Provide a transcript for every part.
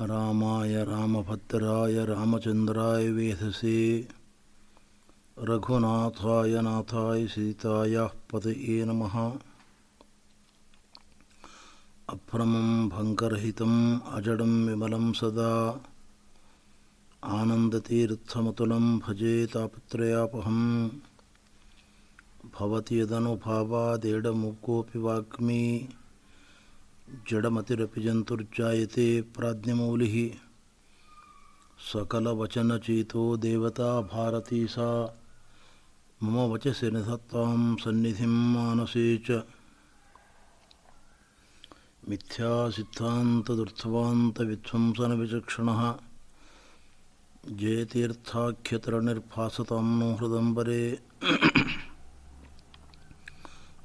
रामाय रामभद्राय रामचन्द्राय वेधसे। रघुनाथाय नाथाय सीताय पतये नमः। अभ्रमं भङ्गरहितम्, अजडं विमलं सदा। आनन्दतीर्थमतुलं भजे तापत्रयापहम्। भवति यदनुभावादेडमुकोऽपि वाग्मी। जडमतिरपि प्राज्ञमौलिः। सकलवचनचीतो देवता भारती सा। मम वचसि निधत्तां सन्निधिं मानसे च। मिथ्यासिद्धान्तदुर्थवान्तविध्वंसनविचक्षणः जयतीर्थाख्यतरनिर्भासतां नो हृदम्बरे।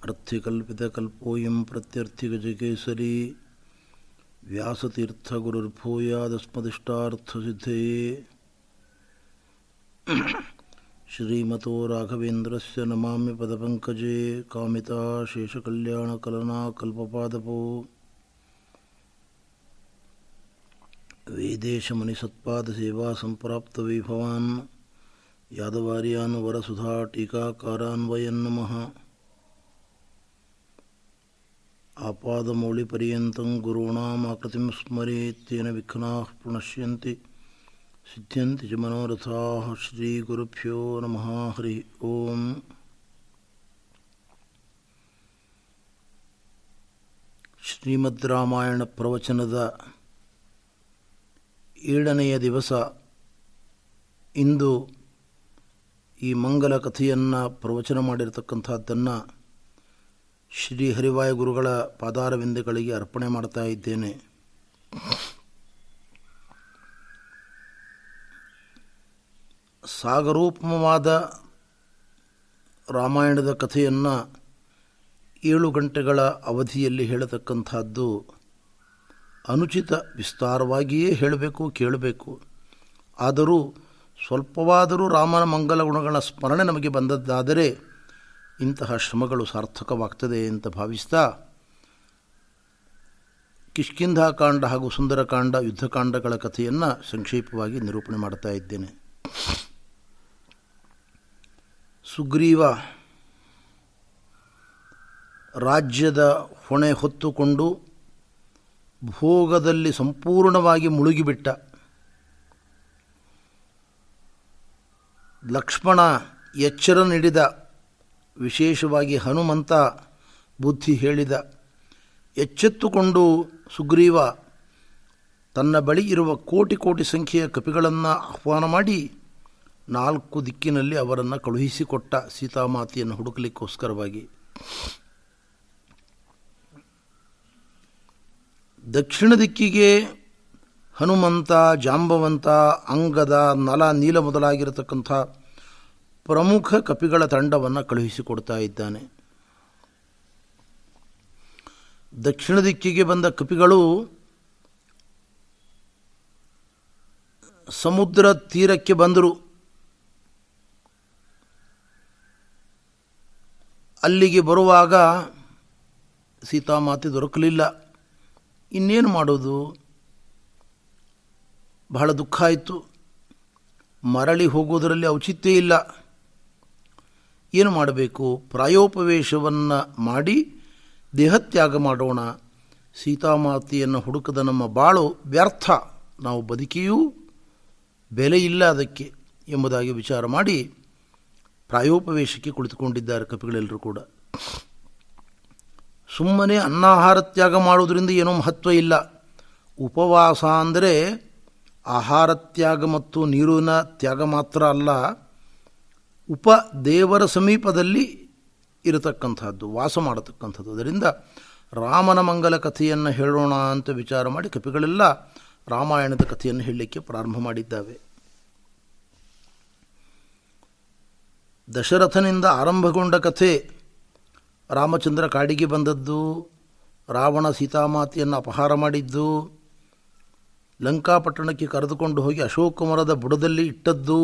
अर्थकल्पित कल्पोयम प्रत्यर्थिक जगेसरी व्यासतीर्थ गुरुर्भूयादस्मदिष्टार्थ सिद्धे श्रीमतो राघवेन्द्रस्य नमामि पदपङ्कजे कामिता शेषकल्याणकलना कल्पपादपो वेदेशमणिसत्पादसेवा सम्प्राप्तवैभवान् यादवार्यान् आपादमौलिपर्यन्तं गुरूणामाकृतिं स्मरेत्तेन विघ्नाः प्रणश्यन्ति सिद्ध्यन्ति च मनोरथाः श्रीगुरुभ्यो नमः हरिः ओम् ಶ್ರೀಮದ್ ರಾಮಾಯಣ ಪ್ರವಚನದ ಏಳನೆಯ ದಿವಸ ಇಂದು ಈ ಮಂಗಲ ಕಥೆಯನ್ನು ಪ್ರವಚನ ಮಾಡಿರತಕ್ಕಂಥದ್ದನ್ನು ಶ್ರೀ ಹರಿವಾಯ ಗುರುಗಳ ಪಾದಾರವಿಂದಗಳಿಗೆ ಅರ್ಪಣೆ ಮಾಡ್ತಾ ಇದ್ದೇನೆ. ಸಾಗರೋಪಮವಾದ ರಾಮಾಯಣದ ಕಥೆಯನ್ನು ಏಳು ಗಂಟೆಗಳ ಅವಧಿಯಲ್ಲಿ ಹೇಳತಕ್ಕಂಥದ್ದು ಅನುಚಿತ ವಿಸ್ತಾರವಾಗಿಯೇ ಹೇಳಬೇಕು, ಕೇಳಬೇಕು. ಆದರೂ ಸ್ವಲ್ಪವಾದರೂ ರಾಮನ ಮಂಗಲ ಗುಣಗಳ ಸ್ಮರಣೆ ನಮಗೆ ಬಂದದ್ದಾದರೆ ಇಂತಹ ಶ್ರಮಗಳು ಸಾರ್ಥಕವಾಗ್ತದೆ ಅಂತ ಭಾವಿಸ್ತಾ ಕಿಷ್ಕಿಂಧಾಕಾಂಡ ಹಾಗೂ ಸುಂದರಕಾಂಡ ಯುದ್ಧಕಾಂಡಗಳ ಕಥೆಯನ್ನು ಸಂಕ್ಷೇಪವಾಗಿ ನಿರೂಪಣೆ ಮಾಡ್ತಾ ಇದ್ದೇನೆ. ಸುಗ್ರೀವ ರಾಜ್ಯದ ಹೊಣೆ ಹೊತ್ತುಕೊಂಡು ಭೋಗದಲ್ಲಿ ಸಂಪೂರ್ಣವಾಗಿ ಮುಳುಗಿಬಿಟ್ಟ. ಲಕ್ಷ್ಮಣ ಎಚ್ಚರ ನೀಡಿದ ವಿಶೇಷವಾಗಿ ಹನುಮಂತ ಬುದ್ಧಿ ಹೇಳಿದ, ಎಚ್ಚೆತ್ತುಕೊಂಡು ಸುಗ್ರೀವ ತನ್ನ ಬಳಿ ಇರುವ ಕೋಟಿ ಕೋಟಿ ಸಂಖ್ಯೆಯ ಕಪಿಗಳನ್ನು ಆಹ್ವಾನ ಮಾಡಿ ನಾಲ್ಕು ದಿಕ್ಕಿನಲ್ಲಿ ಅವರನ್ನು ಕಳುಹಿಸಿಕೊಟ್ಟ ಸೀತಾಮಾತೆಯನ್ನು ಹುಡುಕಲಿಕ್ಕೋಸ್ಕರವಾಗಿ. ದಕ್ಷಿಣ ದಿಕ್ಕಿಗೆ ಹನುಮಂತ, ಜಾಂಬವಂತ, ಅಂಗದ, ನಲ, ನೀಲ ಮೊದಲಾಗಿರತಕ್ಕಂಥ ಪ್ರಮುಖ ಕಪಿಗಳ ತಂಡವನ್ನು ಕಳುಹಿಸಿಕೊಡ್ತಾ ಇದ್ದಾನೆ. ದಕ್ಷಿಣ ದಿಕ್ಕಿಗೆ ಬಂದ ಕಪಿಗಳು ಸಮುದ್ರ ತೀರಕ್ಕೆ ಬಂದರು. ಅಲ್ಲಿಗೆ ಬರುವಾಗ ಸೀತಾಮಾತೆ ದೊರಕಲಿಲ್ಲ. ಇನ್ನೇನು ಮಾಡೋದು? ಬಹಳ ದುಃಖ ಆಯಿತು. ಮರಳಿ ಹೋಗೋದರಲ್ಲಿ ಔಚಿತ್ಯ ಇಲ್ಲ. ಏನು ಮಾಡಬೇಕು? ಪ್ರಾಯೋಪವೇಶವನ್ನು ಮಾಡಿ ದೇಹತ್ಯಾಗ ಮಾಡೋಣ. ಸೀತಾಮಾತೆಯನ್ನು ಹುಡುಕದ ನಮ್ಮ ಬಾಳು ವ್ಯರ್ಥ. ನಾವು ಬದುಕಿಯೂ ಬೆಲೆ ಇಲ್ಲ ಅದಕ್ಕೆ ಎಂಬುದಾಗಿ ವಿಚಾರ ಮಾಡಿ ಪ್ರಾಯೋಪವೇಶಕ್ಕೆ ಕುಳಿತುಕೊಂಡಿದ್ದಾರೆ ಕಪಿಗಳೆಲ್ಲರೂ ಕೂಡ. ಸುಮ್ಮನೆ ಅನ್ನಾಹಾರ ತ್ಯಾಗ ಮಾಡೋದ್ರಿಂದ ಏನೋ ಮಹತ್ವ ಇಲ್ಲ. ಉಪವಾಸ ಅಂದರೆ ಆಹಾರ ತ್ಯಾಗ ಮತ್ತು ನೀರಿನ ತ್ಯಾಗ ಮಾತ್ರ ಅಲ್ಲ. ಉಪ ದೇವರ ಸಮೀಪದಲ್ಲಿ ಇರತಕ್ಕಂಥದ್ದು ವಾಸ ಮಾಡತಕ್ಕಂಥದ್ದು ಅದರಿಂದ ರಾಮನ ಮಂಗಲ ಕಥೆಯನ್ನು ಹೇಳೋಣ ಅಂತ ವಿಚಾರ ಮಾಡಿ ಕಪಿಗಳೆಲ್ಲ ರಾಮಾಯಣದ ಕಥೆಯನ್ನು ಹೇಳಲಿಕ್ಕೆ ಪ್ರಾರಂಭ ಮಾಡಿದ್ದಾವೆ. ದಶರಥನಿಂದ ಆರಂಭಗೊಂಡ ಕಥೆ ರಾಮಚಂದ್ರ ಕಾಡಿಗೆ ಬಂದದ್ದು, ರಾವಣ ಸೀತಾಮಾತೆಯನ್ನು ಅಪಹಾರ ಮಾಡಿದ್ದು, ಲಂಕಾಪಟ್ಟಣಕ್ಕೆ ಕರೆದುಕೊಂಡು ಹೋಗಿ ಅಶೋಕ ಮರದ ಬುಡದಲ್ಲಿ ಇಟ್ಟದ್ದು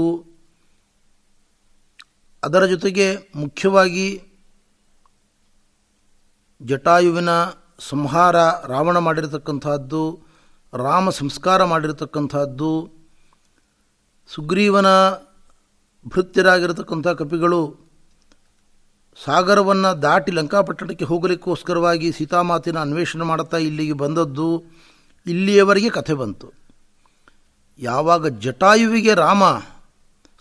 ಅದರ ಜೊತೆಗೆ ಮುಖ್ಯವಾಗಿ ಜಟಾಯುವಿನ ಸಂಹಾರ ರಾವಣ ಮಾಡಿರತಕ್ಕಂಥದ್ದು ರಾಮ ಸಂಸ್ಕಾರ ಮಾಡಿರತಕ್ಕಂಥದ್ದು ಸುಗ್ರೀವನ ಭೃತ್ಯರಾಗಿರತಕ್ಕಂಥ ಕಪಿಗಳು ಸಾಗರವನ್ನು ದಾಟಿ ಲಂಕಾಪಟ್ಟಣಕ್ಕೆ ಹೋಗಲಿಕ್ಕೋಸ್ಕರವಾಗಿ ಸೀತಾಮಾತಿನ ಅನ್ವೇಷಣೆ ಮಾಡುತ್ತಾ ಇಲ್ಲಿಗೆ ಬಂದದ್ದು ಇಲ್ಲಿಯವರೆಗೆ ಕಥೆ ಬಂತು. ಯಾವಾಗ ಜಟಾಯುವಿಗೆ ರಾಮ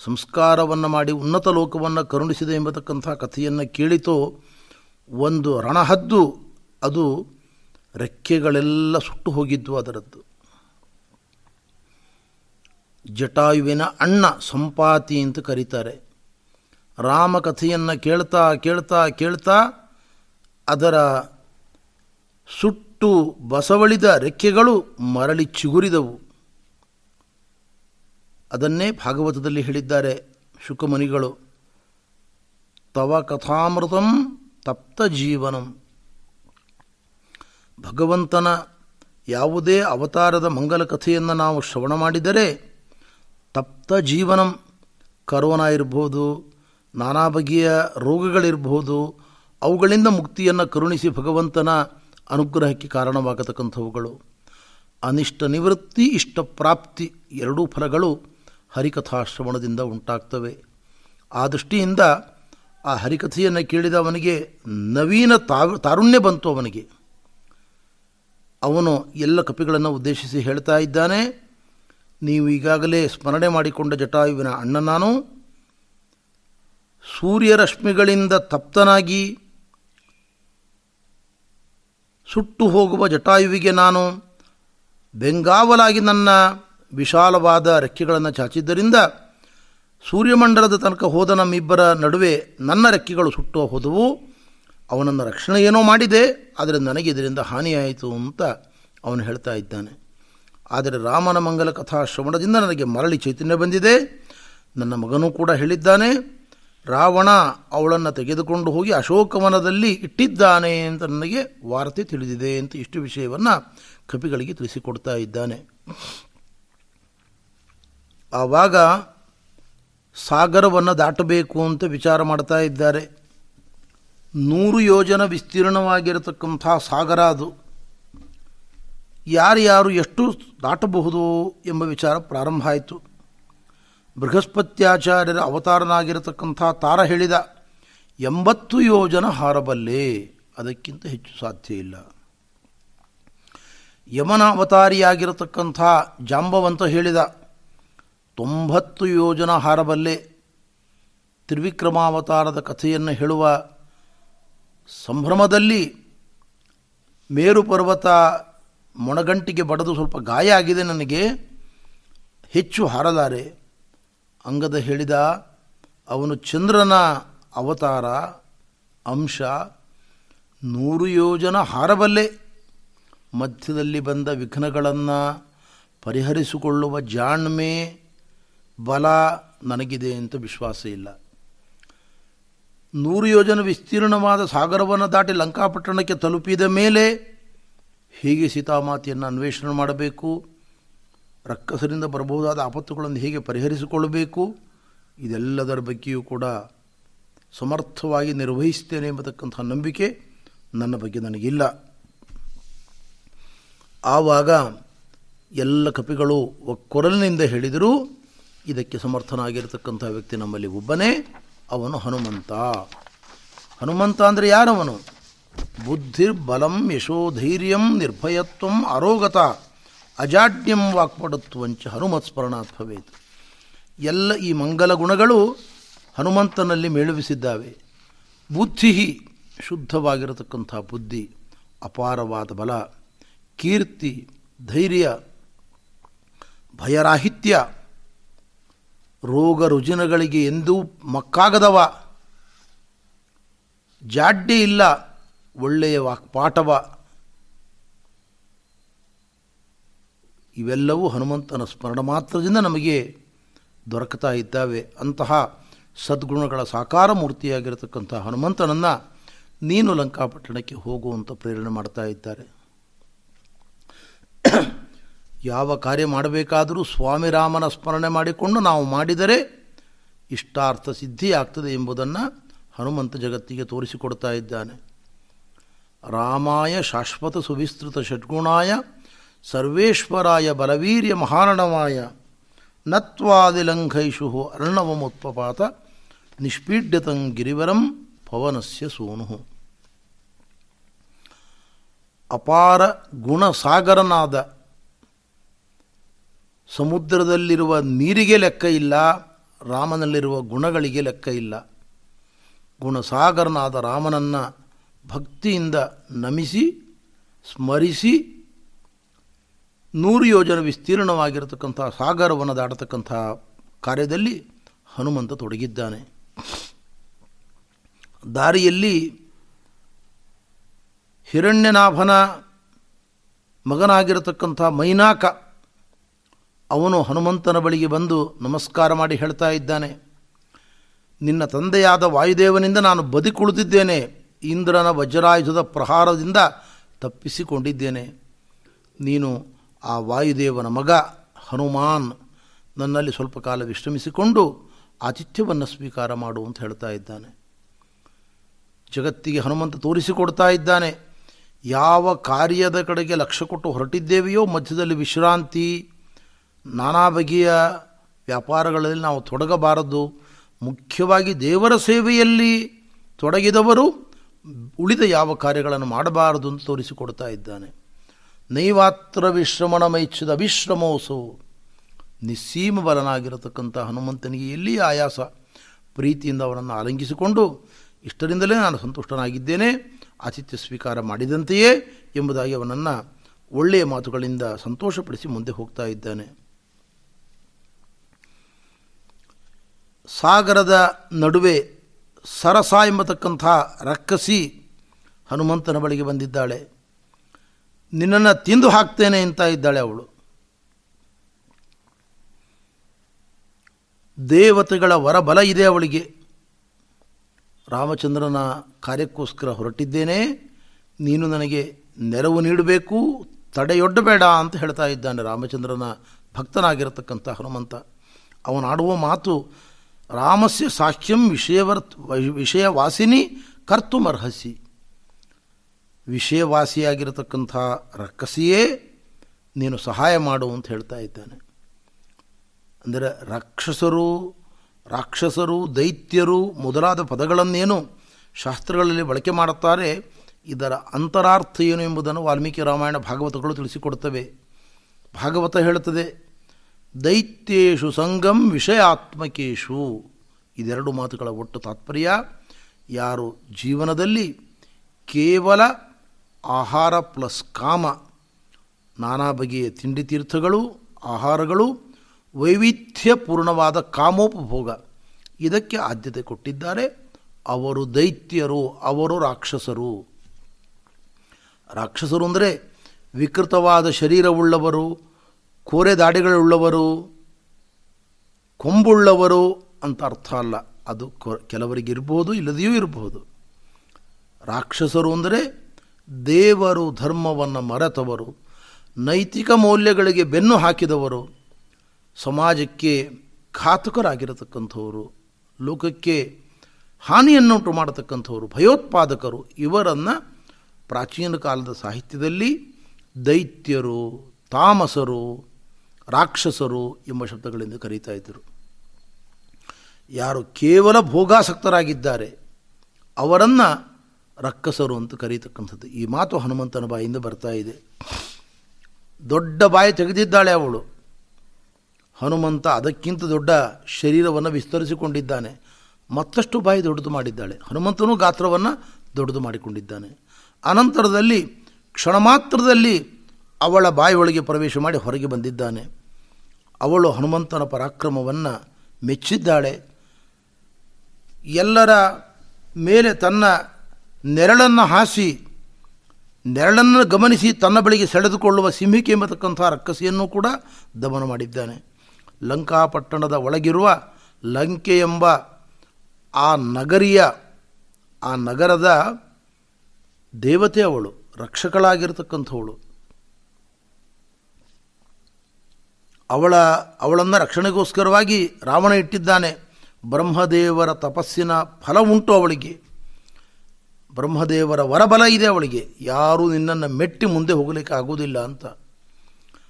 ಸಂಸ್ಕಾರವನ್ನು ಮಾಡಿ ಉನ್ನತ ಲೋಕವನ್ನು ಕರುಣಿಸಿದೆ ಎಂಬತಕ್ಕಂಥ ಕಥೆಯನ್ನು ಕೇಳಿತೋ ಒಂದು ರಣಹದ್ದು, ಅದು ರೆಕ್ಕೆಗಳೆಲ್ಲ ಸುಟ್ಟು ಹೋಗಿದ್ದು ಅದರದ್ದು. ಜಟಾಯುವಿನ ಅಣ್ಣ ಸಂಪಾತಿ ಅಂತ ಕರೀತಾರೆ. ರಾಮ ಕಥೆಯನ್ನು ಕೇಳ್ತಾ ಕೇಳ್ತಾ ಕೇಳ್ತಾ ಅದರ ಸುಟ್ಟು ಬಸವಳಿದ ರೆಕ್ಕೆಗಳು ಮರಳಿ ಚಿಗುರಿದವು. ಅದನ್ನೇ ಭಾಗವತದಲ್ಲಿ ಹೇಳಿದ್ದಾರೆ ಶುಕಮುನಿಗಳು. ತವ ಕಥಾಮೃತಂ ತಪ್ತ ಜೀವನಂ. ಭಗವಂತನ ಯಾವುದೇ ಅವತಾರದ ಮಂಗಲ ಕಥೆಯನ್ನು ನಾವು ಶ್ರವಣ ಮಾಡಿದರೆ ತಪ್ತ ಜೀವನಂ ಕರೋನಾ ಇರ್ಬೋದು, ನಾನಾ ಬಗೆಯ ರೋಗಗಳಿರ್ಬೋದು, ಅವುಗಳಿಂದ ಮುಕ್ತಿಯನ್ನು ಕರುಣಿಸಿ ಭಗವಂತನ ಅನುಗ್ರಹಕ್ಕೆ ಕಾರಣವಾಗತಕ್ಕಂಥವುಗಳು. ಅನಿಷ್ಟ ನಿವೃತ್ತಿ, ಇಷ್ಟ ಪ್ರಾಪ್ತಿ ಎರಡೂ ಫಲಗಳು ಹರಿಕಥಾಶ್ರವಣದಿಂದ ಉಂಟಾಗ್ತವೆ. ಆ ದೃಷ್ಟಿಯಿಂದ ಆ ಹರಿಕಥೆಯನ್ನು ಕೇಳಿದ ಅವನಿಗೆ ನವೀನ ತಾವ್ ತಾರುಣ್ಯ ಬಂತು ಅವನಿಗೆ. ಅವನು ಎಲ್ಲ ಕಪಿಗಳನ್ನು ಉದ್ದೇಶಿಸಿ ಹೇಳ್ತಾ ಇದ್ದಾನೆ, ನೀವು ಈಗಾಗಲೇ ಸ್ಮರಣೆ ಮಾಡಿಕೊಂಡ ಜಟಾಯುವಿನ ಅಣ್ಣ ನಾನು. ಸೂರ್ಯರಶ್ಮಿಗಳಿಂದ ತಪ್ತನಾಗಿ ಸುಟ್ಟು ಹೋಗುವ ಜಟಾಯುವಿಗೆ ನಾನು ಬೆಂಗಾವಲಾಗಿ ನನ್ನ ವಿಶಾಲವಾದ ರೆಕ್ಕೆಗಳನ್ನು ಚಾಚಿದ್ದರಿಂದ ಸೂರ್ಯಮಂಡಲದ ತನಕ ಹೋದ ನಮ್ಮಿಬ್ಬರ ನಡುವೆ ನನ್ನ ರೆಕ್ಕೆಗಳು ಸುಟ್ಟು ಹೋದವು. ಅವನನ್ನು ರಕ್ಷಣೆ ಏನೋ ಮಾಡಿದೆ, ಆದರೆ ನನಗೆ ಇದರಿಂದ ಹಾನಿಯಾಯಿತು ಅಂತ ಅವನು ಹೇಳ್ತಾ ಇದ್ದಾನೆ. ಆದರೆ ರಾಮನ ಮಂಗಲ ಕಥಾ ಶ್ರವಣದಿಂದ ನನಗೆ ಮರಳಿ ಚೈತನ್ಯ ಬಂದಿದೆ. ನನ್ನ ಮಗನೂ ಕೂಡ ಹೇಳಿದ್ದಾನೆ, ರಾವಣ ಅವಳನ್ನು ತೆಗೆದುಕೊಂಡು ಹೋಗಿ ಅಶೋಕವನದಲ್ಲಿ ಇಟ್ಟಿದ್ದಾನೆ ಅಂತ ನನಗೆ ವಾರ್ತೆ ತಿಳಿದಿದೆ ಅಂತ ಇಷ್ಟು ವಿಷಯವನ್ನು ಕಪಿಗಳಿಗೆ ತಿಳಿಸಿಕೊಡ್ತಾ ಇದ್ದಾನೆ. ಆವಾಗ ಸಾಗರವನ್ನು ದಾಟಬೇಕು ಅಂತ ವಿಚಾರ ಮಾಡ್ತಾ ಇದ್ದಾರೆ. ನೂರು ಯೋಜನ ವಿಸ್ತೀರ್ಣವಾಗಿರತಕ್ಕಂಥ ಸಾಗರ ಅದು. ಯಾರ್ಯಾರು ಎಷ್ಟು ದಾಟಬಹುದು ಎಂಬ ವಿಚಾರ ಪ್ರಾರಂಭ ಆಯಿತು. ಬೃಹಸ್ಪತ್ಯಾಚಾರ್ಯರ ಅವತಾರನಾಗಿರತಕ್ಕಂಥ ತಾರ ಹೇಳಿದ ಎಂಬತ್ತು ಯೋಜನ ಹಾರಬಲ್ಲೆ, ಅದಕ್ಕಿಂತ ಹೆಚ್ಚು ಸಾಧ್ಯ ಇಲ್ಲ. ಯಮನ ಅವತಾರಿಯಾಗಿರತಕ್ಕಂಥ ಜಾಂಬವಂತ ಹೇಳಿದ ತೊಂಬತ್ತು ಯೋಜನ ಹಾರಬಲ್ಲೆ ತ್ರಿವಿಕ್ರಮಾವತಾರದ ಕಥೆಯನ್ನು ಹೇಳುವ ಸಂಭ್ರಮದಲ್ಲಿ ಮೇರು ಪರ್ವತ ಮೊಣಗಂಟಿಗೆ ಬಡದು ಸ್ವಲ್ಪ ಗಾಯ ಆಗಿದೆ ನನಗೆ. ಹೆಚ್ಚು ಹಾರಲಾರೆ. ಅಂಗದ ಹೇಳಿದ ಅವನು ಚಂದ್ರನ ಅವತಾರ, ಅಂಶ, ನೂರು ಯೋಜನ ಹಾರಬಲ್ಲೆ. ಮಧ್ಯದಲ್ಲಿ ಬಂದ ವಿಘ್ನಗಳನ್ನು ಪರಿಹರಿಸಿಕೊಳ್ಳುವ ಜಾಣ್ಮೆ ಬಲ ನನಗಿದೆ ಅಂತ ವಿಶ್ವಾಸ ಇಲ್ಲ. ನೂರು ಯೋಜನ ವಿಸ್ತೀರ್ಣವಾದ ಸಾಗರವನ್ನು ದಾಟಿ ಲಂಕಾಪಟ್ಟಣಕ್ಕೆ ತಲುಪಿದ ಮೇಲೆ ಹೀಗೆ ಸೀತಾಮಾತೆಯನ್ನು ಅನ್ವೇಷಣೆ ಮಾಡಬೇಕು, ರಕ್ಕಸರಿಂದ ಬರಬಹುದಾದ ಆಪತ್ತುಗಳನ್ನು ಹೇಗೆ ಪರಿಹರಿಸಿಕೊಳ್ಳಬೇಕು, ಇದೆಲ್ಲದರ ಬಗ್ಗೆಯೂ ಕೂಡ ಸಮರ್ಥವಾಗಿ ನಿರ್ವಹಿಸ್ತೇನೆ ಎಂಬತಕ್ಕಂಥ ನಂಬಿಕೆ ನನ್ನ ಬಗ್ಗೆ ನನಗಿಲ್ಲ. ಆವಾಗ ಎಲ್ಲ ಕಪಿಗಳು ಒಕ್ಕೊರಲಿನಿಂದ ಹೇಳಿದರೂ ಇದಕ್ಕೆ ಸಮರ್ಥನಾಗಿರತಕ್ಕಂಥ ವ್ಯಕ್ತಿ ನಮ್ಮಲ್ಲಿ ಒಬ್ಬನೇ, ಅವನು ಹನುಮಂತ. ಹನುಮಂತ ಅಂದರೆ ಯಾರವನು? ಬುದ್ಧಿರ್ಬಲಂ ಯಶೋಧೈರ್ಯಂ ನಿರ್ಭಯತ್ವಂ ಆರೋಗತ ಅಜಾಡ್ಯಂ ವಾಕ್ಪಡತ್ವಂಚ ಹನುಮತ್ ಸ್ಮರಣಾತ್ ಭವೇತ್ ಎಲ್ಲ ಈ ಮಂಗಲ ಗುಣಗಳು ಹನುಮಂತನಲ್ಲಿ ಮೇಳುವಿಸಿದ್ದಾವೆ. ಬುದ್ಧಿ ಶುದ್ಧವಾಗಿರತಕ್ಕಂಥ ಬುದ್ಧಿ, ಅಪಾರವಾದ ಬಲ, ಕೀರ್ತಿ, ಧೈರ್ಯ, ಭಯರಾಹಿತ್ಯ ರೋಗ ರುಜಿನಗಳಿಗೆ ಎಂದೂ ಮಕ್ಕಾಗದವ. ಜಾಡ್ಯ ಇಲ್ಲ, ಒಳ್ಳೆಯ ವಾಕ್ಪಾಠವ ಇವೆಲ್ಲವೂ ಹನುಮಂತನ ಸ್ಮರಣ ಮಾತ್ರದಿಂದ ನಮಗೆ ದೊರಕುತ್ತಾ ಇದ್ದಾವೆ. ಅಂತಹ ಸದ್ಗುಣಗಳ ಸಾಕಾರ ಮೂರ್ತಿಯಾಗಿರತಕ್ಕಂಥ ಹನುಮಂತನನ್ನು ನೀನು ಲಂಕಾಪಟ್ಟಣಕ್ಕೆ ಹೋಗುವಂಥ ಪ್ರೇರಣೆ ಮಾಡ್ತಾ ಇದ್ದಾರೆ. ಯಾವ ಕಾರ್ಯ ಮಾಡಬೇಕಾದರೂ ಸ್ವಾಮಿ ರಾಮನ ಸ್ಮರಣೆ ಮಾಡಿಕೊಂಡು ನಾವು ಮಾಡಿದರೆ ಇಷ್ಟಾರ್ಥ ಸಿದ್ಧಿಯಾಗ್ತದೆ ಎಂಬುದನ್ನು ಹನುಮಂತ ಜಗತ್ತಿಗೆ ತೋರಿಸಿಕೊಡ್ತಾ ಇದ್ದಾನೆ. ರಾಮಾಯ ಶಾಶ್ವತ ಸುವಿಸ್ತೃತ ಷಡ್ಗುಣಾಯ ಸರ್ವೇಶ್ವರಾಯ ಬಲವೀರ್ಯ ಮಹಾರಣವಾಯ ನತ್ವಾದಿಲಂಘೈಷು ಅರ್ಣವಮುತ್ಪಪಾತ ನಿಷ್ಪೀಡ್ಯತಂ ಗಿರಿವರಂ ಪವನಸ್ಯ ಸೂನು. ಅಪಾರ ಗುಣಸಾಗರನಾದ ಸಮುದ್ರದಲ್ಲಿರುವ ನೀರಿಗೆ ಲೆಕ್ಕ ಇಲ್ಲ, ರಾಮನಲ್ಲಿರುವ ಗುಣಗಳಿಗೆ ಲೆಕ್ಕ ಇಲ್ಲ. ಗುಣಸಾಗರನಾದ ರಾಮನನ್ನು ಭಕ್ತಿಯಿಂದ ನಮಿಸಿ, ಸ್ಮರಿಸಿ, ನೂರು ಯೋಜನೆ ವಿಸ್ತೀರ್ಣವಾಗಿರತಕ್ಕಂಥ ಸಾಗರವನ್ನು ದಾಟತಕ್ಕಂಥ ಕಾರ್ಯದಲ್ಲಿ ಹನುಮಂತ ತೊಡಗಿದ್ದಾನೆ. ದಾರಿಯಲ್ಲಿ ಹಿರಣ್ಯನಾಭನ ಮಗನಾಗಿರತಕ್ಕಂಥ ಮೈನಾಕ ಅವನು ಹನುಮಂತನ ಬಳಿಗೆ ಬಂದು ನಮಸ್ಕಾರ ಮಾಡಿ ಹೇಳ್ತಾ ಇದ್ದಾನೆ, ನಿನ್ನ ತಂದೆಯಾದ ವಾಯುದೇವನಿಂದ ನಾನು ಬದುಕುಳಿದಿದ್ದೇನೆ, ಇಂದ್ರನ ವಜ್ರಾಯುಧದ ಪ್ರಹಾರದಿಂದ ತಪ್ಪಿಸಿಕೊಂಡಿದ್ದೇನೆ. ನೀನು ಆ ವಾಯುದೇವನ ಮಗ ಹನುಮಾನ್ ನನ್ನಲ್ಲಿ ಸ್ವಲ್ಪ ಕಾಲ ವಿಶ್ರಮಿಸಿಕೊಂಡು ಆತಿಥ್ಯವನ್ನು ಸ್ವೀಕಾರ ಮಾಡು ಅಂತ ಹೇಳ್ತಾ ಇದ್ದಾನೆ. ಜಗತ್ತಿಗೆ ಹನುಮಂತ ತೋರಿಸಿಕೊಡ್ತಾ ಇದ್ದಾನೆ, ಯಾವ ಕಾರ್ಯದ ಕಡೆಗೆ ಲಕ್ಷ್ಯ ಕೊಟ್ಟು ಹೊರಟಿದ್ದೇವೆಯೋ ಮಧ್ಯದಲ್ಲಿ ವಿಶ್ರಾಂತಿ ನಾನಾ ಬಗೆಯ ವ್ಯಾಪಾರಗಳಲ್ಲಿ ನಾವು ತೊಡಗಬಾರದು. ಮುಖ್ಯವಾಗಿ ದೇವರ ಸೇವೆಯಲ್ಲಿ ತೊಡಗಿದವರು ಉಳಿದ ಯಾವ ಕಾರ್ಯಗಳನ್ನು ಮಾಡಬಾರದು ಅಂತ ತೋರಿಸಿಕೊಡ್ತಾ ಇದ್ದಾನೆ. ನೈವಾತ್ರ ವಿಶ್ರಮಣ ಮೈಚ್ಛದ ಅವಿಶ್ರಮೋಸು ನಿಸ್ಸೀಮ ಬಲನಾಗಿರತಕ್ಕಂಥ ಹನುಮಂತನಿಗೆ ಎಲ್ಲಿ ಆಯಾಸ? ಪ್ರೀತಿಯಿಂದ ಅವನನ್ನು ಆಲಂಗಿಸಿಕೊಂಡು, ಇಷ್ಟರಿಂದಲೇ ನಾನು ಸಂತುಷ್ಟನಾಗಿದ್ದೇನೆ, ಆತಿಥ್ಯ ಸ್ವೀಕಾರ ಮಾಡಿದಂತೆಯೇ ಎಂಬುದಾಗಿ ಅವನನ್ನು ಒಳ್ಳೆಯ ಮಾತುಗಳಿಂದ ಸಂತೋಷಪಡಿಸಿ ಮುಂದೆ ಹೋಗ್ತಾ ಇದ್ದಾನೆ. ಸಾಗರದ ನಡುವೆ ಸರಸ ಎಂಬತಕ್ಕಂಥ ರಕ್ಕಸಿ ಹನುಮಂತನ ಬಳಿಗೆ ಬಂದಿದ್ದಾಳೆ. ನಿನ್ನನ್ನು ತಿಂದು ಹಾಕ್ತೇನೆ ಅಂತ ಇದ್ದಾಳೆ ಅವಳು. ದೇವತೆಗಳ ವರಬಲ ಇದೆ ಅವಳಿಗೆ. ರಾಮಚಂದ್ರನ ಕಾರ್ಯಕ್ಕೋಸ್ಕರ ಹೊರಟಿದ್ದೇನೆ. ನೀನು ನನಗೆ ನೆರವು ನೀಡಬೇಕು. ತಡೆಯೊಡ್ಡಬೇಡ ಅಂತ ಹೇಳ್ತಾ ಇದ್ದಾನೆ ರಾಮಚಂದ್ರನ ಭಕ್ತನಾಗಿರತಕ್ಕಂಥ ಹನುಮಂತ. ಅವನಾಡುವ ಮಾತು ರಾಮಸ್ಯ ಸಾಕ್ಷ್ಯಂ ವಿಷಯವರ್ತ್ ವಿಷಯವಾಸಿನಿ ಕರ್ತುಮರ್ಹಸಿ. ವಿಷಯವಾಸಿಯಾಗಿರತಕ್ಕಂಥ ರಕ್ಕಸಿಯೇ ನೀನು ಸಹಾಯ ಮಾಡು ಅಂತ ಹೇಳ್ತಾ ಇದ್ದಾನೆ. ಅಂದರೆ ರಾಕ್ಷಸರು ರಾಕ್ಷಸರು, ದೈತ್ಯರು ಮೊದಲಾದ ಪದಗಳನ್ನೇನು ಶಾಸ್ತ್ರಗಳಲ್ಲಿ ಬಳಕೆ ಮಾಡುತ್ತಾರೆ, ಇದರ ಅಂತರಾರ್ಥ ಏನು ಎಂಬುದನ್ನು ವಾಲ್ಮೀಕಿ ರಾಮಾಯಣ ಭಾಗವತಗಳು ತಿಳಿಸಿಕೊಡುತ್ತವೆ. ಭಾಗವತ ಹೇಳುತ್ತದೆ ದೈತ್ಯೇಶು ಸಂಗಂ ವಿಷಯಾತ್ಮಕೇಶು ಇದೆರಡು ಮಾತುಗಳ ಒಟ್ಟು ತಾತ್ಪರ್ಯ, ಯಾರು ಜೀವನದಲ್ಲಿ ಕೇವಲ ಆಹಾರ ಪ್ಲಸ್ ಕಾಮ, ನಾನಾ ಬಗೆಯ ತಿಂಡಿ ತೀರ್ಥಗಳು, ಆಹಾರಗಳು, ವೈವಿಧ್ಯಪೂರ್ಣವಾದ ಕಾಮೋಪಭೋಗ, ಇದಕ್ಕೆ ಆದ್ಯತೆ ಕೊಟ್ಟಿದ್ದಾರೆ ಅವರು ದೈತ್ಯರು, ಅವರು ರಾಕ್ಷಸರು. ರಾಕ್ಷಸರು ಅಂದರೆ ವಿಕೃತವಾದ ಶರೀರವುಳ್ಳವರು ಕೋರೆ ದಾಡಿಗಳುಳ್ಳವರು ಕೊಂಬುಳ್ಳವರು ಅಂತ ಅರ್ಥ ಅಲ್ಲ. ಅದು ಕೆಲವರಿಗೆ ಇರಬಹುದು ಇಲ್ಲದೆಯೂ ಇರಬಹುದು ರಾಕ್ಷಸರು ಅಂದರೆ ದೇವರು ಧರ್ಮವನ್ನು ಮರೆತವರು, ನೈತಿಕ ಮೌಲ್ಯಗಳಿಗೆ ಬೆನ್ನು ಹಾಕಿದವರು, ಸಮಾಜಕ್ಕೆ ಘಾತಕರಾಗಿರತಕ್ಕಂಥವರು, ಲೋಕಕ್ಕೆ ಹಾನಿಯನ್ನುಂಟು ಮಾಡತಕ್ಕಂಥವರು, ಭಯೋತ್ಪಾದಕರು, ಇವರನ್ನು ಪ್ರಾಚೀನ ಕಾಲದ ಸಾಹಿತ್ಯದಲ್ಲಿ ದೈತ್ಯರು, ತಾಮಸರು ರಾಕ್ಷಸರು ಎಂಬ ಶಬ್ದಗಳಿಂದ ಕರೀತಾ ಇದ್ದರು. ಯಾರು ಕೇವಲ ಭೋಗಾಸಕ್ತರಾಗಿದ್ದಾರೆ, ಅವರನ್ನು ರಕ್ಕಸರು ಅಂತ ಕರೀತಕ್ಕಂಥದ್ದು. ಈ ಮಾತು ಹನುಮಂತನ ಬಾಯಿಂದ ಬರ್ತಾ ಇದೆ. ದೊಡ್ಡ ಬಾಯಿ ತೆಗೆದಿದ್ದಾಳೆ ಅವಳು. ಹನುಮಂತ ಅದಕ್ಕಿಂತ ದೊಡ್ಡ ಶರೀರವನ್ನು ವಿಸ್ತರಿಸಿಕೊಂಡಿದ್ದಾನೆ. ಮತ್ತಷ್ಟು ಬಾಯಿ ದೊಡ್ಡದು ಮಾಡಿದ್ದಾಳೆ. ಹನುಮಂತನೂ ಗಾತ್ರವನ್ನು ದೊಡ್ಡದು ಮಾಡಿಕೊಂಡಿದ್ದಾನೆ. ಅನಂತರದಲ್ಲಿ ಕ್ಷಣ ಮಾತ್ರದಲ್ಲಿ ಅವಳ ಬಾಯಿಯೊಳಗೆ ಪ್ರವೇಶ ಮಾಡಿ ಹೊರಗೆ ಬಂದಿದ್ದಾನೆ. ಅವಳು ಹನುಮಂತನ ಪರಾಕ್ರಮವನ್ನು ಮೆಚ್ಚಿದ್ದಾಳೆ. ಎಲ್ಲರ ಮೇಲೆ ತನ್ನ ನೆರಳನ್ನು ಹಾಸಿ, ನೆರಳನ್ನು ಗಮನಿಸಿ ತನ್ನ ಬಳಿಗೆ ಸೆಳೆದುಕೊಳ್ಳುವ ಸಿಂಹಿಕೆ ಎಂಬತಕ್ಕಂಥ ರಕ್ಕಸಿಯನ್ನು ಕೂಡ ದಮನ ಮಾಡಿದ್ದಾನೆ. ಲಂಕಾಪಟ್ಟಣದ ಒಳಗಿರುವ ಲಂಕೆ ಎಂಬ ಆ ನಗರಿಯ, ಆ ನಗರದ ದೇವತೆ ಅವಳು, ರಕ್ಷಕಳಾಗಿರ್ತಕ್ಕಂಥವಳು. ಅವಳ, ಅವಳನ್ನು ರಕ್ಷಣೆಗೋಸ್ಕರವಾಗಿ ರಾವಣ ಇಟ್ಟಿದ್ದಾನೆ. ಬ್ರಹ್ಮದೇವರ ತಪಸ್ಸಿನ ಫಲ ಉಂಟು ಅವಳಿಗೆ. ಬ್ರಹ್ಮದೇವರ ವರಬಲ ಇದೆ ಅವಳಿಗೆ. ಯಾರೂ ನಿನ್ನನ್ನು ಮೆಟ್ಟಿ ಮುಂದೆ ಹೋಗಲಿಕ್ಕೆ ಆಗುವುದಿಲ್ಲ ಅಂತ.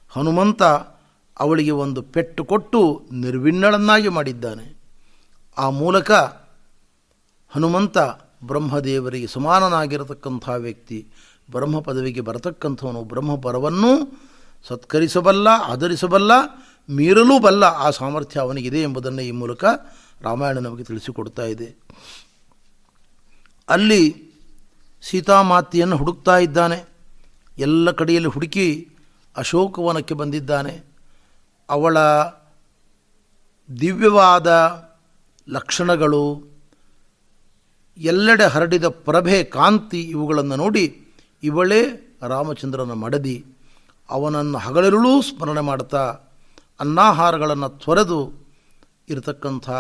ಹನುಮಂತ ಅವಳಿಗೆ ಒಂದು ಪೆಟ್ಟು ಕೊಟ್ಟು ನಿರ್ವಿಣ್ಣಳನ್ನಾಗಿ ಮಾಡಿದ್ದಾನೆ. ಆ ಮೂಲಕ ಹನುಮಂತ ಬ್ರಹ್ಮದೇವರಿಗೆ ಸಮಾನನಾಗಿರತಕ್ಕಂಥ ವ್ಯಕ್ತಿ, ಬ್ರಹ್ಮ ಪದವಿಗೆ ಬರತಕ್ಕಂಥವನು, ಬ್ರಹ್ಮ ಪರವನ್ನೂ ಸತ್ಕರಿಸಬಲ್ಲ, ಆಧರಿಸಬಲ್ಲ ಮೀರಲೂ ಬಲ್ಲ ಆ ಸಾಮರ್ಥ್ಯ ಅವನಿಗಿದೆ ಎಂಬುದನ್ನು ಈ ಮೂಲಕ ರಾಮಾಯಣ ನಮಗೆ ತಿಳಿಸಿಕೊಡ್ತಾ ಇದೆ. ಅಲ್ಲಿ ಸೀತಾಮಾತೆಯನ್ನು ಹುಡುಕ್ತಾ ಇದ್ದಾನೆ. ಎಲ್ಲ ಕಡೆಯಲ್ಲಿ ಹುಡುಕಿ ಅಶೋಕವನಕ್ಕೆ ಬಂದಿದ್ದಾನೆ. ಅವಳ ದಿವ್ಯವಾದ ಲಕ್ಷಣಗಳು, ಎಲ್ಲೆಡೆ ಹರಡಿದ ಪ್ರಭೆ ಕಾಂತಿ ಇವುಗಳನ್ನು ನೋಡಿ ಇವಳೇ ರಾಮಚಂದ್ರನ ಮಡದಿ. ಅವನನ್ನು ಹಗಲಿರುಳೂ ಸ್ಮರಣೆ ಮಾಡ್ತಾ ಅನ್ನಾಹಾರಗಳನ್ನು ತೊರೆದು ಇರತಕ್ಕಂಥ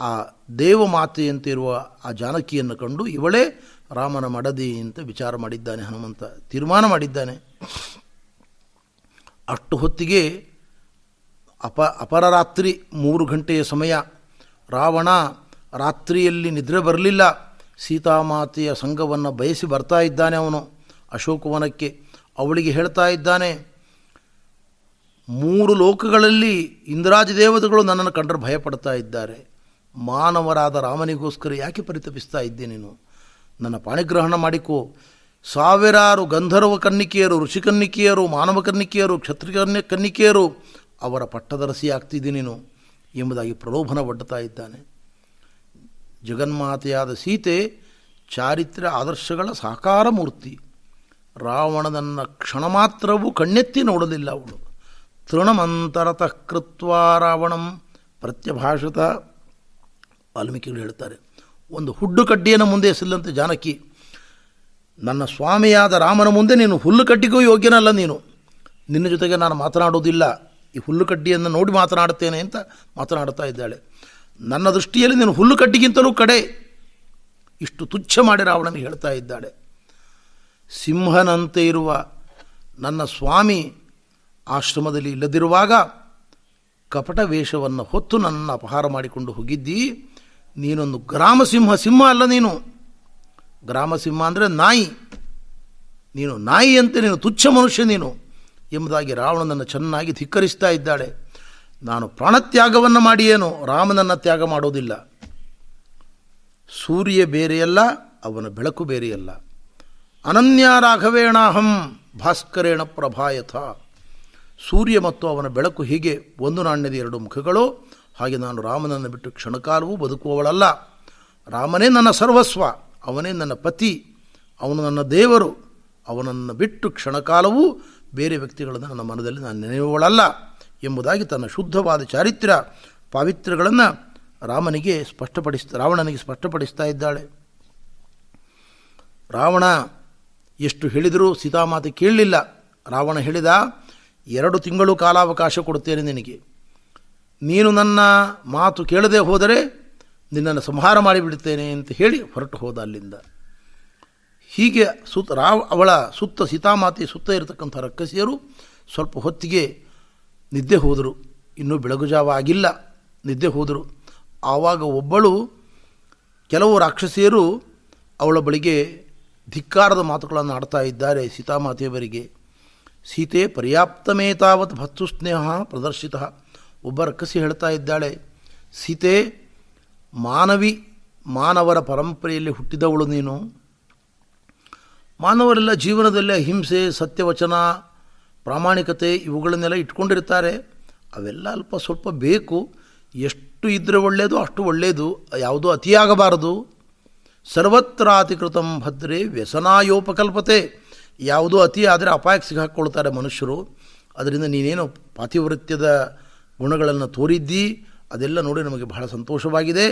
ಆ ದೇವಮಾತೆಯಂತಿರುವ ಆ ಜಾನಕಿಯನ್ನು ಕಂಡು ಇವಳೇ, ರಾಮನ ಮಡದಿ ಅಂತ ವಿಚಾರ ಮಾಡಿದ್ದಾನೆ, ಹನುಮಂತ ತೀರ್ಮಾನ ಮಾಡಿದ್ದಾನೆ. ಅಷ್ಟು ಹೊತ್ತಿಗೆ ಅಪ ಅಪರರಾತ್ರಿ ಮೂರು ಗಂಟೆಯ ಸಮಯ. ರಾವಣ ರಾತ್ರಿಯಲ್ಲಿ ನಿದ್ರೆ ಬರಲಿಲ್ಲ. ಸೀತಾಮಾತೆಯ ಸಂಘವನ್ನು ಬಯಸಿ ಬರ್ತಾ ಇದ್ದಾನೆ ಅವನು ಅಶೋಕವನಕ್ಕೆ. ಅವಳಿಗೆ ಹೇಳ್ತಾ ಇದ್ದಾನೆ ಮೂರು ಲೋಕಗಳಲ್ಲಿ ಇಂದ್ರಾಜ ದೇವತೆಗಳು ನನ್ನನ್ನು ಕಂಡರೆ ಭಯಪಡ್ತಾ ಇದ್ದಾರೆ. ಮಾನವರಾದ ರಾಮನಿಗೋಸ್ಕರ ಯಾಕೆ ಪರಿತಪಿಸ್ತಾ ಇದ್ದೆ ನೀನು? ನನ್ನ ಪಾಣಿಗ್ರಹಣ ಮಾಡಿಕೋ. ಸಾವಿರಾರು ಗಂಧರ್ವ ಕನ್ನಿಕೆಯರು ಋಷಿಕನ್ನಿಕೆಯರು ಮಾನವ ಕನ್ನಿಕೆಯರು, ಕ್ಷತ್ರಿಯ ಕನ್ನಿಕೆಯರು ಅವರ ಪಟ್ಟದರಸಿ ಆಗ್ತಿದ್ದೆ ನೀನು ಎಂಬುದಾಗಿ ಪ್ರಲೋಭನ ಒಡ್ಡುತ್ತಾ ಇದ್ದಾನೆ. ಜಗನ್ಮಾತೆಯಾದ ಸೀತೆ ಚಾರಿತ್ರ್ಯ ಆದರ್ಶಗಳ ಸಾಕಾರ ಮೂರ್ತಿ. ರಾವಣನನ್ನು ಕ್ಷಣ ಮಾತ್ರವೂ ಕಣ್ಣೆತ್ತಿ ನೋಡಲಿಲ್ಲ ಅವಳು. ತೃಣಮಂತರತಃ ರಾವಣಂ ಪ್ರತ್ಯಭಾಷಿತ ವಾಲ್ಮೀಕಿಗಳು ಹೇಳ್ತಾರೆ ಒಂದು ಹುಡ್ಡು ಕಡ್ಡಿಯನ್ನು ಮುಂದೆ ಎಸಲ್ಲಂತೆ ಜಾನಕಿ, ನನ್ನ ಸ್ವಾಮಿಯಾದ ರಾಮನ ಮುಂದೆ ನೀನು ಹುಲ್ಲು ಕಡ್ಡಿಗೂ ಯೋಗ್ಯನಲ್ಲ ನೀನು. ನಿನ್ನ ಜೊತೆಗೆ ನಾನು ಮಾತನಾಡೋದಿಲ್ಲ ಈ ಹುಲ್ಲು ಕಡ್ಡಿಯನ್ನು ನೋಡಿ ಮಾತನಾಡುತ್ತೇನೆ ಅಂತ ಮಾತನಾಡ್ತಾ ಇದ್ದಾಳೆ. ನನ್ನ ದೃಷ್ಟಿಯಲ್ಲಿ ನೀನು ಹುಲ್ಲು ಕಡ್ಡಿಗಿಂತಲೂ ಕಡೆ. ಇಷ್ಟು ತುಚ್ಛ ಮಾಡಿ ರಾವಣನಿಗೆ ಹೇಳ್ತಾ ಇದ್ದಾಳೆ. ಸಿಂಹನಂತೆ ಇರುವ ನನ್ನ ಸ್ವಾಮಿ ಆಶ್ರಮದಲ್ಲಿ ಇಲ್ಲದಿರುವಾಗ ಕಪಟ ವೇಷವನ್ನು ಹೊತ್ತು ನನ್ನನ್ನು ಅಪಹಾರ ಮಾಡಿಕೊಂಡು ಹೋಗಿದ್ದಿ. ನೀನೊಂದು ಗ್ರಾಮಸಿಂಹ ಸಿಂಹ ಸಿಂಹ ಅಲ್ಲ ನೀನು. ಗ್ರಾಮಸಿಂಹ ಅಂದರೆ ನಾಯಿ. ನೀನು ನಾಯಿ ಅಂತ ನೀನು ತುಚ್ಛ ಮನುಷ್ಯ ನೀನು ಎಂಬುದಾಗಿ ರಾವಣನನ್ನು ಚೆನ್ನಾಗಿ ಧಿಕ್ಕರಿಸ್ತಾ ಇದ್ದಾಳೆ. ನಾನು ಪ್ರಾಣತ್ಯಾಗವನ್ನು ಮಾಡಿಯೇನು, ರಾಮನನ್ನು ತ್ಯಾಗ ಮಾಡೋದಿಲ್ಲ. ಸೂರ್ಯ ಬೇರೆಯಲ್ಲ, ಅವನ ಬೆಳಕು ಬೇರೆಯಲ್ಲ. ಅನನ್ಯ ರಾಘವೇಣಾಹಂ ಭಾಸ್ಕರೇಣ ಪ್ರಭಾಯಥ. ಸೂರ್ಯ ಮತ್ತು ಅವನ ಬೆಳಕು ಹೀಗೆ ಒಂದು ನಾಣ್ಯದ ಎರಡು ಮುಖಗಳು, ಹಾಗೆ ನಾನು ರಾಮನನ್ನು ಬಿಟ್ಟು ಕ್ಷಣಕಾಲವೂ ಬದುಕುವವಳಲ್ಲ. ರಾಮನೇ ನನ್ನ ಸರ್ವಸ್ವ, ಅವನೇ ನನ್ನ ಪತಿ, ಅವನು ನನ್ನ ದೇವರು, ಅವನನ್ನು ಬಿಟ್ಟು ಕ್ಷಣಕಾಲವೂ ಬೇರೆ ವ್ಯಕ್ತಿಗಳನ್ನು ನನ್ನ ಮನದಲ್ಲಿ ನಾನು ನೆನೆಯುವವಳಲ್ಲ ಎಂಬುದಾಗಿ ತನ್ನ ಶುದ್ಧವಾದ ಚಾರಿತ್ರ್ಯ, ಪಾವಿತ್ರ್ಯಗಳನ್ನು ರಾಮನಿಗೆ ಸ್ಪಷ್ಟಪಡಿಸ್ ರಾವಣನಿಗೆ ಸ್ಪಷ್ಟಪಡಿಸ್ತಾ ಇದ್ದಾಳೆ. ರಾವಣ, ಎಷ್ಟು ಹೇಳಿದರೂ ಸೀತಾಮಾತೆ ಕೇಳಲಿಲ್ಲ. ರಾವಣ ಹೇಳಿದ ಎರಡು ತಿಂಗಳು ಕಾಲಾವಕಾಶ ಕೊಡುತ್ತೇನೆ ನಿನಗೆ. ನೀನು ನನ್ನ ಮಾತು ಕೇಳದೆ ಹೋದರೆ ನಿನ್ನನ್ನು ಸಂಹಾರ ಮಾಡಿಬಿಡುತ್ತೇನೆ ಅಂತ ಹೇಳಿ ಹೊರಟು ಹೋದ ಅಲ್ಲಿಂದ. ಹೀಗೆ ಸುತ್ತ ರಾವ್ ಅವಳ ಸುತ್ತ ಸೀತಾಮಾತೆ ಸುತ್ತ ಇರತಕ್ಕಂಥ ರಕ್ಕಸಿಯರು ಸ್ವಲ್ಪ ಹೊತ್ತಿಗೆ ನಿದ್ದೆ ಹೋದರು. ಇನ್ನೂ ಬೆಳಗುಜಾವ ಆಗಿಲ್ಲ. ನಿದ್ದೆ ಹೋದರು. ಆವಾಗ ಒಬ್ಬಳು ಕೆಲವು ರಾಕ್ಷಸಿಯರು ಅವಳ ಬಳಿಗೆ ಧಿಕ್ಕಾರದ ಮಾತುಗಳನ್ನು ಆಡ್ತಾ ಇದ್ದಾರೆ ಸೀತಾಮಾತೆಯವರಿಗೆ. ಸೀತೆ ಪರ್ಯಾಪ್ತಮೇತಾವತ್ ಭತ್ತು ಸ್ನೇಹ ಪ್ರದರ್ಶಿತ. ಒಬ್ಬ ರಕ್ಕಸಿ ಹೇಳ್ತಾ ಇದ್ದಾಳೆ, ಸೀತೆ, ಮಾನವಿ, ಮಾನವರ ಪರಂಪರೆಯಲ್ಲಿ ಹುಟ್ಟಿದವಳು ನೀನು. ಮಾನವರೆಲ್ಲ ಜೀವನದಲ್ಲಿ ಅಹಿಂಸೆ, ಸತ್ಯವಚನ, ಪ್ರಾಮಾಣಿಕತೆ ಇವುಗಳನ್ನೆಲ್ಲ ಇಟ್ಕೊಂಡಿರ್ತಾರೆ. ಅವೆಲ್ಲ ಅಲ್ಪ ಸ್ವಲ್ಪ ಬೇಕು. ಎಷ್ಟು ಇದ್ದರೆ ಒಳ್ಳೆಯದು ಅಷ್ಟು ಒಳ್ಳೆಯದು ಯಾವುದೂ ಅತಿಯಾಗಬಾರದು. ಸರ್ವತ್ರ ಅತಿಕೃತಂ ಭದ್ರೆ ವ್ಯಸನಾಯೋಪಕಲ್ಪತೆ. ಯಾವುದೋ ಅತಿ ಆದರೆ ಅಪಾಯಕ್ಕೆ ಸಿಗಾಕ್ಕೊಳ್ತಾರೆ ಮನುಷ್ಯರು. ಅದರಿಂದ ನೀನೇನು ಪಾತಿವೃತ್ಯದ ಗುಣಗಳನ್ನು ತೋರಿದ್ದಿ, ಅದೆಲ್ಲ ನೋಡಿ ನಮಗೆ ಬಹಳ ಸಂತೋಷವಾಗಿದೆ.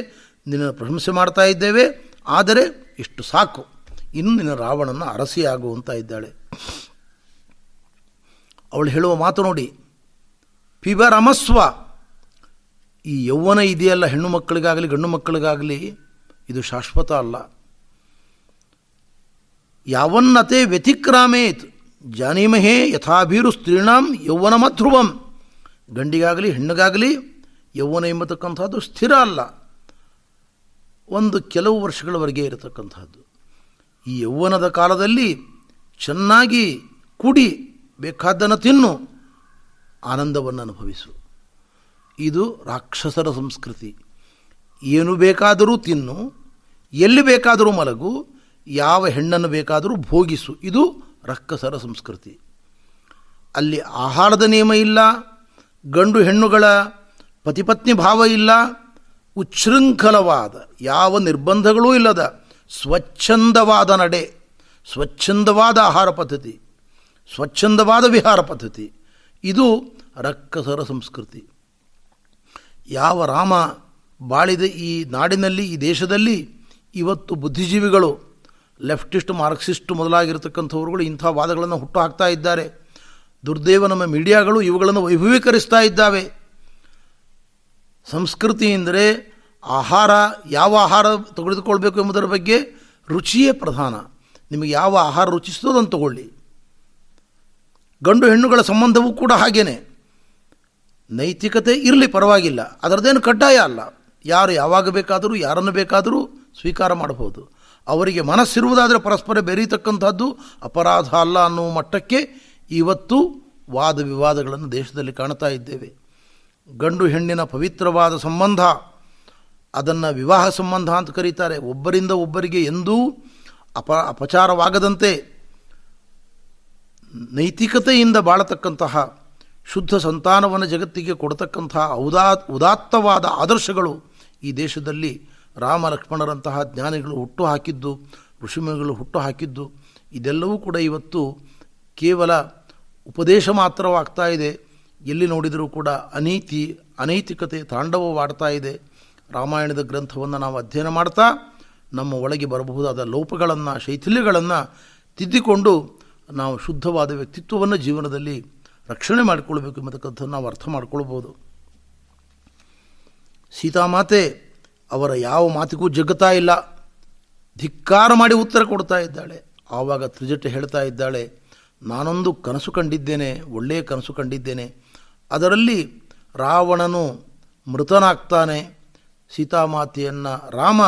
ನಿನ್ನ ಪ್ರಶಂಸೆ ಮಾಡ್ತಾ ಇದ್ದೇವೆ. ಆದರೆ ಇಷ್ಟು ಸಾಕು. ಇನ್ನು ನಿನ್ನ ರಾವಣನ ಅರಸಿಯಾಗುವಂತ ಇದ್ದಾಳೆ. ಅವಳು ಹೇಳುವ ಮಾತು ನೋಡಿ. ಪಿಬರಮಸ್ವ. ಈ ಯೌವನ ಇದೆಯಲ್ಲ, ಹೆಣ್ಣು ಮಕ್ಕಳಿಗಾಗಲಿ, ಗಂಡು ಮಕ್ಕಳಿಗಾಗಲಿ, ಇದು ಶಾಶ್ವತ ಅಲ್ಲ. ಯಾವನ್ನತೆ ವ್ಯತಿಕ್ರಾಮೇತ್. ಜಾನೀಮಹೇ ಯಥಾಭೀರು ಸ್ತ್ರೀಣಾಂ ಯೌವನಮಧ್ರುವಂ. ಗಂಡಿಗಾಗಲಿ, ಹೆಣ್ಣಿಗಾಗಲಿ, ಯೌವನ ಎಂಬತಕ್ಕಂಥದ್ದು ಸ್ಥಿರ ಅಲ್ಲ. ಒಂದು ಕೆಲವು ವರ್ಷಗಳವರೆಗೆ ಇರತಕ್ಕಂಥದ್ದು ಈ ಯೌವನದ ಕಾಲದಲ್ಲಿ ಚೆನ್ನಾಗಿ ಕುಡಿ, ಬೇಕಾದ್ದನ್ನು ತಿನ್ನು, ಆನಂದವನ್ನು ಅನುಭವಿಸು. ಇದು ರಾಕ್ಷಸರ ಸಂಸ್ಕೃತಿ. ಏನು ಬೇಕಾದರೂ ತಿನ್ನು, ಎಲ್ಲಿ ಬೇಕಾದರೂ ಮಲಗು ಯಾವ ಹೆಣ್ಣನ್ನು ಬೇಕಾದರೂ ಭೋಗಿಸು. ಇದು ರಕ್ಕಸರ ಸಂಸ್ಕೃತಿ. ಅಲ್ಲಿ ಆಹಾರದ ನಿಯಮ ಇಲ್ಲ, ಗಂಡು ಹೆಣ್ಣುಗಳ ಪತಿಪತ್ನಿ ಭಾವ ಇಲ್ಲ, ಉಚ್ಛೃಂಖಲವಾದ ಯಾವ ನಿರ್ಬಂಧಗಳೂ ಇಲ್ಲದ ಸ್ವಚ್ಛಂದವಾದ ನಡೆ, ಸ್ವಚ್ಛಂದವಾದ ಆಹಾರ ಪದ್ಧತಿ, ಸ್ವಚ್ಛಂದವಾದ ವಿಹಾರ ಪದ್ಧತಿ. ಇದು ರಕ್ಕಸರ ಸಂಸ್ಕೃತಿ. ಯಾವ ರಾಮ ಬಾಳಿದ ಈ ನಾಡಿನಲ್ಲಿ, ಈ ದೇಶದಲ್ಲಿ ಇವತ್ತು ಬುದ್ಧಿಜೀವಿಗಳು ಲೆಫ್ಟಿಸ್ಟ್ ಮಾರ್ಕ್ಸಿಸ್ಟ್ ಮೊದಲಾಗಿರ್ತಕ್ಕಂಥವ್ರುಗಳು ಇಂಥ ವಾದಗಳನ್ನು ಹುಟ್ಟು ಹಾಕ್ತಾ ಇದ್ದಾರೆ. ದುರ್ದೇವ ನಮ್ಮ ಮೀಡಿಯಾಗಳು ಇವುಗಳನ್ನು ವೈಭವೀಕರಿಸ್ತಾ ಇದ್ದಾವೆ. ಸಂಸ್ಕೃತಿ ಎಂದರೆ ಆಹಾರ, ಯಾವ ಆಹಾರ ತೆಗೆದುಕೊಳ್ಬೇಕು ಎಂಬುದರ ಬಗ್ಗೆ ರುಚಿಯೇ ಪ್ರಧಾನ. ನಿಮಗೆ ಯಾವ ಆಹಾರ ರುಚಿಸ್ತೋ ಅದನ್ನು ತಗೊಳ್ಳಿ. ಗಂಡು ಹೆಣ್ಣುಗಳ ಸಂಬಂಧವೂ ಕೂಡ ಹಾಗೇನೆ. ನೈತಿಕತೆ ಇರಲಿ ಪರವಾಗಿಲ್ಲ. ಅದರದ್ದೇನು ಕಡ್ಡಾಯ ಅಲ್ಲ. ಯಾರು ಯಾವಾಗ ಬೇಕಾದರೂ, ಯಾರನ್ನು ಬೇಕಾದರೂ ಸ್ವೀಕಾರ ಮಾಡಬಹುದು. ಅವರಿಗೆ ಮನಸ್ಸಿರುವುದಾದರೆ ಪರಸ್ಪರ ಬೆರೀತಕ್ಕಂಥದ್ದು, ಅಪರಾಧ ಅಲ್ಲ ಅನ್ನುವ ಮಟ್ಟಕ್ಕೆ ಇವತ್ತು ವಾದ ವಿವಾದಗಳನ್ನು ದೇಶದಲ್ಲಿ ಕಾಣ್ತಾ ಇದ್ದೇವೆ. ಗಂಡು ಹೆಣ್ಣಿನ ಪವಿತ್ರವಾದ ಸಂಬಂಧ, ಅದನ್ನು ವಿವಾಹ ಸಂಬಂಧ ಅಂತ ಕರೀತಾರೆ. ಒಬ್ಬರಿಂದ ಒಬ್ಬರಿಗೆ ಎಂದೂ ಅಪ, ಅಪಚಾರವಾಗದಂತೆ ನೈತಿಕತೆಯಿಂದ ಬಾಳತಕ್ಕಂತಹ ಶುದ್ಧ ಸಂತಾನವನ್ನು ಜಗತ್ತಿಗೆ ಕೊಡತಕ್ಕಂತಹ ಉದಾ, ಉದಾತ್ತವಾದ ಆದರ್ಶಗಳು ಈ ದೇಶದಲ್ಲಿ ರಾಮ ಲಕ್ಷ್ಮಣರಂತಹ ಜ್ಞಾನಿಗಳು ಹುಟ್ಟು ಹಾಕಿದ್ದು, ಋಷಿಮುನಿಗಳು ಹುಟ್ಟು ಹಾಕಿದ್ದು, ಇದೆಲ್ಲವೂ ಕೂಡ ಇವತ್ತು ಕೇವಲ ಉಪದೇಶ ಮಾತ್ರವಾಗ್ತಾ ಇದೆ. ಎಲ್ಲಿ ನೋಡಿದರೂ ಕೂಡ ಅನೀತಿ, ಅನೈತಿಕತೆ ತಾಂಡವವಾಡ್ತಾ ಇದೆ. ರಾಮಾಯಣದ ಗ್ರಂಥವನ್ನು ನಾವು ಅಧ್ಯಯನ ಮಾಡ್ತಾ ನಮ್ಮ ಒಳಗೆ ಬರಬಹುದಾದ ಲೋಪಗಳನ್ನು, ಶೈಥಿಲ್ಯಗಳನ್ನು ತಿದ್ದಿಕೊಂಡು ನಾವು ಶುದ್ಧವಾದ ವ್ಯಕ್ತಿತ್ವವನ್ನು ಜೀವನದಲ್ಲಿ ರಕ್ಷಣೆ ಮಾಡಿಕೊಳ್ಬೇಕು ಎಂಬತಕ್ಕಂಥದ್ದು ನಾವು ಅರ್ಥ ಮಾಡ್ಕೊಳ್ಬೋದು. ಸೀತಾಮಾತೆ ಅವರ ಯಾವ ಮಾತಿಗೂ ಜಗ್ಗತಾ ಇಲ್ಲ. ಧಿಕ್ಕಾರ ಮಾಡಿ ಉತ್ತರ ಕೊಡ್ತಾ ಇದ್ದಾಳೆ. ಆವಾಗ ತ್ರಿಜಟೆ ಹೇಳ್ತಾ ಇದ್ದಾಳೆ, ನಾನೊಂದು ಕನಸು ಕಂಡಿದ್ದೇನೆ, ಒಳ್ಳೆಯ ಕನಸು ಕಂಡಿದ್ದೇನೆ. ಅದರಲ್ಲಿ ರಾವಣನು ಮೃತನಾಗ್ತಾನೆ. ಸೀತಾಮಾತೆಯನ್ನು ರಾಮ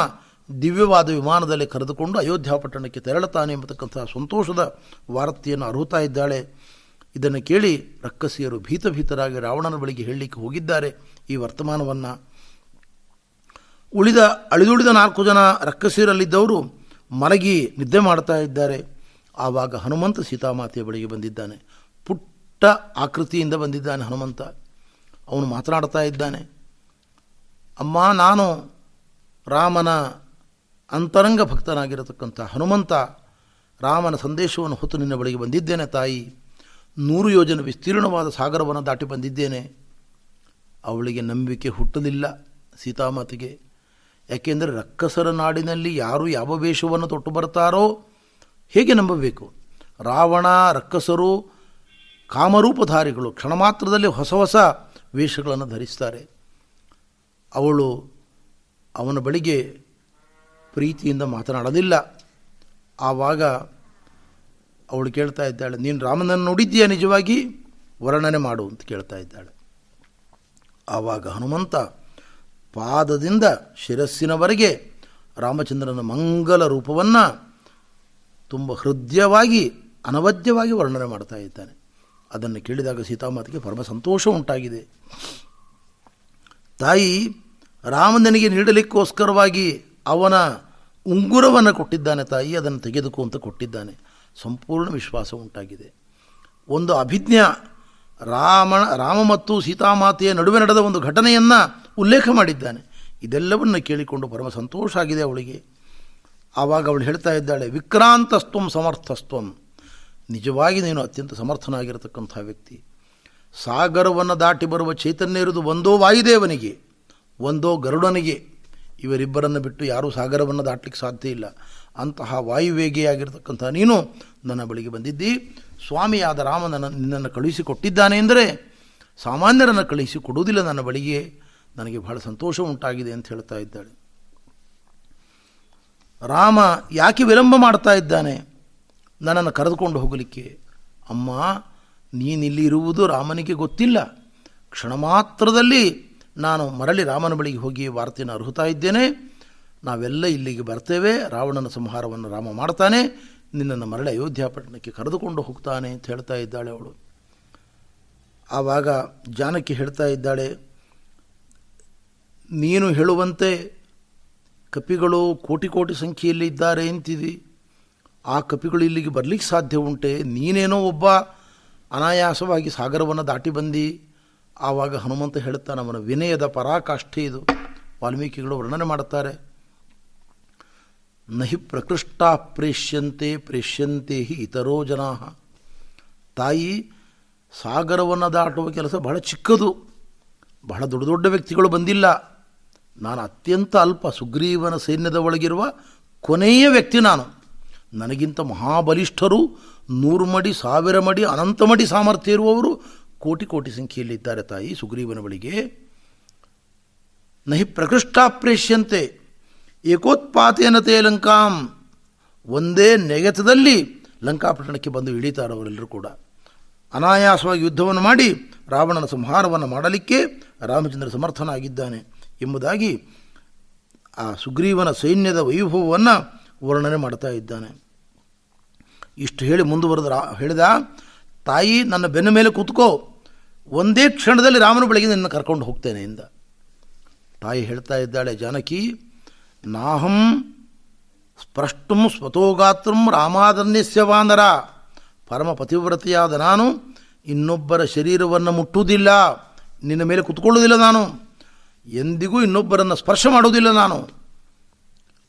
ದಿವ್ಯವಾದ ವಿಮಾನದಲ್ಲಿ ಕರೆದುಕೊಂಡು ಅಯೋಧ್ಯ ಪಟ್ಟಣಕ್ಕೆ ತೆರಳುತ್ತಾನೆ ಎಂಬತಕ್ಕಂಥ ಸಂತೋಷದ ವಾರ್ತೆಯನ್ನು ಅರ್ಹುತ್ತಾ ಇದ್ದಾಳೆ. ಇದನ್ನು ಕೇಳಿ ರಕ್ಕಸಿಯರು ಭೀತಭೀತರಾಗಿ ರಾವಣನ ಬಳಿಗೆ ಹೇಳಲಿಕ್ಕೆ ಹೋಗಿದ್ದಾರೆ. ಈ ವರ್ತಮಾನವನ್ನು ಉಳಿದ ಅಳಿದುಳಿದ ನಾಲ್ಕು ಜನ ರಕ್ಕಸೀರಲ್ಲಿದ್ದವರು ಮಲಗಿ ನಿದ್ದೆ ಮಾಡ್ತಾ ಇದ್ದಾರೆ. ಆವಾಗ ಹನುಮಂತ ಸೀತಾಮಾತೆಯ ಬಳಿಗೆ ಬಂದಿದ್ದಾನೆ. ಪುಟ್ಟ ಆಕೃತಿಯಿಂದ ಬಂದಿದ್ದಾನೆ ಹನುಮಂತ. ಅವನು ಮಾತನಾಡ್ತಾ ಇದ್ದಾನೆ. ಅಮ್ಮ, ನಾನು ರಾಮನ ಅಂತರಂಗ ಭಕ್ತನಾಗಿರತಕ್ಕಂಥ ಹನುಮಂತ ರಾಮನ ಸಂದೇಶವನ್ನು ಹೊತ್ತು ನಿನ್ನ ಬಳಿಗೆ ಬಂದಿದ್ದೇನೆ ತಾಯಿ. ನೂರು ಯೋಜನೆ ವಿಸ್ತೀರ್ಣವಾದ ಸಾಗರವನ್ನು ದಾಟಿ ಬಂದಿದ್ದೇನೆ. ಅವಳಿಗೆ ನಂಬಿಕೆ ಹುಟ್ಟಲಿಲ್ಲ ಸೀತಾಮಾತೆಗೆ. ಯಾಕೆಂದರೆ ರಕ್ಕಸರ ನಾಡಿನಲ್ಲಿ ಯಾರು ಯಾವ ವೇಷವನ್ನು ತೊಟ್ಟು ಬರ್ತಾರೋ ಹೇಗೆ ನಂಬಬೇಕು? ರಾವಣ, ರಕ್ಕಸರು, ಕಾಮರೂಪಧಾರಿಗಳು ಕ್ಷಣ ಮಾತ್ರದಲ್ಲಿ ಹೊಸ ಹೊಸ ವೇಷಗಳನ್ನು ಧರಿಸ್ತಾರೆ. ಅವಳು ಅವನ ಬಳಿಗೆ ಪ್ರೀತಿಯಿಂದ ಮಾತನಾಡೋದಿಲ್ಲ ಆವಾಗ ಅವಳು ಕೇಳ್ತಾ ಇದ್ದಾಳೆ, ನೀನು ರಾಮನನ್ನು ನೋಡಿದ್ದೀಯ ನಿಜವಾಗಿ? ವರ್ಣನೆ ಮಾಡು, ಅಂತ ಕೇಳ್ತಾ ಇದ್ದಾಳೆ. ಆವಾಗ ಹನುಮಂತ ಪಾದದಿಂದ ಶಿರಸ್ಸಿನವರೆಗೆ ರಾಮಚಂದ್ರನ ಮಂಗಲ ರೂಪವನ್ನು ತುಂಬ ಹೃದಯವಾಗಿ, ಅನವದ್ಯವಾಗಿ ವರ್ಣನೆ ಮಾಡ್ತಾ ಇದ್ದಾನೆ. ಅದನ್ನು ಕೇಳಿದಾಗ ಸೀತಾಮಾತೆಗೆ ಪರಮ ಸಂತೋಷ ಉಂಟಾಗಿದೆ. ತಾಯಿ, ರಾಮನಿಗೆ ನೀಡಲಿಕ್ಕೋಸ್ಕರವಾಗಿ ಅವನ ಉಂಗುರವನ್ನು ಕೊಟ್ಟಿದ್ದಾನೆ ತಾಯಿ, ಅದನ್ನು ತೆಗೆದುಕೋ ಅಂತ ಕೊಟ್ಟಿದ್ದಾನೆ. ಸಂಪೂರ್ಣ ವಿಶ್ವಾಸ ಉಂಟಾಗಿದೆ. ಒಂದು ಅಭಿಜ್ಞಾ ರಾಮನ, ರಾಮ ಮತ್ತು ಸೀತಾಮಾತೆಯ ನಡುವೆ ನಡೆದ ಒಂದು ಘಟನೆಯನ್ನು ಉಲ್ಲೇಖ ಮಾಡಿದ್ದಾನೆ. ಇದೆಲ್ಲವನ್ನು ಕೇಳಿಕೊಂಡು ಪರಮ ಸಂತೋಷ ಆಗಿದೆ ಅವಳಿಗೆ. ಆವಾಗ ಅವಳು ಹೇಳ್ತಾ ಇದ್ದಾಳೆ, ವಿಕ್ರಾಂತಸ್ತ್ವಂ ಸಮರ್ಥಸ್ತ್ವಂ. ನಿಜವಾಗಿ ನೀನು ಅತ್ಯಂತ ಸಮರ್ಥನಾಗಿರತಕ್ಕಂಥ ವ್ಯಕ್ತಿ. ಸಾಗರವನ್ನು ದಾಟಿ ಬರುವ ಚೈತನ್ಯ ಇರುವುದು ಒಂದೋ ವಾಯುದೇವನಿಗೆ, ಒಂದೋ ಗರುಡನಿಗೆ. ಇವರಿಬ್ಬರನ್ನು ಬಿಟ್ಟು ಯಾರೂ ಸಾಗರವನ್ನು ದಾಟಲಿಕ್ಕೆ ಸಾಧ್ಯ ಇಲ್ಲ. ಅಂತಹ ವಾಯುವೇಗಿಯಾಗಿರ್ತಕ್ಕಂಥ ನೀನು ನನ್ನ ಬಳಿಗೆ ಬಂದಿದ್ದಿ. ಸ್ವಾಮಿಯಾದ ರಾಮನ ನಿನ್ನನ್ನು ಕಳುಹಿಸಿಕೊಟ್ಟಿದ್ದಾನೆ ಎಂದರೆ ಸಾಮಾನ್ಯರನ್ನು ಕಳುಹಿಸಿ ಕೊಡುವುದಿಲ್ಲ ನನ್ನ ಬಳಿಗೆ ನನಗೆ ಬಹಳ ಸಂತೋಷ ಉಂಟಾಗಿದೆ ಅಂತ ಹೇಳ್ತಾ ಇದ್ದಾಳೆ. ರಾಮ ಯಾಕೆ ವಿಳಂಬ ಮಾಡ್ತಾ ಇದ್ದಾನೆ? ನನ್ನನ್ನು ಕರೆದುಕೊಂಡು ಹೋಗಲಿಕ್ಕೆ. ಅಮ್ಮ, ನೀನಿಲ್ಲಿ ಇರುವುದು ರಾಮನಿಗೆ ಗೊತ್ತಿಲ್ಲ. ಕ್ಷಣ ಮಾತ್ರದಲ್ಲಿ ನಾನು ಮರಳಿ ರಾಮನ ಬಳಿಗೆ ಹೋಗಿ ವಾರ್ತೆಯನ್ನು ಅರ್ಹುತ್ತಾ ಇದ್ದೇನೆ. ನಾವೆಲ್ಲ ಇಲ್ಲಿಗೆ ಬರ್ತೇವೆ. ರಾವಣನ ಸಂಹಾರವನ್ನು ರಾಮ ಮಾಡ್ತಾನೆ. ನಿನ್ನನ್ನು ಮರಳಿ ಅಯೋಧ್ಯ ಪಟ್ಟಣಕ್ಕೆ ಕರೆದುಕೊಂಡು ಹೋಗ್ತಾನೆ ಅಂತ ಹೇಳ್ತಾ ಇದ್ದಾಳೆ ಅವಳು. ಆವಾಗ ಜಾನಕಿ ಹೇಳ್ತಾ ಇದ್ದಾಳೆ, ನೀನು ಹೇಳುವಂತೆ ಕಪಿಗಳು ಕೋಟಿ ಕೋಟಿ ಸಂಖ್ಯೆಯಲ್ಲಿ ಇದ್ದಾರೆ ಅಂತಿದಿ. ಆ ಕಪಿಗಳು ಇಲ್ಲಿಗೆ ಬರಲಿಕ್ಕೆ ಸಾಧ್ಯ ಉಂಟೆ. ನೀನೇನೋ ಒಬ್ಬ ಅನಾಯಾಸವಾಗಿ ಸಾಗರವನ್ನು ದಾಟಿ ಬಂದು. ಆವಾಗ ಹನುಮಂತ ಹೇಳ್ತಾನೆ, ಅವನ ವಿನಯದ ಪರಾಕಾಷ್ಠೆ ಇದು. ವಾಲ್ಮೀಕಿಗಳು ವರ್ಣನೆ ಮಾಡುತ್ತಾರೆ. ನಹಿ ಪ್ರಕೃಷ್ಟ ಪ್ರೇಷ್ಯಂತೆ ಪ್ರೇಷ್ಯಂತೆ ಹಿ ಇತರೋ ಜನಾ. ತಾಯಿ ಸಾಗರವನ್ನು ದಾಟುವ ಕೆಲಸ ಬಹಳ ಚಿಕ್ಕದು. ಬಹಳ ದೊಡ್ಡ ದೊಡ್ಡ ವ್ಯಕ್ತಿಗಳು ಬಂದಿಲ್ಲ. ನಾನು ಅತ್ಯಂತ ಅಲ್ಪ ಸುಗ್ರೀವನ ಸೈನ್ಯದ ಒಳಗಿರುವ ಕೊನೆಯ ವ್ಯಕ್ತಿ ನಾನು. ನನಗಿಂತ ಮಹಾಬಲಿಷ್ಠರು ನೂರು ಮಡಿ, ಸಾವಿರ ಮಡಿ, ಅನಂತ ಮಡಿ ಸಾಮರ್ಥ್ಯ ಇರುವವರು ಕೋಟಿ ಕೋಟಿ ಸಂಖ್ಯೆಯಲ್ಲಿದ್ದಾರೆ ತಾಯಿ ಸುಗ್ರೀವನ ಬಳಿಗೆ. ನಹಿ ಏಕೋತ್ಪಾತೇನತೆ ಲಂಕಾಂ ಒಂದೇ ನೆಗೆತದಲ್ಲಿ ಲಂಕಾಪಟ್ಟಣಕ್ಕೆ ಬಂದು ಇಳಿತಾರೆ ಅವರೆಲ್ಲರೂ ಕೂಡ. ಅನಾಯಾಸವಾಗಿ ಯುದ್ಧವನ್ನು ಮಾಡಿ ರಾವಣನ ಸಂಹಾರವನ್ನು ಮಾಡಲಿಕ್ಕೆ ರಾಮಚಂದ್ರ ಸಮರ್ಥನಾಗಿದ್ದಾನೆ ಎಂಬುದಾಗಿ ಆ ಸುಗ್ರೀವನ ಸೈನ್ಯದ ವೈಭವವನ್ನು ವರ್ಣನೆ ಮಾಡ್ತಾ ಇದ್ದಾನೆ. ಇಷ್ಟು ಹೇಳಿ ಮುಂದುವರೆದ ಹೇಳಿದ, ತಾಯಿ ನನ್ನ ಬೆನ್ನ ಮೇಲೆ ಕೂತ್ಕೋ, ಒಂದೇ ಕ್ಷಣದಲ್ಲಿ ರಾಮನ ಬೆಳಗ್ಗೆ ನಿನ್ನ ಕರ್ಕೊಂಡು ಹೋಗ್ತೇನೆ ಎಂದ. ತಾಯಿ ಹೇಳ್ತಾ ಇದ್ದಾಳೆ, ಜಾನಕಿ ನಾಹಂ ಸ್ಪ್ರಷ್ಟು ಸ್ವತೋಗಾತ್ರಂ ರಾಮಾದನ್ಯಸ್ಯ ವಾನರ. ಪರಮ ಪತಿವ್ರತೆಯಾದ ನಾನು ಇನ್ನೊಬ್ಬರ ಶರೀರವನ್ನು ಮುಟ್ಟುವುದಿಲ್ಲ. ನಿನ್ನ ಮೇಲೆ ಕುತ್ಕೊಳ್ಳುವುದಿಲ್ಲ ನಾನು. ಎಂದಿಗೂ ಇನ್ನೊಬ್ಬರನ್ನು ಸ್ಪರ್ಶ ಮಾಡುವುದಿಲ್ಲ ನಾನು.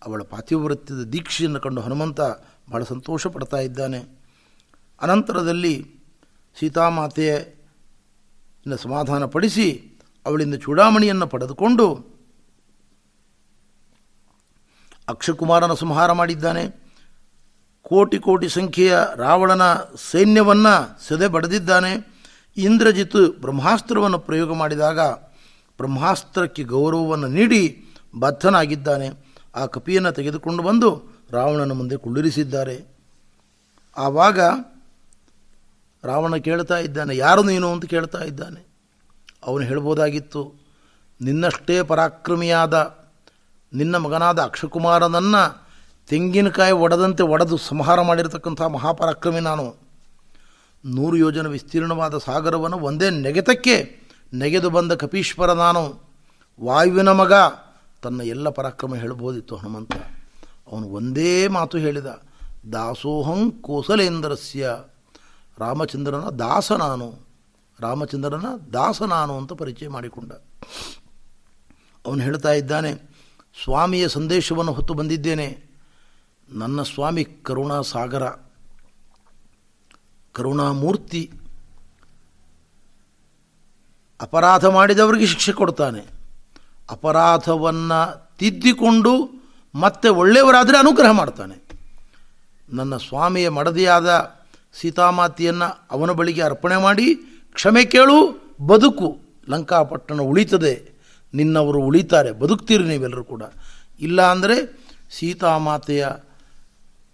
ಅವಳ ಪಾತಿವ್ರತ್ಯದ ದೀಕ್ಷೆಯನ್ನು ಕಂಡು ಹನುಮಂತ ಬಹಳ ಸಂತೋಷ ಪಡ್ತಾ ಇದ್ದಾನೆ. ಅನಂತರದಲ್ಲಿ ಸೀತಾಮಾತೆಯನ್ನು ಸಮಾಧಾನಪಡಿಸಿ ಅವಳಿಂದ ಚೂಡಾಮಣಿಯನ್ನು ಪಡೆದುಕೊಂಡು ಅಕ್ಷಕುಮಾರನ ಸಂಹಾರ ಮಾಡಿದ್ದಾನೆ. ಕೋಟಿ ಕೋಟಿ ಸಂಖ್ಯೆಯ ರಾವಣನ ಸೈನ್ಯವನ್ನು ಸೆದೆ ಬಡದಿದ್ದಾನೆ. ಇಂದ್ರಜಿತ್ ಬ್ರಹ್ಮಾಸ್ತ್ರವನ್ನು ಪ್ರಯೋಗ ಮಾಡಿದಾಗ ಬ್ರಹ್ಮಾಸ್ತ್ರಕ್ಕೆ ಗೌರವವನ್ನು ನೀಡಿ ಬದ್ಧನಾಗಿದ್ದಾನೆ. ಆ ಕಪಿಯನ್ನು ತೆಗೆದುಕೊಂಡು ಬಂದು ರಾವಣನ ಮುಂದೆ ಕುಳ್ಳಿರಿಸಿದ್ದಾರೆ. ಆವಾಗ ರಾವಣ ಕೇಳ್ತಾ ಇದ್ದಾನೆ, ಯಾರು ನೀನು? ಅಂತ ಕೇಳ್ತಾ ಇದ್ದಾನೆ. ಅವನು ಹೇಳ್ಬೋದಾಗಿತ್ತು, ನಿನ್ನಷ್ಟೇ ಪರಾಕ್ರಮಿಯಾದ ನಿನ್ನ ಮಗನಾದ ಅಕ್ಷಕುಮಾರನನ್ನು ತೆಂಗಿನಕಾಯಿ ಒಡೆದಂತೆ ಒಡೆದು ಸಂಹಾರ ಮಾಡಿರತಕ್ಕಂಥ ಮಹಾಪರಾಕ್ರಮಿ ನಾನು. ನೂರು ಯೋಜನೆ ವಿಸ್ತೀರ್ಣವಾದ ಸಾಗರವನ್ನು ಒಂದೇ ನೆಗೆತಕ್ಕೆ ನೆಗೆದು ಬಂದ ಕಪೀಶ್ವರ ನಾನು. ವಾಯುವಿನ ಮಗ, ತನ್ನ ಎಲ್ಲ ಪರಾಕ್ರಮ ಹೇಳ್ಬೋದಿತ್ತು ಹನುಮಂತ. ಅವನು ಒಂದೇ ಮಾತು ಹೇಳಿದ, ದಾಸೋಹಂ ಕೋಸಲೇಂದ್ರಸ್ಯ, ರಾಮಚಂದ್ರನ ದಾಸ ನಾನು, ರಾಮಚಂದ್ರನ ದಾಸ ನಾನು ಅಂತ ಪರಿಚಯ ಮಾಡಿಕೊಂಡ. ಅವನು ಹೇಳ್ತಾ ಇದ್ದಾನೆ ಸ್ವಾಮಿಯ ಸಂದೇಶವನ್ನು ಹೊತ್ತು ಬಂದಿದ್ದೇನೆ. ನನ್ನ ಸ್ವಾಮಿ ಕರುಣಾ ಸಾಗರ ಕರುಣಾಮೂರ್ತಿ, ಅಪರಾಧ ಮಾಡಿದವರಿಗೆ ಶಿಕ್ಷೆ ಕೊಡ್ತಾನೆ. ಅಪರಾಧವನ್ನು ತಿದ್ದಿಕೊಂಡು ಮತ್ತೆ ಒಳ್ಳೆಯವರಾದರೆ ಅನುಗ್ರಹ ಮಾಡ್ತಾನೆ. ನನ್ನ ಸ್ವಾಮಿಯ ಮಡದಿಯಾದ ಸೀತಾಮಾತೆಯನ್ನು ಅವನ ಬಳಿಗೆ ಅರ್ಪಣೆ ಮಾಡಿ, ಕ್ಷಮೆ ಕೇಳು, ಬದುಕು ಲಂಕಾಪಟ್ಟಣ ಉಳಿತದೆ. ನಿನ್ನವರು ಉಳಿತಾರೆ, ಬದುಕ್ತೀರಿ ನೀವೆಲ್ಲರೂ ಕೂಡ. ಇಲ್ಲ ಅಂದರೆ ಸೀತಾಮಾತೆಯ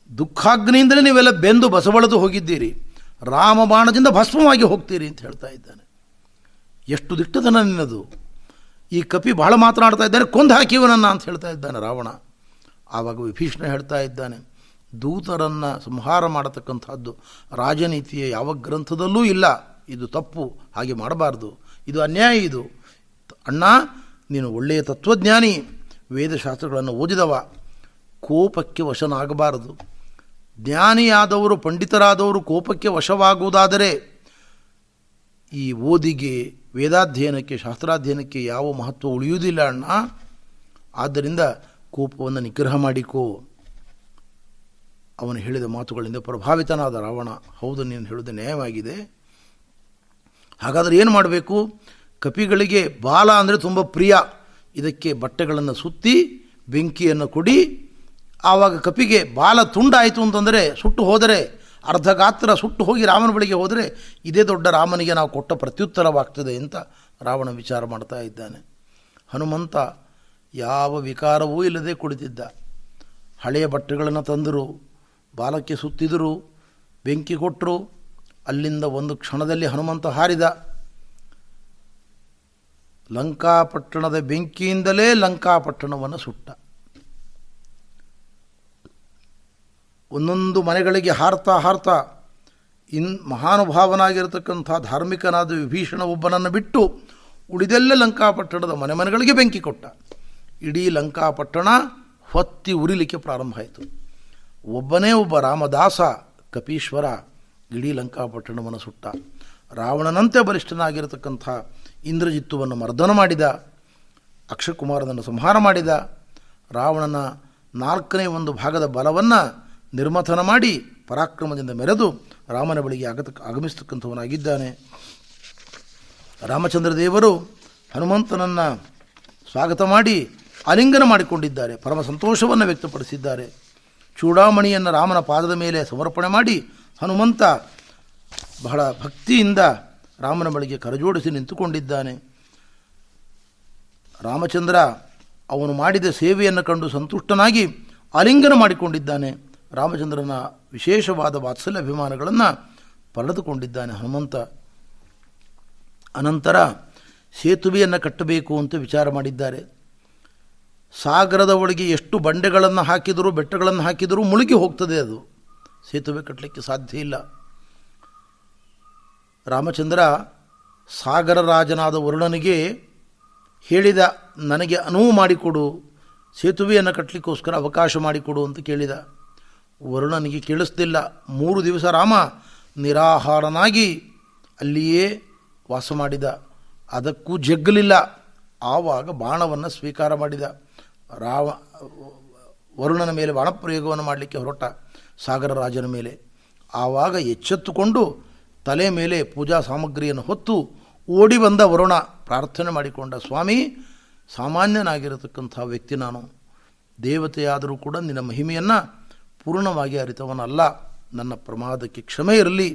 ದುಃಖಾಗ್ನಿಯಿಂದಲೇ ನೀವೆಲ್ಲ ಬೆಂದು ಬಸವಳೆದು ಹೋಗಿದ್ದೀರಿ. ರಾಮ ಬಾಣದಿಂದ ಭಸ್ಮವಾಗಿ ಹೋಗ್ತೀರಿ ಅಂತ ಹೇಳ್ತಾ ಇದ್ದಾನೆ. ಎಷ್ಟು ದಿಟ್ಟತನ ನಿನ್ನದು. ಈ ಕಪಿ ಬಹಳ ಮಾತನಾಡ್ತಾ ಇದ್ದಾನೆ, ಕೊಂದು ಹಾಕಿವನನ್ನ ಅಂತ ಹೇಳ್ತಾ ಇದ್ದಾನೆ ರಾವಣ. ಆವಾಗ ವಿಭೀಷಣ ಹೇಳ್ತಾ ಇದ್ದಾನೆ, ದೂತರನ್ನು ಸಂಹಾರ ಮಾಡತಕ್ಕಂಥದ್ದು ರಾಜನೀತಿಯ ಯಾವ ಗ್ರಂಥದಲ್ಲೂ ಇಲ್ಲ. ಇದು ತಪ್ಪು, ಹಾಗೆ ಮಾಡಬಾರ್ದು. ಇದು ಅನ್ಯಾಯ ಇದು. ಅಣ್ಣ ನೀನು ಒಳ್ಳೆಯ ತತ್ವಜ್ಞಾನಿ. ವೇದಶಾಸ್ತ್ರಗಳನ್ನು ಓದಿದವ. ಕೋಪಕ್ಕೆ ವಶನಾಗಬಾರದು. ಜ್ಞಾನಿಯಾದವರು, ಪಂಡಿತರಾದವರು ಕೋಪಕ್ಕೆ ವಶವಾಗುವುದಾದರೆ ಈ ಓದಿಗೆ, ವೇದಾಧ್ಯಯನಕ್ಕೆ, ಶಾಸ್ತ್ರಾಧ್ಯಯನಕ್ಕೆ ಯಾವ ಮಹತ್ವ ಉಳಿಯುವುದಿಲ್ಲ ಅಣ್ಣ. ಆದ್ದರಿಂದ ಕೋಪವನ್ನು ನಿಗ್ರಹ ಮಾಡಿಕೋ. ಅವನು ಹೇಳಿದ ಮಾತುಗಳಿಂದ ಪ್ರಭಾವಿತನಾದ ರಾವಣ. ಹೌದು, ನೀನು ಹೇಳೋದು ನ್ಯಾಯವಾಗಿದೆ. ಹಾಗಾದರೆ ಏನು ಮಾಡಬೇಕು? ಕಪಿಗಳಿಗೆ ಬಾಲ ಅಂದರೆ ತುಂಬ ಪ್ರಿಯ. ಇದಕ್ಕೆ ಬಟ್ಟೆಗಳನ್ನು ಸುತ್ತಿ, ಬೆಂಕಿಯನ್ನು ಕೊಡಿ. ಆವಾಗ ಕಪಿಗೆ ಬಾಲ ತುಂಡಾಯಿತು ಅಂತಂದರೆ ಸುಟ್ಟು ಹೋದರೆ, ಅರ್ಧ ಗಾತ್ರ ಸುಟ್ಟು ಹೋಗಿ ರಾಮನ ಬಳಿಗೆ ಹೋದರೆ, ಇದೇ ದೊಡ್ಡ ರಾಮನಿಗೆ ನಾವು ಕೊಟ್ಟ ಪ್ರತ್ಯುತ್ತರವಾಗ್ತದೆ ಅಂತ ರಾವಣ ವಿಚಾರ ಮಾಡ್ತಾ ಇದ್ದಾನೆ. ಹನುಮಂತ ಯಾವ ವಿಕಾರವೂ ಇಲ್ಲದೆ ಕುಳಿತಿದ್ದ. ಹಳೆಯ ಬಟ್ಟೆಗಳನ್ನು ತಂದರು, ಬಾಲಕ್ಕೆ ಸುತ್ತಿದರು, ಬೆಂಕಿ ಕೊಟ್ಟರು ಅಲ್ಲಿಂದ ಒಂದು ಕ್ಷಣದಲ್ಲಿ ಹನುಮಂತ ಹಾರಿದ. ಲಂಕಾಪಟ್ಟಣದ ಬೆಂಕಿಯಿಂದಲೇ ಲಂಕಾಪಟ್ಟಣವನ್ನು ಸುಟ್ಟ. ಒಂದೊಂದು ಮನೆಗಳಿಗೆ ಹಾರ್ತಾ ಹಾರ್ತಾ ಇನ್ ಮಹಾನುಭಾವನಾಗಿರತಕ್ಕಂಥ ಧಾರ್ಮಿಕನಾದ ವಿಭೀಷಣ ಒಬ್ಬನನ್ನು ಬಿಟ್ಟು ಉಳಿದೆಲ್ಲ ಲಂಕಾಪಟ್ಟಣದ ಮನೆ ಮನೆಗಳಿಗೆ ಬೆಂಕಿ ಕೊಟ್ಟ. ಇಡೀ ಲಂಕಾಪಟ್ಟಣ ಹೊತ್ತಿ ಉರಿಲಿಕ್ಕೆ ಪ್ರಾರಂಭ ಆಯಿತು. ಒಬ್ಬನೇ ಒಬ್ಬ ರಾಮದಾಸ, ಕಪೀಶ್ವರ ಇಡೀ ಲಂಕಾಪಟ್ಟಣವನ್ನು ಸುಟ್ಟ. ರಾವಣನಂತೆ ಬಲಿಷ್ಠನಾಗಿರತಕ್ಕಂಥ ಇಂದ್ರಜಿತ್ತುವನ್ನು ಮರ್ದನ ಮಾಡಿದ ಅಕ್ಷಕುಮಾರನನ್ನು ಸಂಹಾರ ಮಾಡಿದ, ರಾವಣನ ನಾಲ್ಕನೇ ಒಂದು ಭಾಗದ ಬಲವನ್ನು ನಿರ್ಮಥನ ಮಾಡಿ ಪರಾಕ್ರಮದಿಂದ ಮೆರೆದು ರಾಮನ ಬಳಿಗೆ ಆಗತ, ಆಗಮಿಸ್ತಕ್ಕಂಥವನಾಗಿದ್ದಾನೆ. ರಾಮಚಂದ್ರ ದೇವರು ಹನುಮಂತನನ್ನು ಸ್ವಾಗತ ಮಾಡಿ ಆಲಿಂಗನ ಮಾಡಿಕೊಂಡಿದ್ದಾರೆ, ಪರಮ ಸಂತೋಷವನ್ನು ವ್ಯಕ್ತಪಡಿಸಿದ್ದಾರೆ. ಚೂಡಾಮಣಿಯನ್ನು ರಾಮನ ಪಾದದ ಮೇಲೆ ಸಮರ್ಪಣೆ ಮಾಡಿ ಹನುಮಂತ ಬಹಳ ಭಕ್ತಿಯಿಂದ ರಾಮನ ಬಳಿಗೆ ಕರಜೋಡಿಸಿ ನಿಂತುಕೊಂಡಿದ್ದಾನೆ. ರಾಮಚಂದ್ರ ಅವನು ಮಾಡಿದ ಸೇವೆಯನ್ನು ಕಂಡು ಸಂತುಷ್ಟನಾಗಿ ಆಲಿಂಗನ ಮಾಡಿಕೊಂಡಿದ್ದಾನೆ. ರಾಮಚಂದ್ರನ ವಿಶೇಷವಾದ ವಾತ್ಸಲ್ಯ ಅಭಿಮಾನಗಳನ್ನು ಪಡೆದುಕೊಂಡಿದ್ದಾನೆ ಹನುಮಂತ. ಅನಂತರ ಸೇತುವೆಯನ್ನು ಕಟ್ಟಬೇಕು ಅಂತ ವಿಚಾರ ಮಾಡಿದ್ದಾರೆ. ಸಾಗರದ ಒಳಗೆ ಎಷ್ಟು ಬಂಡೆಗಳನ್ನು ಹಾಕಿದರೂ ಬೆಟ್ಟಗಳನ್ನು ಹಾಕಿದರೂ ಮುಳುಗಿ ಹೋಗ್ತದೆ ಅದು. ಸೇತುವೆ ಕಟ್ಟಲಿಕ್ಕೆ ಸಾಧ್ಯ ಇಲ್ಲ. ರಾಮಚಂದ್ರ ಸಾಗರ ರಾಜನಾದ ವರುಣನಿಗೆ ಹೇಳಿದ, ನನಗೆ ಅನುವು ಮಾಡಿಕೊಡು, ಸೇತುವೆಯನ್ನು ಕಟ್ಟಲಿಕ್ಕೋಸ್ಕರ ಅವಕಾಶ ಮಾಡಿಕೊಡು ಅಂತ ಕೇಳಿದ. ವರುಣನಿಗೆ ಕೇಳಿಸ್ತಿಲ್ಲ. ಮೂರು ದಿವಸ ರಾಮ ನಿರಾಹಾರನಾಗಿ ಅಲ್ಲಿಯೇ ವಾಸ ಮಾಡಿದ. ಅದಕ್ಕೂ ಜಗ್ಗಲಿಲ್ಲ. ಆವಾಗ ಬಾಣವನ್ನು ಸ್ವೀಕಾರ ಮಾಡಿದ. ರಾವ ವರುಣನ ಮೇಲೆ ಬಾಣಪ್ರಯೋಗವನ್ನು ಮಾಡಲಿಕ್ಕೆ ಹೊರಟ ಸಾಗರ ರಾಜನ ಮೇಲೆ. ಆವಾಗ ಎಚ್ಚೆತ್ತುಕೊಂಡು ತಲೆ ಮೇಲೆ ಪೂಜಾ ಸಾಮಗ್ರಿಯನ್ನು ಹೊತ್ತು ಓಡಿ ಬಂದ ವರುಣ ಪ್ರಾರ್ಥನೆ ಮಾಡಿಕೊಂಡ ಸ್ವಾಮಿ, ಸಾಮಾನ್ಯನಾಗಿರತಕ್ಕಂಥ ವ್ಯಕ್ತಿ ನಾನು. ದೇವತೆಯಾದರೂ ಕೂಡ ನಿನ್ನ ಮಹಿಮೆಯನ್ನು ಪೂರ್ಣವಾಗಿ ಅರಿತವನಲ್ಲ. ನನ್ನ ಪ್ರಮಾದಕ್ಕೆ ಕ್ಷಮೆ ಇರಲಿ.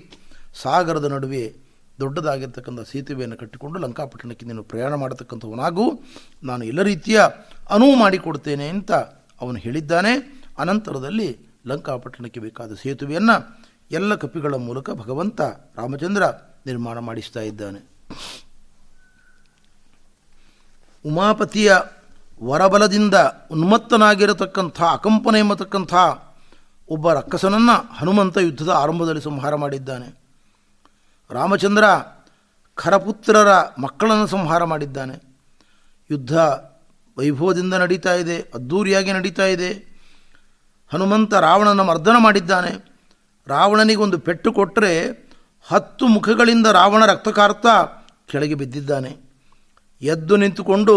ಸಾಗರದ ನಡುವೆ ದೊಡ್ಡದಾಗಿರ್ತಕ್ಕಂಥ ಸೇತುವೆಯನ್ನು ಕಟ್ಟಿಕೊಂಡು ಲಂಕಾಪಟ್ಟಣಕ್ಕೆ ನೀನು ಪ್ರಯಾಣ ಮಾಡತಕ್ಕಂಥವನಾಗೂ. ನಾನು ಎಲ್ಲ ರೀತಿಯ ಅನುವು ಮಾಡಿಕೊಡ್ತೇನೆ ಅಂತ ಅವನು ಹೇಳಿದ್ದಾನೆ. ಅನಂತರದಲ್ಲಿ ಲಂಕಾಪಟ್ಟಣಕ್ಕೆ ಬೇಕಾದ ಸೇತುವೆಯನ್ನು ಎಲ್ಲ ಕಪಿಗಳ ಮೂಲಕ ಭಗವಂತ ರಾಮಚಂದ್ರ ನಿರ್ಮಾಣ ಮಾಡಿಸ್ತಾ ಇದ್ದಾನೆ. ಉಮಾಪತಿಯ ವರಬಲದಿಂದ ಉನ್ಮತ್ತನಾಗಿರತಕ್ಕಂಥ, ಅಕಂಪನ ಎಂಬತಕ್ಕಂಥ ಒಬ್ಬ ರಕ್ಕಸನನ್ನು ಹನುಮಂತ ಯುದ್ಧದ ಆರಂಭದಲ್ಲಿ ಸಂಹಾರ ಮಾಡಿದ್ದಾನೆ. ರಾಮಚಂದ್ರ ಖರಪುತ್ರರ ಮಕ್ಕಳನ್ನು ಸಂಹಾರ ಮಾಡಿದ್ದಾನೆ. ಯುದ್ಧ ವೈಭವದಿಂದ ನಡೀತಾ ಇದೆ ಅದ್ಧೂರಿಯಾಗಿ ನಡೀತಾ ಇದೆ. ಹನುಮಂತ ರಾವಣನ ಮರ್ದನ ಮಾಡಿದ್ದಾನೆ. ರಾವಣನಿಗೆ ಒಂದು ಪೆಟ್ಟು ಕೊಟ್ಟರೆ ಹತ್ತು ಮುಖಗಳಿಂದ ರಾವಣ ರಕ್ತ ಕಾರ್ತಾ ಕೆಳಗೆ ಬಿದ್ದಿದ್ದಾನೆ. ಎದ್ದು ನಿಂತುಕೊಂಡು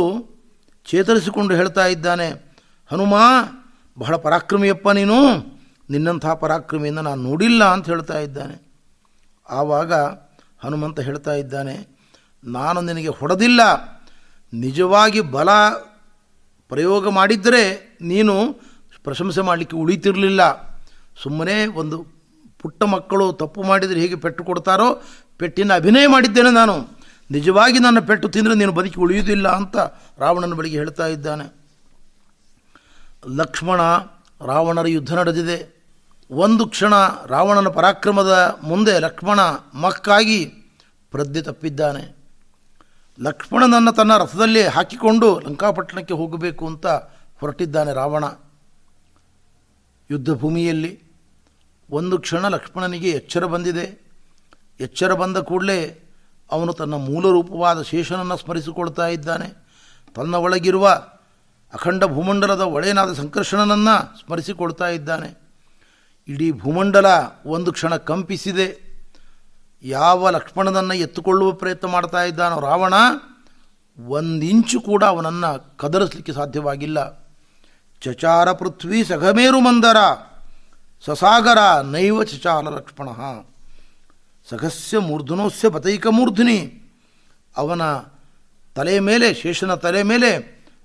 ಚೇತರಿಸಿಕೊಂಡು ಹೇಳ್ತಾ ಇದ್ದಾನೆ, ಹನುಮ, ಬಹಳ ಪರಾಕ್ರಮಿಯಪ್ಪ ನೀನು. ನಿನ್ನಂಥ ಪರಾಕ್ರಮಿಯಿಂದ ನಾನು ನೋಡಿಲ್ಲ ಅಂತ ಹೇಳ್ತಾ ಇದ್ದಾನೆ. ಆವಾಗ ಹನುಮಂತ ಹೇಳ್ತಾ ಇದ್ದಾನೆ, ನಾನು ನಿನಗೆ ಹೊಡೆದಿಲ್ಲ. ನಿಜವಾಗಿ ಬಲ ಪ್ರಯೋಗ ಮಾಡಿದ್ದರೆ ನೀನು ಪ್ರಶಂಸೆ ಮಾಡಲಿಕ್ಕೆ ಉಳಿತಿರಲಿಲ್ಲ. ಸುಮ್ಮನೆ ಒಂದು ಪುಟ್ಟ ಮಕ್ಕಳು ತಪ್ಪು ಮಾಡಿದರೆ ಹೇಗೆ ಪೆಟ್ಟು ಕೊಡ್ತಾರೋ, ಪೆಟ್ಟಿನ ಅಭಿನಯ ಮಾಡಿದ್ದೇನೆ ನಾನು. ನಿಜವಾಗಿ ನನ್ನ ಪೆಟ್ಟು ತಿಂದರೆ ನೀನು ಬದುಕಿ ಉಳಿಯುವುದಿಲ್ಲ ಅಂತ ರಾವಣನ ಬಳಿಗೆ ಹೇಳ್ತಾ ಇದ್ದಾನೆ. ಲಕ್ಷ್ಮಣ ರಾವಣರ ಯುದ್ಧ ನಡೆದಿದೆ. ಒಂದು ಕ್ಷಣ ರಾವಣನ ಪರಾಕ್ರಮದ ಮುಂದೆ ಲಕ್ಷ್ಮಣ ಮಕ್ಕಾಗಿ ಪ್ರಜ್ಞೆ ತಪ್ಪಿದ್ದಾನೆ. ಲಕ್ಷ್ಮಣನನ್ನು ತನ್ನ ರಥದಲ್ಲಿ ಹಾಕಿಕೊಂಡು ಲಂಕಾಪಟ್ಟಣಕ್ಕೆ ಹೋಗಬೇಕು ಅಂತ ಹೊರಟಿದ್ದಾನೆ ರಾವಣ. ಯುದ್ಧ ಭೂಮಿಯಲ್ಲಿ ಒಂದು ಕ್ಷಣ ಲಕ್ಷ್ಮಣನಿಗೆ ಎಚ್ಚರ ಬಂದಿದೆ. ಎಚ್ಚರ ಬಂದ ಕೂಡಲೇ ಅವನು ತನ್ನ ಮೂಲ ರೂಪವಾದ ಶೇಷನನ್ನು ಸ್ಮರಿಸಿಕೊಳ್ತಾ ಇದ್ದಾನೆ. ತನ್ನ ಒಳಗಿರುವ ಅಖಂಡ ಭೂಮಂಡಲದ ಒಳೆಯನಾದ ಸಂಕರ್ಷಣನನ್ನು ಸ್ಮರಿಸಿಕೊಳ್ತಾ ಇದ್ದಾನೆ. ಇಡೀ ಭೂಮಂಡಲ ಒಂದು ಕ್ಷಣ ಕಂಪಿಸಿದೆ. ಯಾವ ಲಕ್ಷ್ಮಣನನ್ನು ಎತ್ತುಕೊಳ್ಳುವ ಪ್ರಯತ್ನ ಮಾಡ್ತಾ ಇದ್ದಾನೋ ರಾವಣ ಒಂದಿಂಚು ಕೂಡ ಅವನನ್ನು ಕದರಿಸಲಿಕ್ಕೆ ಸಾಧ್ಯವಾಗಿಲ್ಲ. ಚಚಾರ ಪೃಥ್ವಿ ಸಘಮೇರು ಮಂದರ. ಸಸಾಗರ ನೈವ ಚಚಾಲ ಲಕ್ಷ್ಮಣ. ಸಖಸ್ಯ ಮೂರ್ಧನೋಸ್ಯ ಪತೈಕ ಮೂರ್ಧನಿ. ಅವನ ತಲೆ ಮೇಲೆ, ಶೇಷನ ತಲೆ ಮೇಲೆ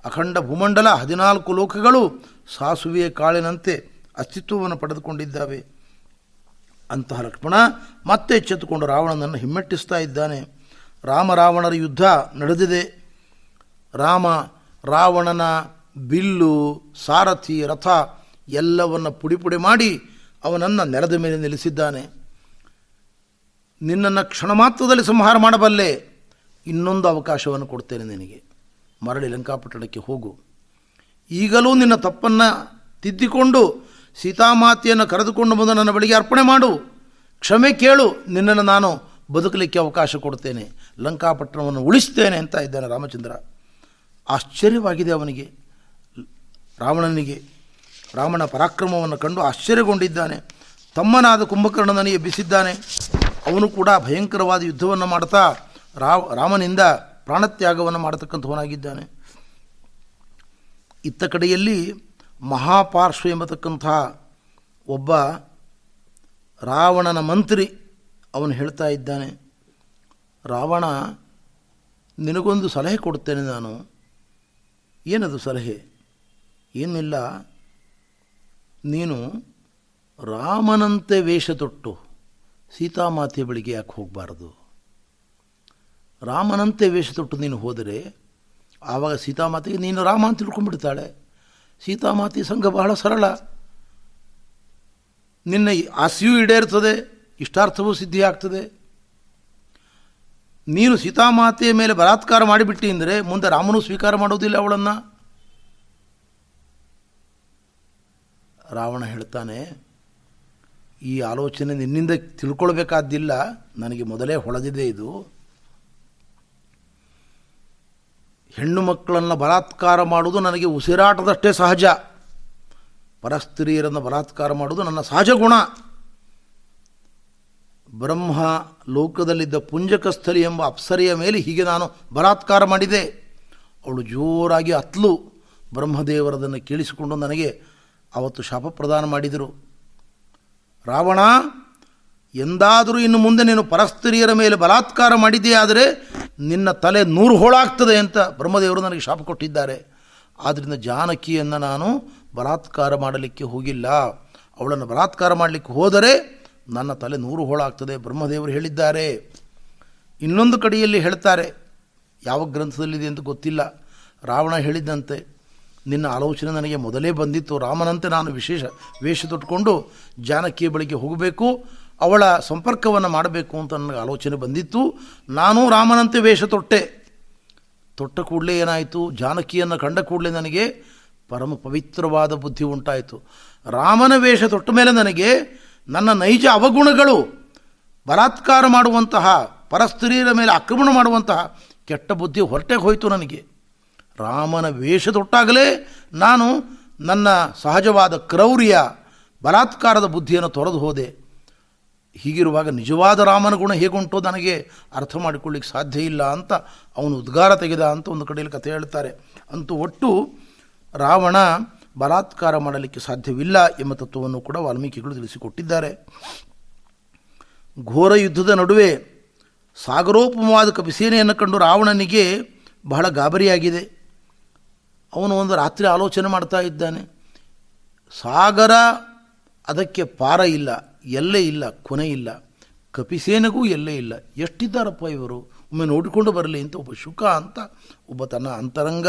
ಅಖಂಡ ಭೂಮಂಡಲ ಹದಿನಾಲ್ಕು ಲೋಕಗಳು ಸಾಸುವೆಯ ಕಾಳಿನಂತೆ ಅಸ್ತಿತ್ವವನ್ನು ಪಡೆದುಕೊಂಡಿದ್ದಾವೆ. ಅಂತಹ ಲಕ್ಷ್ಮಣ ಮತ್ತೆ ಎಚ್ಚೆತ್ತುಕೊಂಡು ರಾವಣನನ್ನು ಹಿಮ್ಮೆಟ್ಟಿಸ್ತಾ ಇದ್ದಾನೆ. ರಾಮ ರಾವಣರ ಯುದ್ಧ ನಡೆದಿದೆ. ರಾಮ ರಾವಣನ ಬಿಲ್ಲು, ಸಾರಥಿ, ರಥ ಎಲ್ಲವನ್ನು ಪುಡಿ ಪುಡಿ ಮಾಡಿ ಅವನನ್ನು ನೆಲದ ಮೇಲೆ ನಿಲ್ಲಿಸಿದ್ದಾನೆ. ನಿನ್ನನ್ನು ಕ್ಷಣ ಮಾತ್ರದಲ್ಲಿ ಸಂಹಾರ ಮಾಡಬಲ್ಲೆ. ಇನ್ನೊಂದು ಅವಕಾಶವನ್ನು ಕೊಡ್ತೇನೆ ನಿನಗೆ. ಮರಳಿ ಲಂಕಾಪಟ್ಟಣಕ್ಕೆ ಹೋಗು. ಈಗಲೂ ನಿನ್ನ ತಪ್ಪನ್ನು ತಿದ್ದಿಕೊಂಡು ಸೀತಾಮಾತೆಯನ್ನು ಕರೆದುಕೊಂಡು ಬಂದು ನನ್ನ ಬಳಿಗೆ ಅರ್ಪಣೆ ಮಾಡು. ಕ್ಷಮೆ ಕೇಳು, ನಿನ್ನನ್ನು ನಾನು ಬದುಕಲಿಕ್ಕೆ ಅವಕಾಶ ಕೊಡ್ತೇನೆ. ಲಂಕಾಪಟ್ಟಣವನ್ನು ಉಳಿಸ್ತೇನೆ ಅಂತ ಇದ್ದಾನೆ ರಾಮಚಂದ್ರ. ಆಶ್ಚರ್ಯವಾಗಿದೆ ಅವನಿಗೆ. ರಾವಣನಿಗೆ ರಾಮನ ಪರಾಕ್ರಮವನ್ನು ಕಂಡು ಆಶ್ಚರ್ಯಗೊಂಡಿದ್ದಾನೆ. ತಮ್ಮನಾದ ಕುಂಭಕರ್ಣನನ್ನು ಎಬ್ಬಿಸಿದ್ದಾನೆ. ಅವನು ಕೂಡ ಭಯಂಕರವಾದ ಯುದ್ಧವನ್ನು ಮಾಡ್ತಾ ರಾಮನಿಂದ ಪ್ರಾಣತ್ಯಾಗವನ್ನು ಮಾಡತಕ್ಕಂಥವನಾಗಿದ್ದಾನೆ. ಇತ್ತ ಕಡೆಯಲ್ಲಿ ಮಹಾಪಾರ್ಶ್ವ ಎಂಬತಕ್ಕಂಥ ಒಬ್ಬ ರಾವಣನ ಮಂತ್ರಿ ಅವನು ಹೇಳ್ತಾ ಇದ್ದಾನೆ, ರಾವಣ, ನಿನಗೊಂದು ಸಲಹೆ ಕೊಡ್ತೇನೆ ನಾನು. ಏನದು ಸಲಹೆ? ಏನಿಲ್ಲ ನೀನು ರಾಮನಂತೆ ವೇಷ ತೊಟ್ಟು ಸೀತಾಮಾತೆಯ ಬಳಿಗೆ ಯಾಕೆ ಹೋಗಬಾರ್ದು? ರಾಮನಂತೆ ವೇಷ ತೊಟ್ಟು ನೀನು ಹೋದರೆ ಆವಾಗ ಸೀತಾಮಾತೆಗೆ ನೀನು ರಾಮ ಅಂತ ತಿಳ್ಕೊಂಡ್ಬಿಡ್ತಾಳೆ. ಸೀತಾಮಾತೆ ಸಂಘ ಬಹಳ ಸರಳ. ನಿನ್ನ ಆಸೆಯೂ ಈಡೇರ್ತದೆ, ಇಷ್ಟಾರ್ಥವೂ ಸಿದ್ಧಿಯಾಗ್ತದೆ. ನೀನು ಸೀತಾಮಾತೆಯ ಮೇಲೆ ಬಲಾತ್ಕಾರ ಮಾಡಿಬಿಟ್ಟಿ ಅಂದರೆ ಮುಂದೆ ರಾಮನೂ ಸ್ವೀಕಾರ ಮಾಡೋದಿಲ್ಲ ಅವಳನ್ನು. ರಾವಣ ಹೇಳ್ತಾನೆ, ಈ ಆಲೋಚನೆ ನಿನ್ನಿಂದ ತಿಳ್ಕೊಳ್ಬೇಕಾದ್ದಿಲ್ಲ, ನನಗೆ ಮೊದಲೇ ಹೊಳೆದಿದೆ ಇದು. ಹೆಣ್ಣು ಮಕ್ಕಳನ್ನು ಬಲಾತ್ಕಾರ ಮಾಡುವುದು ನನಗೆ ಉಸಿರಾಟದಷ್ಟೇ ಸಹಜ. ಪರಸ್ತ್ರೀಯರನ್ನು ಬಲಾತ್ಕಾರ ಮಾಡುವುದು ನನ್ನ ಸಹಜ ಗುಣ. ಬ್ರಹ್ಮ ಲೋಕದಲ್ಲಿದ್ದ ಪುಂಜಕಸ್ಥಲಿ ಎಂಬ ಅಪ್ಸರೆಯ ಮೇಲೆ ಹೀಗೆ ನಾನು ಬಲಾತ್ಕಾರ ಮಾಡಿದೆ. ಅವಳು ಜೋರಾಗಿ ಅತ್ಲು. ಬ್ರಹ್ಮದೇವರದನ್ನು ಕೇಳಿಸಿಕೊಂಡು ನನಗೆ ಅವತ್ತು ಶಾಪ ಪ್ರದಾನ ಮಾಡಿದರು. ರಾವಣ, ಎಂದಾದರೂ ಇನ್ನು ಮುಂದೆ ನೀನು ಪರಸ್ತ್ರೀಯರ ಮೇಲೆ ಬಲಾತ್ಕಾರ ಮಾಡಿದೆಯಾದರೆ ನಿನ್ನ ತಲೆ ನೂರು ಹೋಳಾಗ್ತದೆ ಅಂತ ಬ್ರಹ್ಮದೇವರು ನನಗೆ ಶಾಪ ಕೊಟ್ಟಿದ್ದಾರೆ. ಆದ್ದರಿಂದ ಜಾನಕಿಯನ್ನು ನಾನು ಬಲಾತ್ಕಾರ ಮಾಡಲಿಕ್ಕೆ ಹೋಗಿಲ್ಲ. ಅವಳನ್ನು ಬಲಾತ್ಕಾರ ಮಾಡಲಿಕ್ಕೆ ಹೋದರೆ ನನ್ನ ತಲೆ ನೂರು ಹೋಳಾಗ್ತದೆ ಬ್ರಹ್ಮದೇವರು ಹೇಳಿದ್ದಾರೆ. ಇನ್ನೊಂದು ಕಡೆಯಲ್ಲಿ ಹೇಳ್ತಾರೆ, ಯಾವ ಗ್ರಂಥದಲ್ಲಿದೆ ಅಂತ ಗೊತ್ತಿಲ್ಲ. ರಾವಣ ಹೇಳಿದ್ದಂತೆ ನಿನ್ನ ಆಲೋಚನೆ ನನಗೆ ಮೊದಲೇ ಬಂದಿತ್ತು. ರಾಮನಂತೆ ನಾನು ವಿಶೇಷ ವೇಷ ತೊಟ್ಕೊಂಡು ಜಾನಕಿಯ ಬಳಿಗೆ ಹೋಗಬೇಕು, ಅವಳ ಸಂಪರ್ಕವನ್ನು ಮಾಡಬೇಕು ಅಂತ ನನಗೆ ಆಲೋಚನೆ ಬಂದಿತ್ತು. ನಾನು ರಾಮನಂತೆ ವೇಷ ತೊಟ್ಟೆ. ತೊಟ್ಟ ಕೂಡಲೇ ಏನಾಯಿತು? ಜಾನಕಿಯನ್ನು ಕಂಡ ಕೂಡಲೇ ನನಗೆ ಪರಮ ಪವಿತ್ರವಾದ ಬುದ್ಧಿ ಉಂಟಾಯಿತು. ರಾಮನ ವೇಷ ತೊಟ್ಟ ಮೇಲೆ ನನಗೆ ನನ್ನ ನೈಜ ಅವಗುಣಗಳು, ಬಲಾತ್ಕಾರ ಮಾಡುವಂತಹ ಪರಸ್ತ್ರೀಯರ ಮೇಲೆ ಆಕ್ರಮಣ ಮಾಡುವಂತಹ ಕೆಟ್ಟ ಬುದ್ಧಿ ಹೊರಟೆಗೆ ಹೋಯಿತು ನನಗೆ. ರಾಮನ ವೇಷ ತೊಟ್ಟಾಗಲೇ ನಾನು ನನ್ನ ಸಹಜವಾದ ಕ್ರೌರ್ಯ, ಬಲಾತ್ಕಾರದ ಬುದ್ಧಿಯನ್ನು ತೊರೆದು ಹೋದೆ. ಹೀಗಿರುವಾಗ ನಿಜವಾದ ರಾಮನ ಗುಣ ಹೇಗುಂಟೋ ನನಗೆ ಅರ್ಥ ಮಾಡಿಕೊಳ್ಳಿಕ್ಕೆ ಸಾಧ್ಯ ಇಲ್ಲ ಅಂತ ಅವನು ಉದ್ಗಾರ ತೆಗೆದ ಅಂತ ಒಂದು ಕಡೆಯಲ್ಲಿ ಕಥೆ ಹೇಳ್ತಾರೆ. ಅಂತೂ ಒಟ್ಟು ರಾವಣ ಬಲಾತ್ಕಾರ ಮಾಡಲಿಕ್ಕೆ ಸಾಧ್ಯವಿಲ್ಲ ಎಂಬ ತತ್ವವನ್ನು ಕೂಡ ವಾಲ್ಮೀಕಿಗಳು ತಿಳಿಸಿಕೊಟ್ಟಿದ್ದಾರೆ. ಘೋರ ಯುದ್ಧದ ನಡುವೆ ಸಾಗರೋಪಮವಾದ ಕಪಿಸೇನೆಯನ್ನು ಕಂಡು ರಾವಣನಿಗೆ ಬಹಳ ಗಾಬರಿಯಾಗಿದೆ. ಅವನು ಒಂದು ರಾತ್ರಿ ಆಲೋಚನೆ ಮಾಡ್ತಾ ಇದ್ದಾನೆ. ಸಾಗರ ಅದಕ್ಕೆ ಪಾರ ಇಲ್ಲ, ಎಲ್ಲೇ ಇಲ್ಲ, ಕೊನೆ ಇಲ್ಲ. ಕಪಿಸೇನೆಗೂ ಎಲ್ಲೇ ಇಲ್ಲ. ಎಷ್ಟಿದ್ದಾರಪ್ಪ ಇವರು? ಒಮ್ಮೆ ನೋಡಿಕೊಂಡು ಬರಲಿ ಅಂತ ಒಬ್ಬ ಶುಕ ಅಂತ, ಒಬ್ಬ ತನ್ನ ಅಂತರಂಗ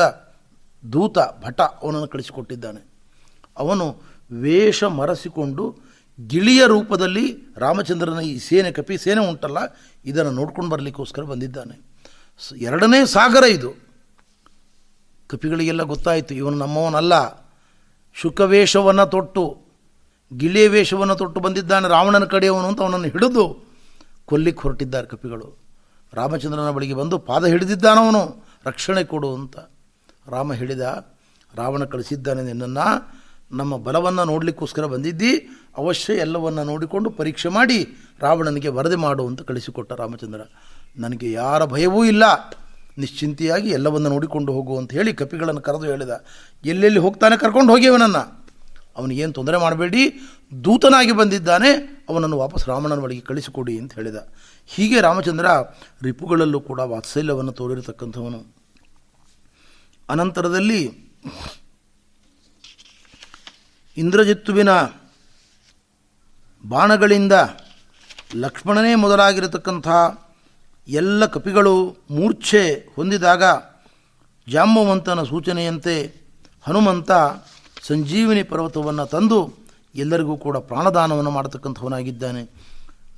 ದೂತ, ಭಟ ಅವನನ್ನು ಕಳಿಸಿಕೊಟ್ಟಿದ್ದಾನೆ. ಅವನು ವೇಷ ಮರೆಸಿಕೊಂಡು ಗಿಳಿಯ ರೂಪದಲ್ಲಿ ರಾಮಚಂದ್ರನ ಈ ಸೇನೆ ಕಪಿ ಸೇನೆ ಉಂಟಲ್ಲ, ಇದನ್ನು ನೋಡ್ಕೊಂಡು ಬರಲಿಕ್ಕೋಸ್ಕರ ಬಂದಿದ್ದಾನೆ. ಎರಡನೇ ಸಾಗರ ಇದು. ಕಪಿಗಳಿಗೆಲ್ಲ ಗೊತ್ತಾಯಿತು, ಇವನು ನಮ್ಮವನಲ್ಲ. ಶುಕವೇಷವನ್ನು ತೊಟ್ಟು, ಗಿಳಿಯ ವೇಷವನ್ನು ತೊಟ್ಟು ಬಂದಿದ್ದಾನೆ ರಾವಣನ ಕಡೆಯವನು ಅಂತ ಅವನನ್ನು ಹಿಡಿದು ಕೊಲ್ಲಿಕ್ಕೆ ಹೊರಟಿದ್ದಾರೆ ಕಪಿಗಳು. ರಾಮಚಂದ್ರನ ಬಳಿಗೆ ಬಂದು ಪಾದ ಹಿಡಿದಿದ್ದಾನವನು ರಕ್ಷಣೆ ಕೊಡು ಅಂತ. ರಾಮ ಹೇಳಿದ, ರಾವಣ ಕಳಿಸಿದ್ದಾನೆ ನಿನ್ನನ್ನು, ನಮ್ಮ ಬಲವನ್ನು ನೋಡಲಿಕ್ಕೋಸ್ಕರ ಬಂದಿದ್ದಿ, ಅವಶ್ಯ ಎಲ್ಲವನ್ನು ನೋಡಿಕೊಂಡು ಪರೀಕ್ಷೆ ಮಾಡಿ ರಾವಣನಿಗೆ ವರದಿ ಮಾಡು ಅಂತ ಕಳಿಸಿಕೊಟ್ಟ ರಾಮಚಂದ್ರ. ನನಗೆ ಯಾರ ಭಯವೂ ಇಲ್ಲ. ನಿಶ್ಚಿಂತೆಯಾಗಿ ಎಲ್ಲವನ್ನು ನೋಡಿಕೊಂಡು ಹೋಗು ಅಂತ ಹೇಳಿ ಕಪಿಗಳನ್ನು ಕರೆದು ಹೇಳಿದ. ಎಲ್ಲೆಲ್ಲಿ ಹೋಗ್ತಾನೆ ಕರ್ಕೊಂಡು ಹೋಗಿ ಅವನನ್ನು ಅವನಿಗೇನು ತೊಂದರೆ ಮಾಡಬೇಡಿ, ದೂತನಾಗಿ ಬಂದಿದ್ದಾನೆ, ಅವನನ್ನು ವಾಪಸ್ ರಾಮಣ್ಣನ ಬಳಿಗೆ ಕಳಿಸಿಕೊಡಿ ಅಂತ ಹೇಳಿದ. ಹೀಗೆ ರಾಮಚಂದ್ರ ರಿಪುಗಳಲ್ಲೂ ಕೂಡ ವಾತ್ಸಲ್ಯವನ್ನು ತೋರಿರತಕ್ಕಂಥವನು. ಅನಂತರದಲ್ಲಿ ಇಂದ್ರಜಿತ್ತುವಿನ ಬಾಣಗಳಿಂದ ಲಕ್ಷ್ಮಣನೇ ಮೊದಲಾಗಿರತಕ್ಕಂಥ ಎಲ್ಲ ಕಪಿಗಳು ಮೂರ್ಛೆ ಹೊಂದಿದಾಗ ಜಾಂಬವಂತನ ಸೂಚನೆಯಂತೆ ಹನುಮಂತ ಸಂಜೀವಿನಿ ಪರ್ವತವನ್ನು ತಂದು ಎಲ್ಲರಿಗೂ ಕೂಡ ಪ್ರಾಣದಾನವನ್ನು ಮಾಡತಕ್ಕಂಥವನಾಗಿದ್ದಾನೆ.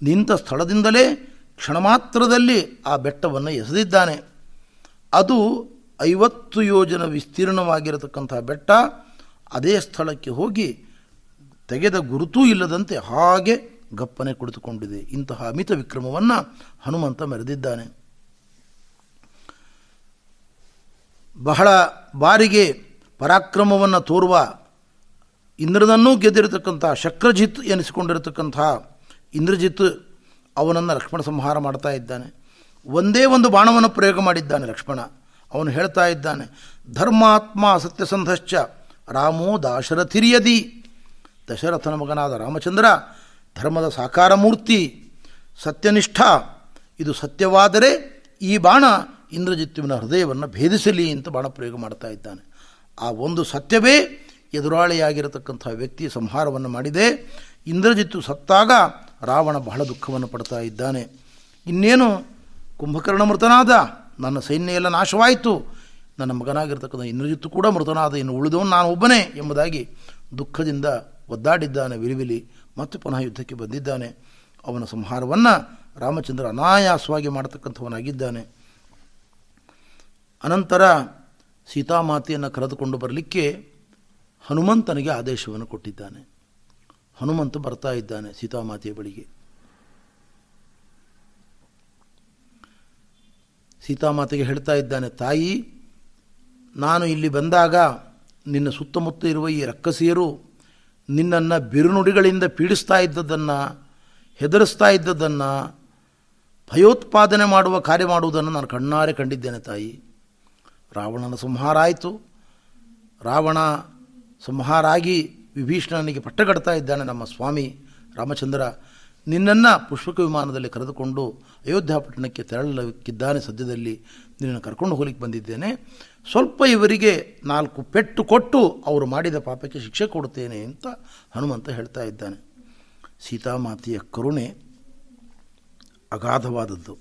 ನಿಂತ ಸ್ಥಳದಿಂದಲೇ ಕ್ಷಣ ಮಾತ್ರದಲ್ಲಿ ಆ ಬೆಟ್ಟವನ್ನು ಎಸೆದಿದ್ದಾನೆ. ಅದು ಐವತ್ತು ಯೋಜನ ವಿಸ್ತೀರ್ಣವಾಗಿರತಕ್ಕಂಥ ಬೆಟ್ಟ. ಅದೇ ಸ್ಥಳಕ್ಕೆ ಹೋಗಿ ತೆಗೆದ ಗುರುತೂ ಇಲ್ಲದಂತೆ ಹಾಗೆ ಗಪ್ಪನೆ ಕುಳಿತುಕೊಂಡಿದೆ. ಇಂತಹ ಅಮಿತ ವಿಕ್ರಮವನ್ನು ಹನುಮಂತ ಮೆರೆದಿದ್ದಾನೆ. ಬಹಳ ಬಾರಿಗೆ ಪರಾಕ್ರಮವನ್ನು ತೋರುವ ಇಂದ್ರನನ್ನೂ ಗೆದ್ದಿರತಕ್ಕಂಥ ಶಕ್ರಜಿತ್ ಎನಿಸಿಕೊಂಡಿರತಕ್ಕಂಥ ಇಂದ್ರಜಿತ್ ಅವನನ್ನು ಲಕ್ಷ್ಮಣ ಸಂಹಾರ ಮಾಡ್ತಾ ಇದ್ದಾನೆ. ಒಂದೇ ಒಂದು ಬಾಣವನ್ನು ಪ್ರಯೋಗ ಮಾಡಿದ್ದಾನೆ ಲಕ್ಷ್ಮಣ. ಅವನು ಹೇಳ್ತಾ ಇದ್ದಾನೆ, ಧರ್ಮಾತ್ಮ ಸತ್ಯಸಂಧಶ್ಚ, ರಾಮೋ ದಾಶರಥಿರಿಯದಿ. ದಶರಥನ ಮಗನಾದ ರಾಮಚಂದ್ರ ಧರ್ಮದ ಸಾಕಾರ ಮೂರ್ತಿ ಸತ್ಯನಿಷ್ಠ. ಇದು ಸತ್ಯವಾದರೆ ಈ ಬಾಣ ಇಂದ್ರಜಿತ್ತುವಿನ ಹೃದಯವನ್ನು ಭೇದಿಸಲಿ ಅಂತ ಬಾಣ ಪ್ರಯೋಗ ಮಾಡ್ತಾ ಇದ್ದಾನೆ. ಆ ಒಂದು ಸತ್ಯವೇ ಎದುರಾಳಿಯಾಗಿರತಕ್ಕಂಥ ವ್ಯಕ್ತಿಯ ಸಂಹಾರವನ್ನು ಮಾಡಿದೆ. ಇಂದ್ರಜಿತ್ತು ಸತ್ತಾಗ ರಾವಣ ಬಹಳ ದುಃಖವನ್ನು ಪಡ್ತಾ ಇದ್ದಾನೆ. ಇನ್ನೇನು? ಕುಂಭಕರ್ಣ ಮೃತನಾದ ನನ್ನ ಸೈನ್ಯ ಎಲ್ಲ ನಾಶವಾಯಿತು. ನನ್ನ ಮಗನಾಗಿರ್ತಕ್ಕಂಥ ಇಂದ್ರಜಿತ್ತು ಕೂಡ ಮೃತನಾದ, ಇನ್ನು ಉಳಿದವನು ನಾನು ಒಬ್ಬನೇ ಎಂಬುದಾಗಿ ದುಃಖದಿಂದ ಒದ್ದಾಡಿದ್ದಾನೆ ವಿಲಿವಿಲಿ ಮತ್ತೆ ಪುನಃ ಯುದ್ಧಕ್ಕೆ ಬಂದಿದ್ದಾನೆ. ಅವನ ಸಂಹಾರವನ್ನು ರಾಮಚಂದ್ರ ಅನಾಯಾಸವಾಗಿ ಮಾಡತಕ್ಕಂಥವನಾಗಿದ್ದಾನೆ. ಅನಂತರ ಸೀತಾಮಾತೆಯನ್ನು ಕರೆದುಕೊಂಡು ಬರಲಿಕ್ಕೆ ಹನುಮಂತನಿಗೆ ಆದೇಶವನ್ನು ಕೊಟ್ಟಿದ್ದಾನೆ. ಹನುಮಂತ ಬರ್ತಾ ಇದ್ದಾನೆ ಸೀತಾಮಾತೆಯ ಬಳಿಗೆ. ಸೀತಾಮಾತೆಗೆ ಹೇಳ್ತಾ ಇದ್ದಾನೆ, ತಾಯಿ, ನಾನು ಇಲ್ಲಿ ಬಂದಾಗ ನಿನ್ನ ಸುತ್ತಮುತ್ತ ಇರುವ ಈ ರಕ್ಕಸಿಯರು ನಿನ್ನನ್ನು ಬಿರುನುಡಿಗಳಿಂದ ಪೀಡಿಸ್ತಾ ಇದ್ದದ್ದನ್ನು ಹೆದರಿಸ್ತಾ ಇದ್ದದ್ದನ್ನು ಭಯೋತ್ಪಾದನೆ ಮಾಡುವ ಕಾರ್ಯ ಮಾಡುವುದನ್ನು ನಾನು ಕಣ್ಣಾರೆ ಕಂಡಿದ್ದೇನೆ ತಾಯಿ. ರಾವಣನ ಸಂಹಾರ ಆಯಿತು. ರಾವಣ ಸಂಹಾರ ಆಗಿ ವಿಭೀಷಣನಿಗೆ ಪಟ್ಟಗಡ್ತಾ ಇದ್ದಾನೆ ನಮ್ಮ ಸ್ವಾಮಿ ರಾಮಚಂದ್ರ. ನಿನ್ನನ್ನು ಪುಷ್ಪಕ ವಿಮಾನದಲ್ಲಿ ಕರೆದುಕೊಂಡು ಅಯೋಧ್ಯಾಪಟ್ಟಣಕ್ಕೆ ತೆರಳಲಿಕ್ಕಿದ್ದಾನೆ ಸದ್ಯದಲ್ಲಿ. ನಿನ್ನನ್ನು ಕರ್ಕೊಂಡು ಹೋಗ್ಲಿಕ್ಕೆ ಬಂದಿದ್ದೇನೆ. ಸ್ವಲ್ಪ ಇವರಿಗೆ ನಾಲ್ಕು ಪೆಟ್ಟು ಕೊಟ್ಟು ಅವರು ಮಾಡಿದ ಪಾಪಕ್ಕೆ ಶಿಕ್ಷೆ ಕೊಡುತ್ತೇನೆ ಅಂತ ಹನುಮಂತ ಹೇಳ್ತಾ ಇದ್ದಾನೆ. ಸೀತಾಮಾತೆಯ ಕರುಣೆ ಅಗಾಧವಾದದ್ದು.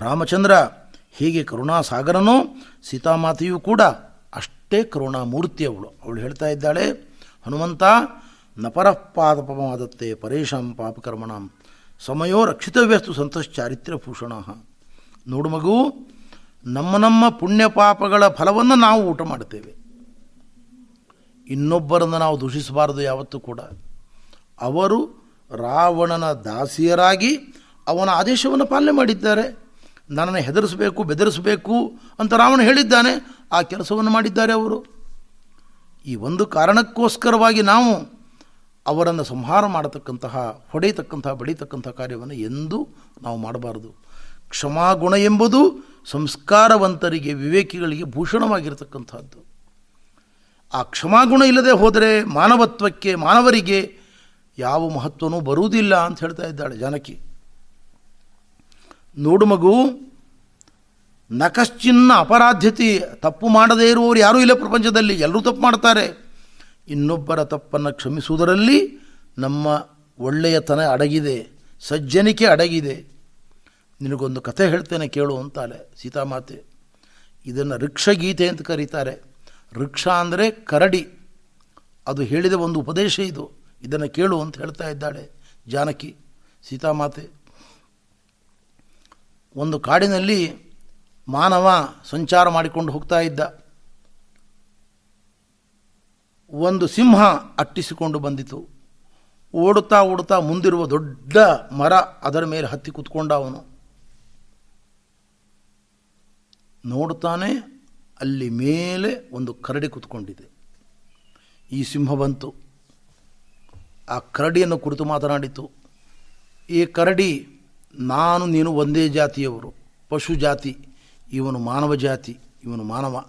ರಾಮಚಂದ್ರ ಹೀಗೆ ಕರುಣಾಸಾಗರನೋ, ಸೀತಾಮಾತೆಯೂ ಕೂಡ ಅಷ್ಟೇ ಕರುಣಾಮೂರ್ತಿ ಅವಳು. ಅವಳು ಹೇಳ್ತಾ ಇದ್ದಾಳೆ, ಹನುಮಂತ ನಪರಪಾದಪಮಾದತ್ತೆ ಪರೇಶಂ ಪಾಪಕರ್ಮಣಾಂ. ಸಮಯೋ ರಕ್ಷಿತವ್ಯಸ್ತು ಸಂತಶ್ಚಾರಿತ್ರ್ಯ ಭೂಷಣ ನೋಡು ಮಗು, ನಮ್ಮ ನಮ್ಮ ಪುಣ್ಯ ಪಾಪಗಳ ಫಲವನ್ನು ನಾವು ಊಟ ಮಾಡ್ತೇವೆ ಇನ್ನೊಬ್ಬರನ್ನು ನಾವು ದೂಷಿಸಬಾರದು ಯಾವತ್ತೂ ಕೂಡ. ಅವರು ರಾವಣನ ದಾಸಿಯರಾಗಿ ಅವನ ಆದೇಶವನ್ನು ಪಾಲನೆ ಮಾಡಿದ್ದಾರೆ. ನನ್ನನ್ನು ಹೆದರಿಸಬೇಕು, ಬೆದರಿಸಬೇಕು ಅಂತ ರಾವಣ ಹೇಳಿದ್ದಾನೆ. ಆ ಕೆಲಸವನ್ನು ಮಾಡಿದ್ದಾರೆ ಅವರು. ಈ ಒಂದು ಕಾರಣಕ್ಕೋಸ್ಕರವಾಗಿ ನಾವು ಅವರನ್ನು ಸಂಹಾರ ಮಾಡತಕ್ಕಂತಹ, ಹೊಡೆಯತಕ್ಕಂತಹ ಬಡಿತಕ್ಕಂಥ ಕಾರ್ಯವನ್ನು ಎಂದೂ ನಾವು ಮಾಡಬಾರದು. ಕ್ಷಮಾಗುಣ ಎಂಬುದು ಸಂಸ್ಕಾರವಂತರಿಗೆ, ವಿವೇಕಿಗಳಿಗೆ ಭೂಷಣವಾಗಿರತಕ್ಕಂಥದ್ದು ಆ ಕ್ಷಮಾಗುಣ ಇಲ್ಲದೆ ಹೋದರೆ ಮಾನವತ್ವಕ್ಕೆ, ಮಾನವರಿಗೆ ಯಾವ ಮಹತ್ವನೂ ಬರುವುದಿಲ್ಲ ಅಂತ ಹೇಳ್ತಾ ಇದ್ದಾಳೆ ಜಾನಕಿ. ನೋಡು ಮಗು, ನಕಶ್ಚಿನ್ನ ಅಪರಾಧ್ಯತೆ, ತಪ್ಪು ಮಾಡದೇ ಇರುವವರು ಯಾರೂ ಇಲ್ಲ ಪ್ರಪಂಚದಲ್ಲಿ, ಎಲ್ಲರೂ ತಪ್ಪು ಮಾಡ್ತಾರೆ. ಇನ್ನೊಬ್ಬರ ತಪ್ಪನ್ನು ಕ್ಷಮಿಸುವುದರಲ್ಲಿ ನಮ್ಮ ಒಳ್ಳೆಯತನ ಅಡಗಿದೆ, ಸಜ್ಜನಿಕೆ ಅಡಗಿದೆ. ನಿನಗೊಂದು ಕಥೆ ಹೇಳ್ತೇನೆ ಕೇಳು ಅಂತಾಳೆ ಸೀತಾಮಾತೆ. ಇದನ್ನು ರಿಕ್ಷಗೀತೆ ಅಂತ ಕರೀತಾರೆ. ವೃಕ್ಷ ಅಂದರೆ ಕರಡಿ. ಅದು ಹೇಳಿದ ಒಂದು ಉಪದೇಶ ಇದು. ಇದನ್ನು ಕೇಳು ಅಂತ ಹೇಳ್ತಾ ಇದ್ದಾಳೆ ಜಾನಕಿ, ಸೀತಾಮಾತೆ. ಒಂದು ಕಾಡಿನಲ್ಲಿ ಮಾನವ ಸಂಚಾರ ಮಾಡಿಕೊಂಡು ಹೋಗ್ತಾ ಇದ್ದ. ಒಂದು ಸಿಂಹ ಅಟ್ಟಿಸಿಕೊಂಡು ಬಂದಿತು. ಓಡುತ್ತಾ ಓಡುತ್ತಾ ಮುಂದಿರುವ ದೊಡ್ಡ ಮರ ಅದರ ಮೇಲೆ ಹತ್ತಿ ಕೂತ್ಕೊಂಡ ಅವನು. ನೋಡುತ್ತಾನೆ, ಅಲ್ಲಿ ಮೇಲೆ ಒಂದು ಕರಡಿ ಕೂತ್ಕೊಂಡಿದೆ. ಈ ಸಿಂಹ ಬಂತು. ಆ ಕರಡಿಯನ್ನು ಕುರಿತು ಮಾತನಾಡಿತು. ಈ ಕರಡಿ ನಾನು, ನೀನು ಒಂದೇ ಜಾತಿಯವರು. ಪಶು ಜಾತಿ, ಇವನು ಮಾನವ ಜಾತಿ, ಇವನು ಮಾನವ.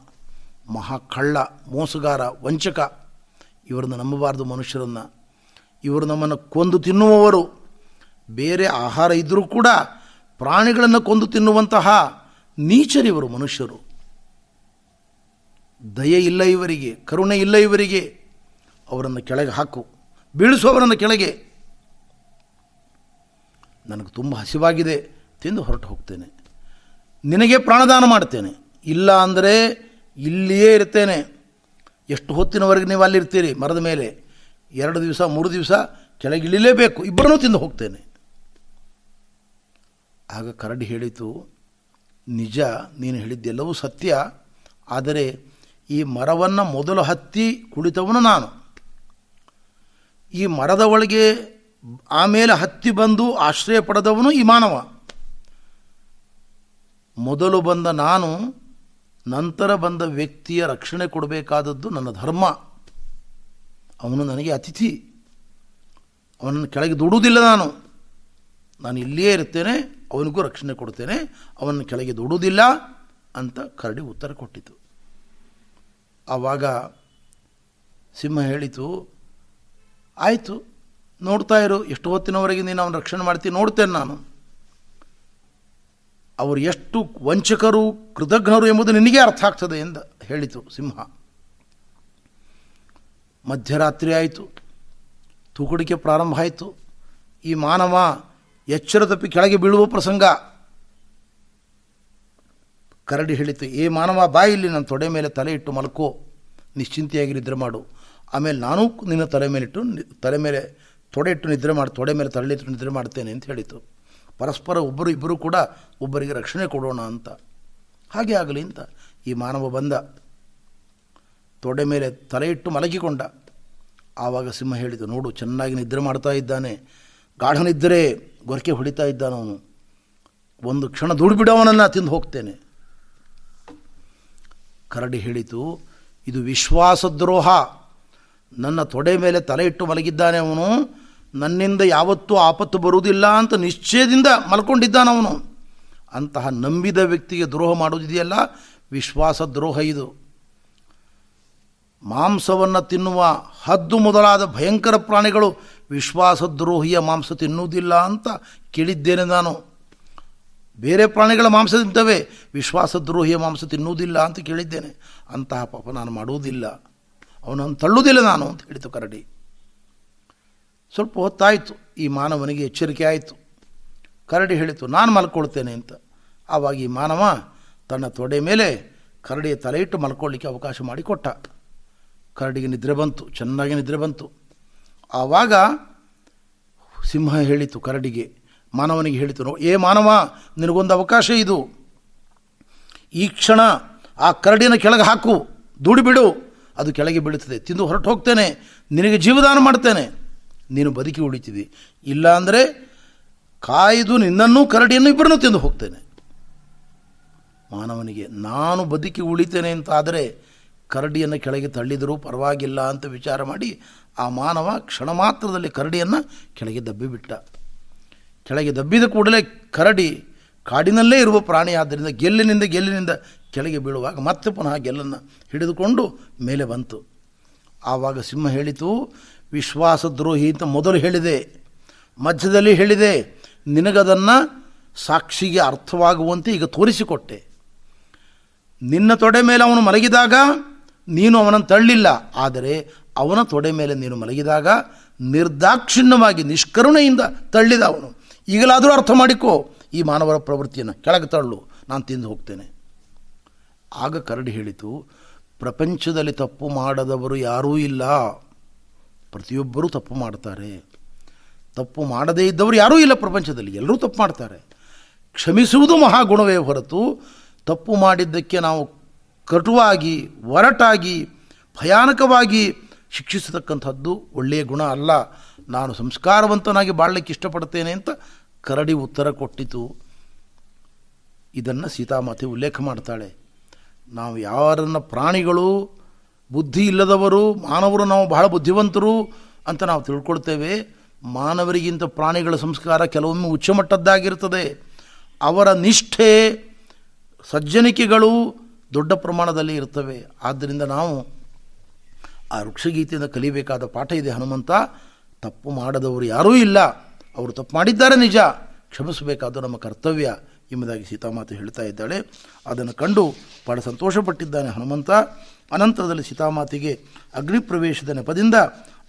ಮಹಾ ಕಳ್ಳ ಮೋಸಗಾರ, ವಂಚಕ. ಇವರನ್ನು ನಂಬಬಾರ್ದು ಮನುಷ್ಯರನ್ನು. ಇವರು ನಮ್ಮನ್ನು ಕೊಂದು ತಿನ್ನುವವರು. ಬೇರೆ ಆಹಾರ ಇದ್ದರೂ ಕೂಡ ಪ್ರಾಣಿಗಳನ್ನು ಕೊಂದು ತಿನ್ನುವಂತಹ ನೀಚರಿವರು ಮನುಷ್ಯರು. ದಯೆ ಇಲ್ಲ ಇವರಿಗೆ, ಕರುಣೆ ಇಲ್ಲ ಇವರಿಗೆ. ಅವರನ್ನು ಕೆಳಗೆ ಹಾಕು. ಬೀಳಿಸುವವರನ್ನು ಕೆಳಗೆ. ನನಗೆ ತುಂಬ ಹಸಿವಾಗಿದೆ, ತಿಂದು ಹೊರಟು ಹೋಗ್ತೇನೆ. ನಿನಗೆ ಪ್ರಾಣದಾನ ಮಾಡ್ತೇನೆ. ಇಲ್ಲ ಅಂದರೆ ಇಲ್ಲಿಯೇ ಇರ್ತೇನೆ. ಎಷ್ಟು ಹೊತ್ತಿನವರೆಗೆ ನೀವು ಅಲ್ಲಿರ್ತೀರಿ? ಮರದ ಮೇಲೆ. ಎರಡು ದಿವಸ, ಮೂರು ದಿವಸ ಕೆಳಗಿಳಿಲೇಬೇಕು ಇಬ್ಬರನ್ನೂ ತಿಂದು ಹೋಗ್ತೇನೆ. ಆಗ ಕರಡಿ ಹೇಳಿತು, ನಿಜ, ನೀನು ಹೇಳಿದ್ದೆಲ್ಲವೂ ಸತ್ಯ, ಆದರೆ ಈ ಮರವನ್ನು ಮೊದಲು ಹತ್ತಿ ಕುಳಿತವನು ನಾನು. ಈ ಮರದ ಒಳಗೆ ಆಮೇಲೆ ಹತ್ತಿ ಬಂದು ಆಶ್ರಯ ಪಡೆದವನು ಈ ಮಾನವ. ಮೊದಲು ಬಂದ ನಾನು ನಂತರ ಬಂದ ವ್ಯಕ್ತಿಯ ರಕ್ಷಣೆ ಕೊಡಬೇಕಾದದ್ದು ನನ್ನ ಧರ್ಮ. ಅವನು ನನಗೆ ಅತಿಥಿ. ಅವನನ್ನು ಕೆಳಗೆ ದುಡುವುದಿಲ್ಲ ನಾನು. ನಾನು ಇಲ್ಲಿಯೇ ಇರ್ತೇನೆ ಅವನಿಗೂ ರಕ್ಷಣೆ ಕೊಡ್ತೇನೆ ಅವನನ್ನು ಕೆಳಗೆ ದುಡುವುದಿಲ್ಲ ಅಂತ ಕರಡಿ ಉತ್ತರ ಕೊಟ್ಟಿತು. ಆವಾಗ ಸಿಂಹ ಹೇಳಿತು, ಆಯಿತು, ನೋಡ್ತಾ ಇರು ಎಷ್ಟು ಹೊತ್ತಿನವರೆಗೆ ನೀನು ಅವನ ರಕ್ಷಣೆ ಮಾಡ್ತೀನಿ ನೋಡ್ತೇನೆ ನಾನು. ಅವರು ಎಷ್ಟು ವಂಚಕರು, ಕೃತಜ್ಞರು ಎಂಬುದು ನಿನಗೆ ಅರ್ಥ ಆಗ್ತದೆ ಎಂದು ಹೇಳಿತು ಸಿಂಹ. ಮಧ್ಯರಾತ್ರಿ ಆಯಿತು, ತೂಕಡಿಕೆ ಪ್ರಾರಂಭ ಆಯಿತು. ಈ ಮಾನವ ಎಚ್ಚರ ತಪ್ಪಿ ಕೆಳಗೆ ಬೀಳುವ ಪ್ರಸಂಗ. ಕರಡಿ ಹೇಳಿತು, ಏ ಮಾನವ ಬಾ ಇಲ್ಲಿ ನನ್ನ ತೊಡೆ ಮೇಲೆ ತಲೆ ಇಟ್ಟು ಮಲ್ಕೋ, ನಿಶ್ಚಿಂತೆಯಾಗಿ ನಿದ್ರೆ ಮಾಡು. ಆಮೇಲೆ ನಾನು ನಿನ್ನ ತಲೆ ಮೇಲಿಟ್ಟು ಇಟ್ಟು ತಲೆ ಮೇಲೆ ತೊಡೆ ಇಟ್ಟು ನಿದ್ರೆ ಮಾಡಿ, ತೊಡೆ ಮೇಲೆ ತಲೆಯಿಟ್ಟು ನಿದ್ರೆ ಮಾಡ್ತೇನೆ ಅಂತ ಹೇಳಿತು. ಪರಸ್ಪರ ಒಬ್ಬರು ಇಬ್ಬರು ಕೂಡ ಒಬ್ಬರಿಗೆ ರಕ್ಷಣೆ ಕೊಡೋಣ ಅಂತ. ಹಾಗೆ ಆಗಲಿ ಅಂತ ಈ ಮಾನವ ಬಂದ. ತೊಡೆ ಮೇಲೆ ತಲೆ ಇಟ್ಟು ಮಲಗಿಕೊಂಡ. ಆವಾಗ ಸಿಂಹ ಹೇಳಿತು, ನೋಡು, ಚೆನ್ನಾಗಿ ನಿದ್ರೆ ಮಾಡ್ತಾ ಇದ್ದಾನೆ. ಗಾಢನಿದ್ದರೆ ಗೊರಕೆ ಹೊಡಿತಾ ಇದ್ದಾನವನು ಒಂದು ಕ್ಷಣ ದುಡ್ಬಿಡವನನ್ನು ತಿಂದು ಹೋಗ್ತೇನೆ. ಕರಡಿ ಹೇಳಿತು, ಇದು ವಿಶ್ವಾಸದ್ರೋಹ. ನನ್ನ ತೊಡೆ ಮೇಲೆ ತಲೆ ಇಟ್ಟು ಮಲಗಿದ್ದಾನೆ ಅವನು. ನನ್ನಿಂದ ಯಾವತ್ತೂ ಆಪತ್ತು ಬರುವುದಿಲ್ಲ ಅಂತ ನಿಶ್ಚಯದಿಂದ ಮಲ್ಕೊಂಡಿದ್ದಾನವನು. ಅಂತಹ ನಂಬಿದ ವ್ಯಕ್ತಿಗೆ ದ್ರೋಹ ಮಾಡುವುದಿದೆಯಲ್ಲ? ವಿಶ್ವಾಸ ದ್ರೋಹ ಇದು. ಮಾಂಸವನ್ನು ತಿನ್ನುವ ಹದ್ದು ಮೊದಲಾದ ಭಯಂಕರ ಪ್ರಾಣಿಗಳು ವಿಶ್ವಾಸದ್ರೋಹಿಯ ಮಾಂಸ ತಿನ್ನುವುದಿಲ್ಲ ಅಂತ ಕೇಳಿದ್ದೇನೆ ನಾನು. ಬೇರೆ ಪ್ರಾಣಿಗಳ ಮಾಂಸ ತಿಂತವೆ ವಿಶ್ವಾಸದ್ರೋಹಿಯ ಮಾಂಸ ತಿನ್ನುವುದಿಲ್ಲ ಅಂತ ಕೇಳಿದ್ದೇನೆ. ಅಂತಹ ಪಾಪ ನಾನು ಮಾಡುವುದಿಲ್ಲ. ಅವನನ್ನು ತಳ್ಳುವುದಿಲ್ಲ ನಾನು ಅಂತ ಹೇಳಿತು ಕರಡಿ. ಸ್ವಲ್ಪ ಹೊತ್ತಾಯಿತು, ಈ ಮಾನವನಿಗೆ ಎಚ್ಚರಿಕೆ ಆಯಿತು. ಕರಡಿ ಹೇಳಿತು, ನಾನು ಮಲ್ಕೊಳ್ತೇನೆ ಅಂತ. ಆವಾಗ ಈ ಮಾನವ ತನ್ನ ತೊಡೆ ಮೇಲೆ ಕರಡಿಯ ತಲೆ ಇಟ್ಟು ಮಲ್ಕೊಳ್ಳಿಕ್ಕೆ ಅವಕಾಶ ಮಾಡಿಕೊಟ್ಟ. ಕರಡಿಗೆ ನಿದ್ರೆ ಬಂತು, ಚೆನ್ನಾಗಿ ನಿದ್ರೆ ಬಂತು. ಆವಾಗ ಸಿಂಹ ಹೇಳಿತು ಕರಡಿಗೆ, ಮಾನವನಿಗೆ ಹೇಳಿತು, ನೋ, ಏ ಮಾನವ, ನಿನಗೊಂದು ಅವಕಾಶ ಇದು. ಈ ಕ್ಷಣ ಆ ಕರಡಿನ ಕೆಳಗೆ ಹಾಕು, ದುಡಿಬಿಡು. ಅದು ಕೆಳಗೆ ಬೀಳುತ್ತದೆ. ತಿಂದು ಹೊರಟು ಹೋಗ್ತೇನೆ. ನಿನಗೆ ಜೀವದಾನ ಮಾಡ್ತೇನೆ. ನೀನು ಬದುಕಿ ಉಳಿತಿದ್ದಿ ಇಲ್ಲಾಂದರೆ ಕಾಯ್ದು ನಿನ್ನನ್ನೂ ಕರಡಿಯನ್ನು ಇಬ್ಬರನ್ನು ತಿಂದು ಹೋಗ್ತೇನೆ. ಮಾನವನಿಗೆ ನಾನು ಬದುಕಿ ಉಳಿತೇನೆ ಅಂತಾದರೆ ಕರಡಿಯನ್ನು ಕೆಳಗೆ ತಳ್ಳಿದರೂ ಪರವಾಗಿಲ್ಲ ಅಂತ ವಿಚಾರ ಮಾಡಿ ಆ ಮಾನವ ಕ್ಷಣ ಮಾತ್ರದಲ್ಲಿ ಕರಡಿಯನ್ನು ಕೆಳಗೆ ದಬ್ಬಿಬಿಟ್ಟ. ಕೆಳಗೆ ದಬ್ಬಿದ ಕೂಡಲೇ ಕರಡಿ ಕಾಡಿನಲ್ಲೇ ಇರುವ ಪ್ರಾಣಿ ಆದ್ದರಿಂದ ಗೆಲ್ಲಿನಿಂದ ಗೆಲ್ಲಿನಿಂದ ಕೆಳಗೆ ಬೀಳುವಾಗ ಮತ್ತೆ ಪುನಃ ಗೆಲ್ಲನ್ನು ಹಿಡಿದುಕೊಂಡು ಮೇಲೆ ಬಂತು. ಆವಾಗ ಸಿಂಹ ಹೇಳಿತು ವಿಶ್ವಾಸದ್ರೋಹಿ ಅಂತ ಮೊದಲು ಹೇಳಿದೆ. ಮಧ್ಯದಲ್ಲಿ ಹೇಳಿದೆ, ನಿನಗದನ್ನು ಸಾಕ್ಷಿಗೆ ಅರ್ಥವಾಗುವಂತೆ ಈಗ ತೋರಿಸಿಕೊಟ್ಟೆ. ನಿನ್ನ ತೊಡೆ ಮೇಲೆ ಅವನು ಮಲಗಿದಾಗ ನೀನು ಅವನನ್ನು ತಳ್ಳಿಲ್ಲ. ಆದರೆ ಅವನ ತೊಡೆ ಮೇಲೆ ನೀನು ಮಲಗಿದಾಗ ನಿರ್ದಾಕ್ಷಿಣ್ಯವಾಗಿ, ನಿಷ್ಕರುಣೆಯಿಂದ ತಳ್ಳಿದ ಅವನು. ಈಗಲಾದರೂ ಅರ್ಥ ಮಾಡಿಕೋ, ಈ ಮಾನವರ ಪ್ರವೃತ್ತಿಯನ್ನು ಕೆಳಗೆ ತಳ್ಳು, ನಾನು ತಿಂದು ಹೋಗ್ತೇನೆ. ಆಗ ಕರಡಿ ಹೇಳಿತು, ಪ್ರಪಂಚದಲ್ಲಿ ತಪ್ಪು ಮಾಡದವರು ಯಾರೂ ಇಲ್ಲ. ಪ್ರತಿಯೊಬ್ಬರೂ ತಪ್ಪು ಮಾಡ್ತಾರೆ. ತಪ್ಪು ಮಾಡದೇ ಇದ್ದವರು ಯಾರೂ ಇಲ್ಲ ಪ್ರಪಂಚದಲ್ಲಿ, ಎಲ್ಲರೂ ತಪ್ಪು ಮಾಡ್ತಾರೆ. ಕ್ಷಮಿಸುವುದು ಮಹಾಗುಣವೇ ಹೊರತು ತಪ್ಪು ಮಾಡಿದ್ದಕ್ಕೆ ನಾವು ಕಟುವಾಗಿ, ಒರಟಾಗಿ, ಭಯಾನಕವಾಗಿ ಶಿಕ್ಷಿಸತಕ್ಕಂಥದ್ದು ಒಳ್ಳೆಯ ಗುಣ ಅಲ್ಲ. ನಾನು ಸಂಸ್ಕಾರವಂತನಾಗಿ ಬಾಳಲಿಕ್ಕೆ ಇಷ್ಟಪಡ್ತೇನೆ ಅಂತ ಕರಡಿ ಉತ್ತರ ಕೊಟ್ಟಿತು. ಇದನ್ನು ಸೀತಾಮಾತೆ ಉಲ್ಲೇಖ ಮಾಡ್ತಾಳೆ. ನಾವು ಯಾರನ್ನ ಪ್ರಾಣಿಗಳು ಬುದ್ಧಿ ಇಲ್ಲದವರು, ಮಾನವರು ನಾವು ಬಹಳ ಬುದ್ಧಿವಂತರು ಅಂತ ನಾವು ತಿಳ್ಕೊಳ್ತೇವೆ. ಮಾನವರಿಗಿಂತ ಪ್ರಾಣಿಗಳ ಸಂಸ್ಕಾರ ಕೆಲವೊಮ್ಮೆ ಉಚ್ಚಮಟ್ಟದ್ದಾಗಿರ್ತದೆ ಅವರ ನಿಷ್ಠೆ, ಸಜ್ಜನಿಕೆಗಳು ದೊಡ್ಡ ಪ್ರಮಾಣದಲ್ಲಿ ಇರ್ತವೆ. ಆದ್ದರಿಂದ ನಾವು ಆ ವೃಕ್ಷಗೀತೆಯಿಂದ ಕಲಿಬೇಕಾದ ಪಾಠ ಇದೆ, ಹನುಮಂತ. ತಪ್ಪು ಮಾಡದವರು ಯಾರೂ ಇಲ್ಲ. ಅವರು ತಪ್ಪು ಮಾಡಿದ್ದಾರೆ ನಿಜ. ಕ್ಷಮಿಸಬೇಕಾದ ನಮ್ಮ ಕರ್ತವ್ಯ ಎಂಬುದಾಗಿ ಸೀತಾಮಾತೆ ಹೇಳ್ತಾ ಇದ್ದಾಳೆ. ಅದನ್ನು ಕಂಡು ಬಹಳ ಸಂತೋಷಪಟ್ಟಿದ್ದಾನೆ ಹನುಮಂತ. ಅನಂತರದಲ್ಲಿ ಸೀತಾಮಾತೆಗೆ ಅಗ್ನಿಪ್ರವೇಶದ ನೆಪದಿಂದ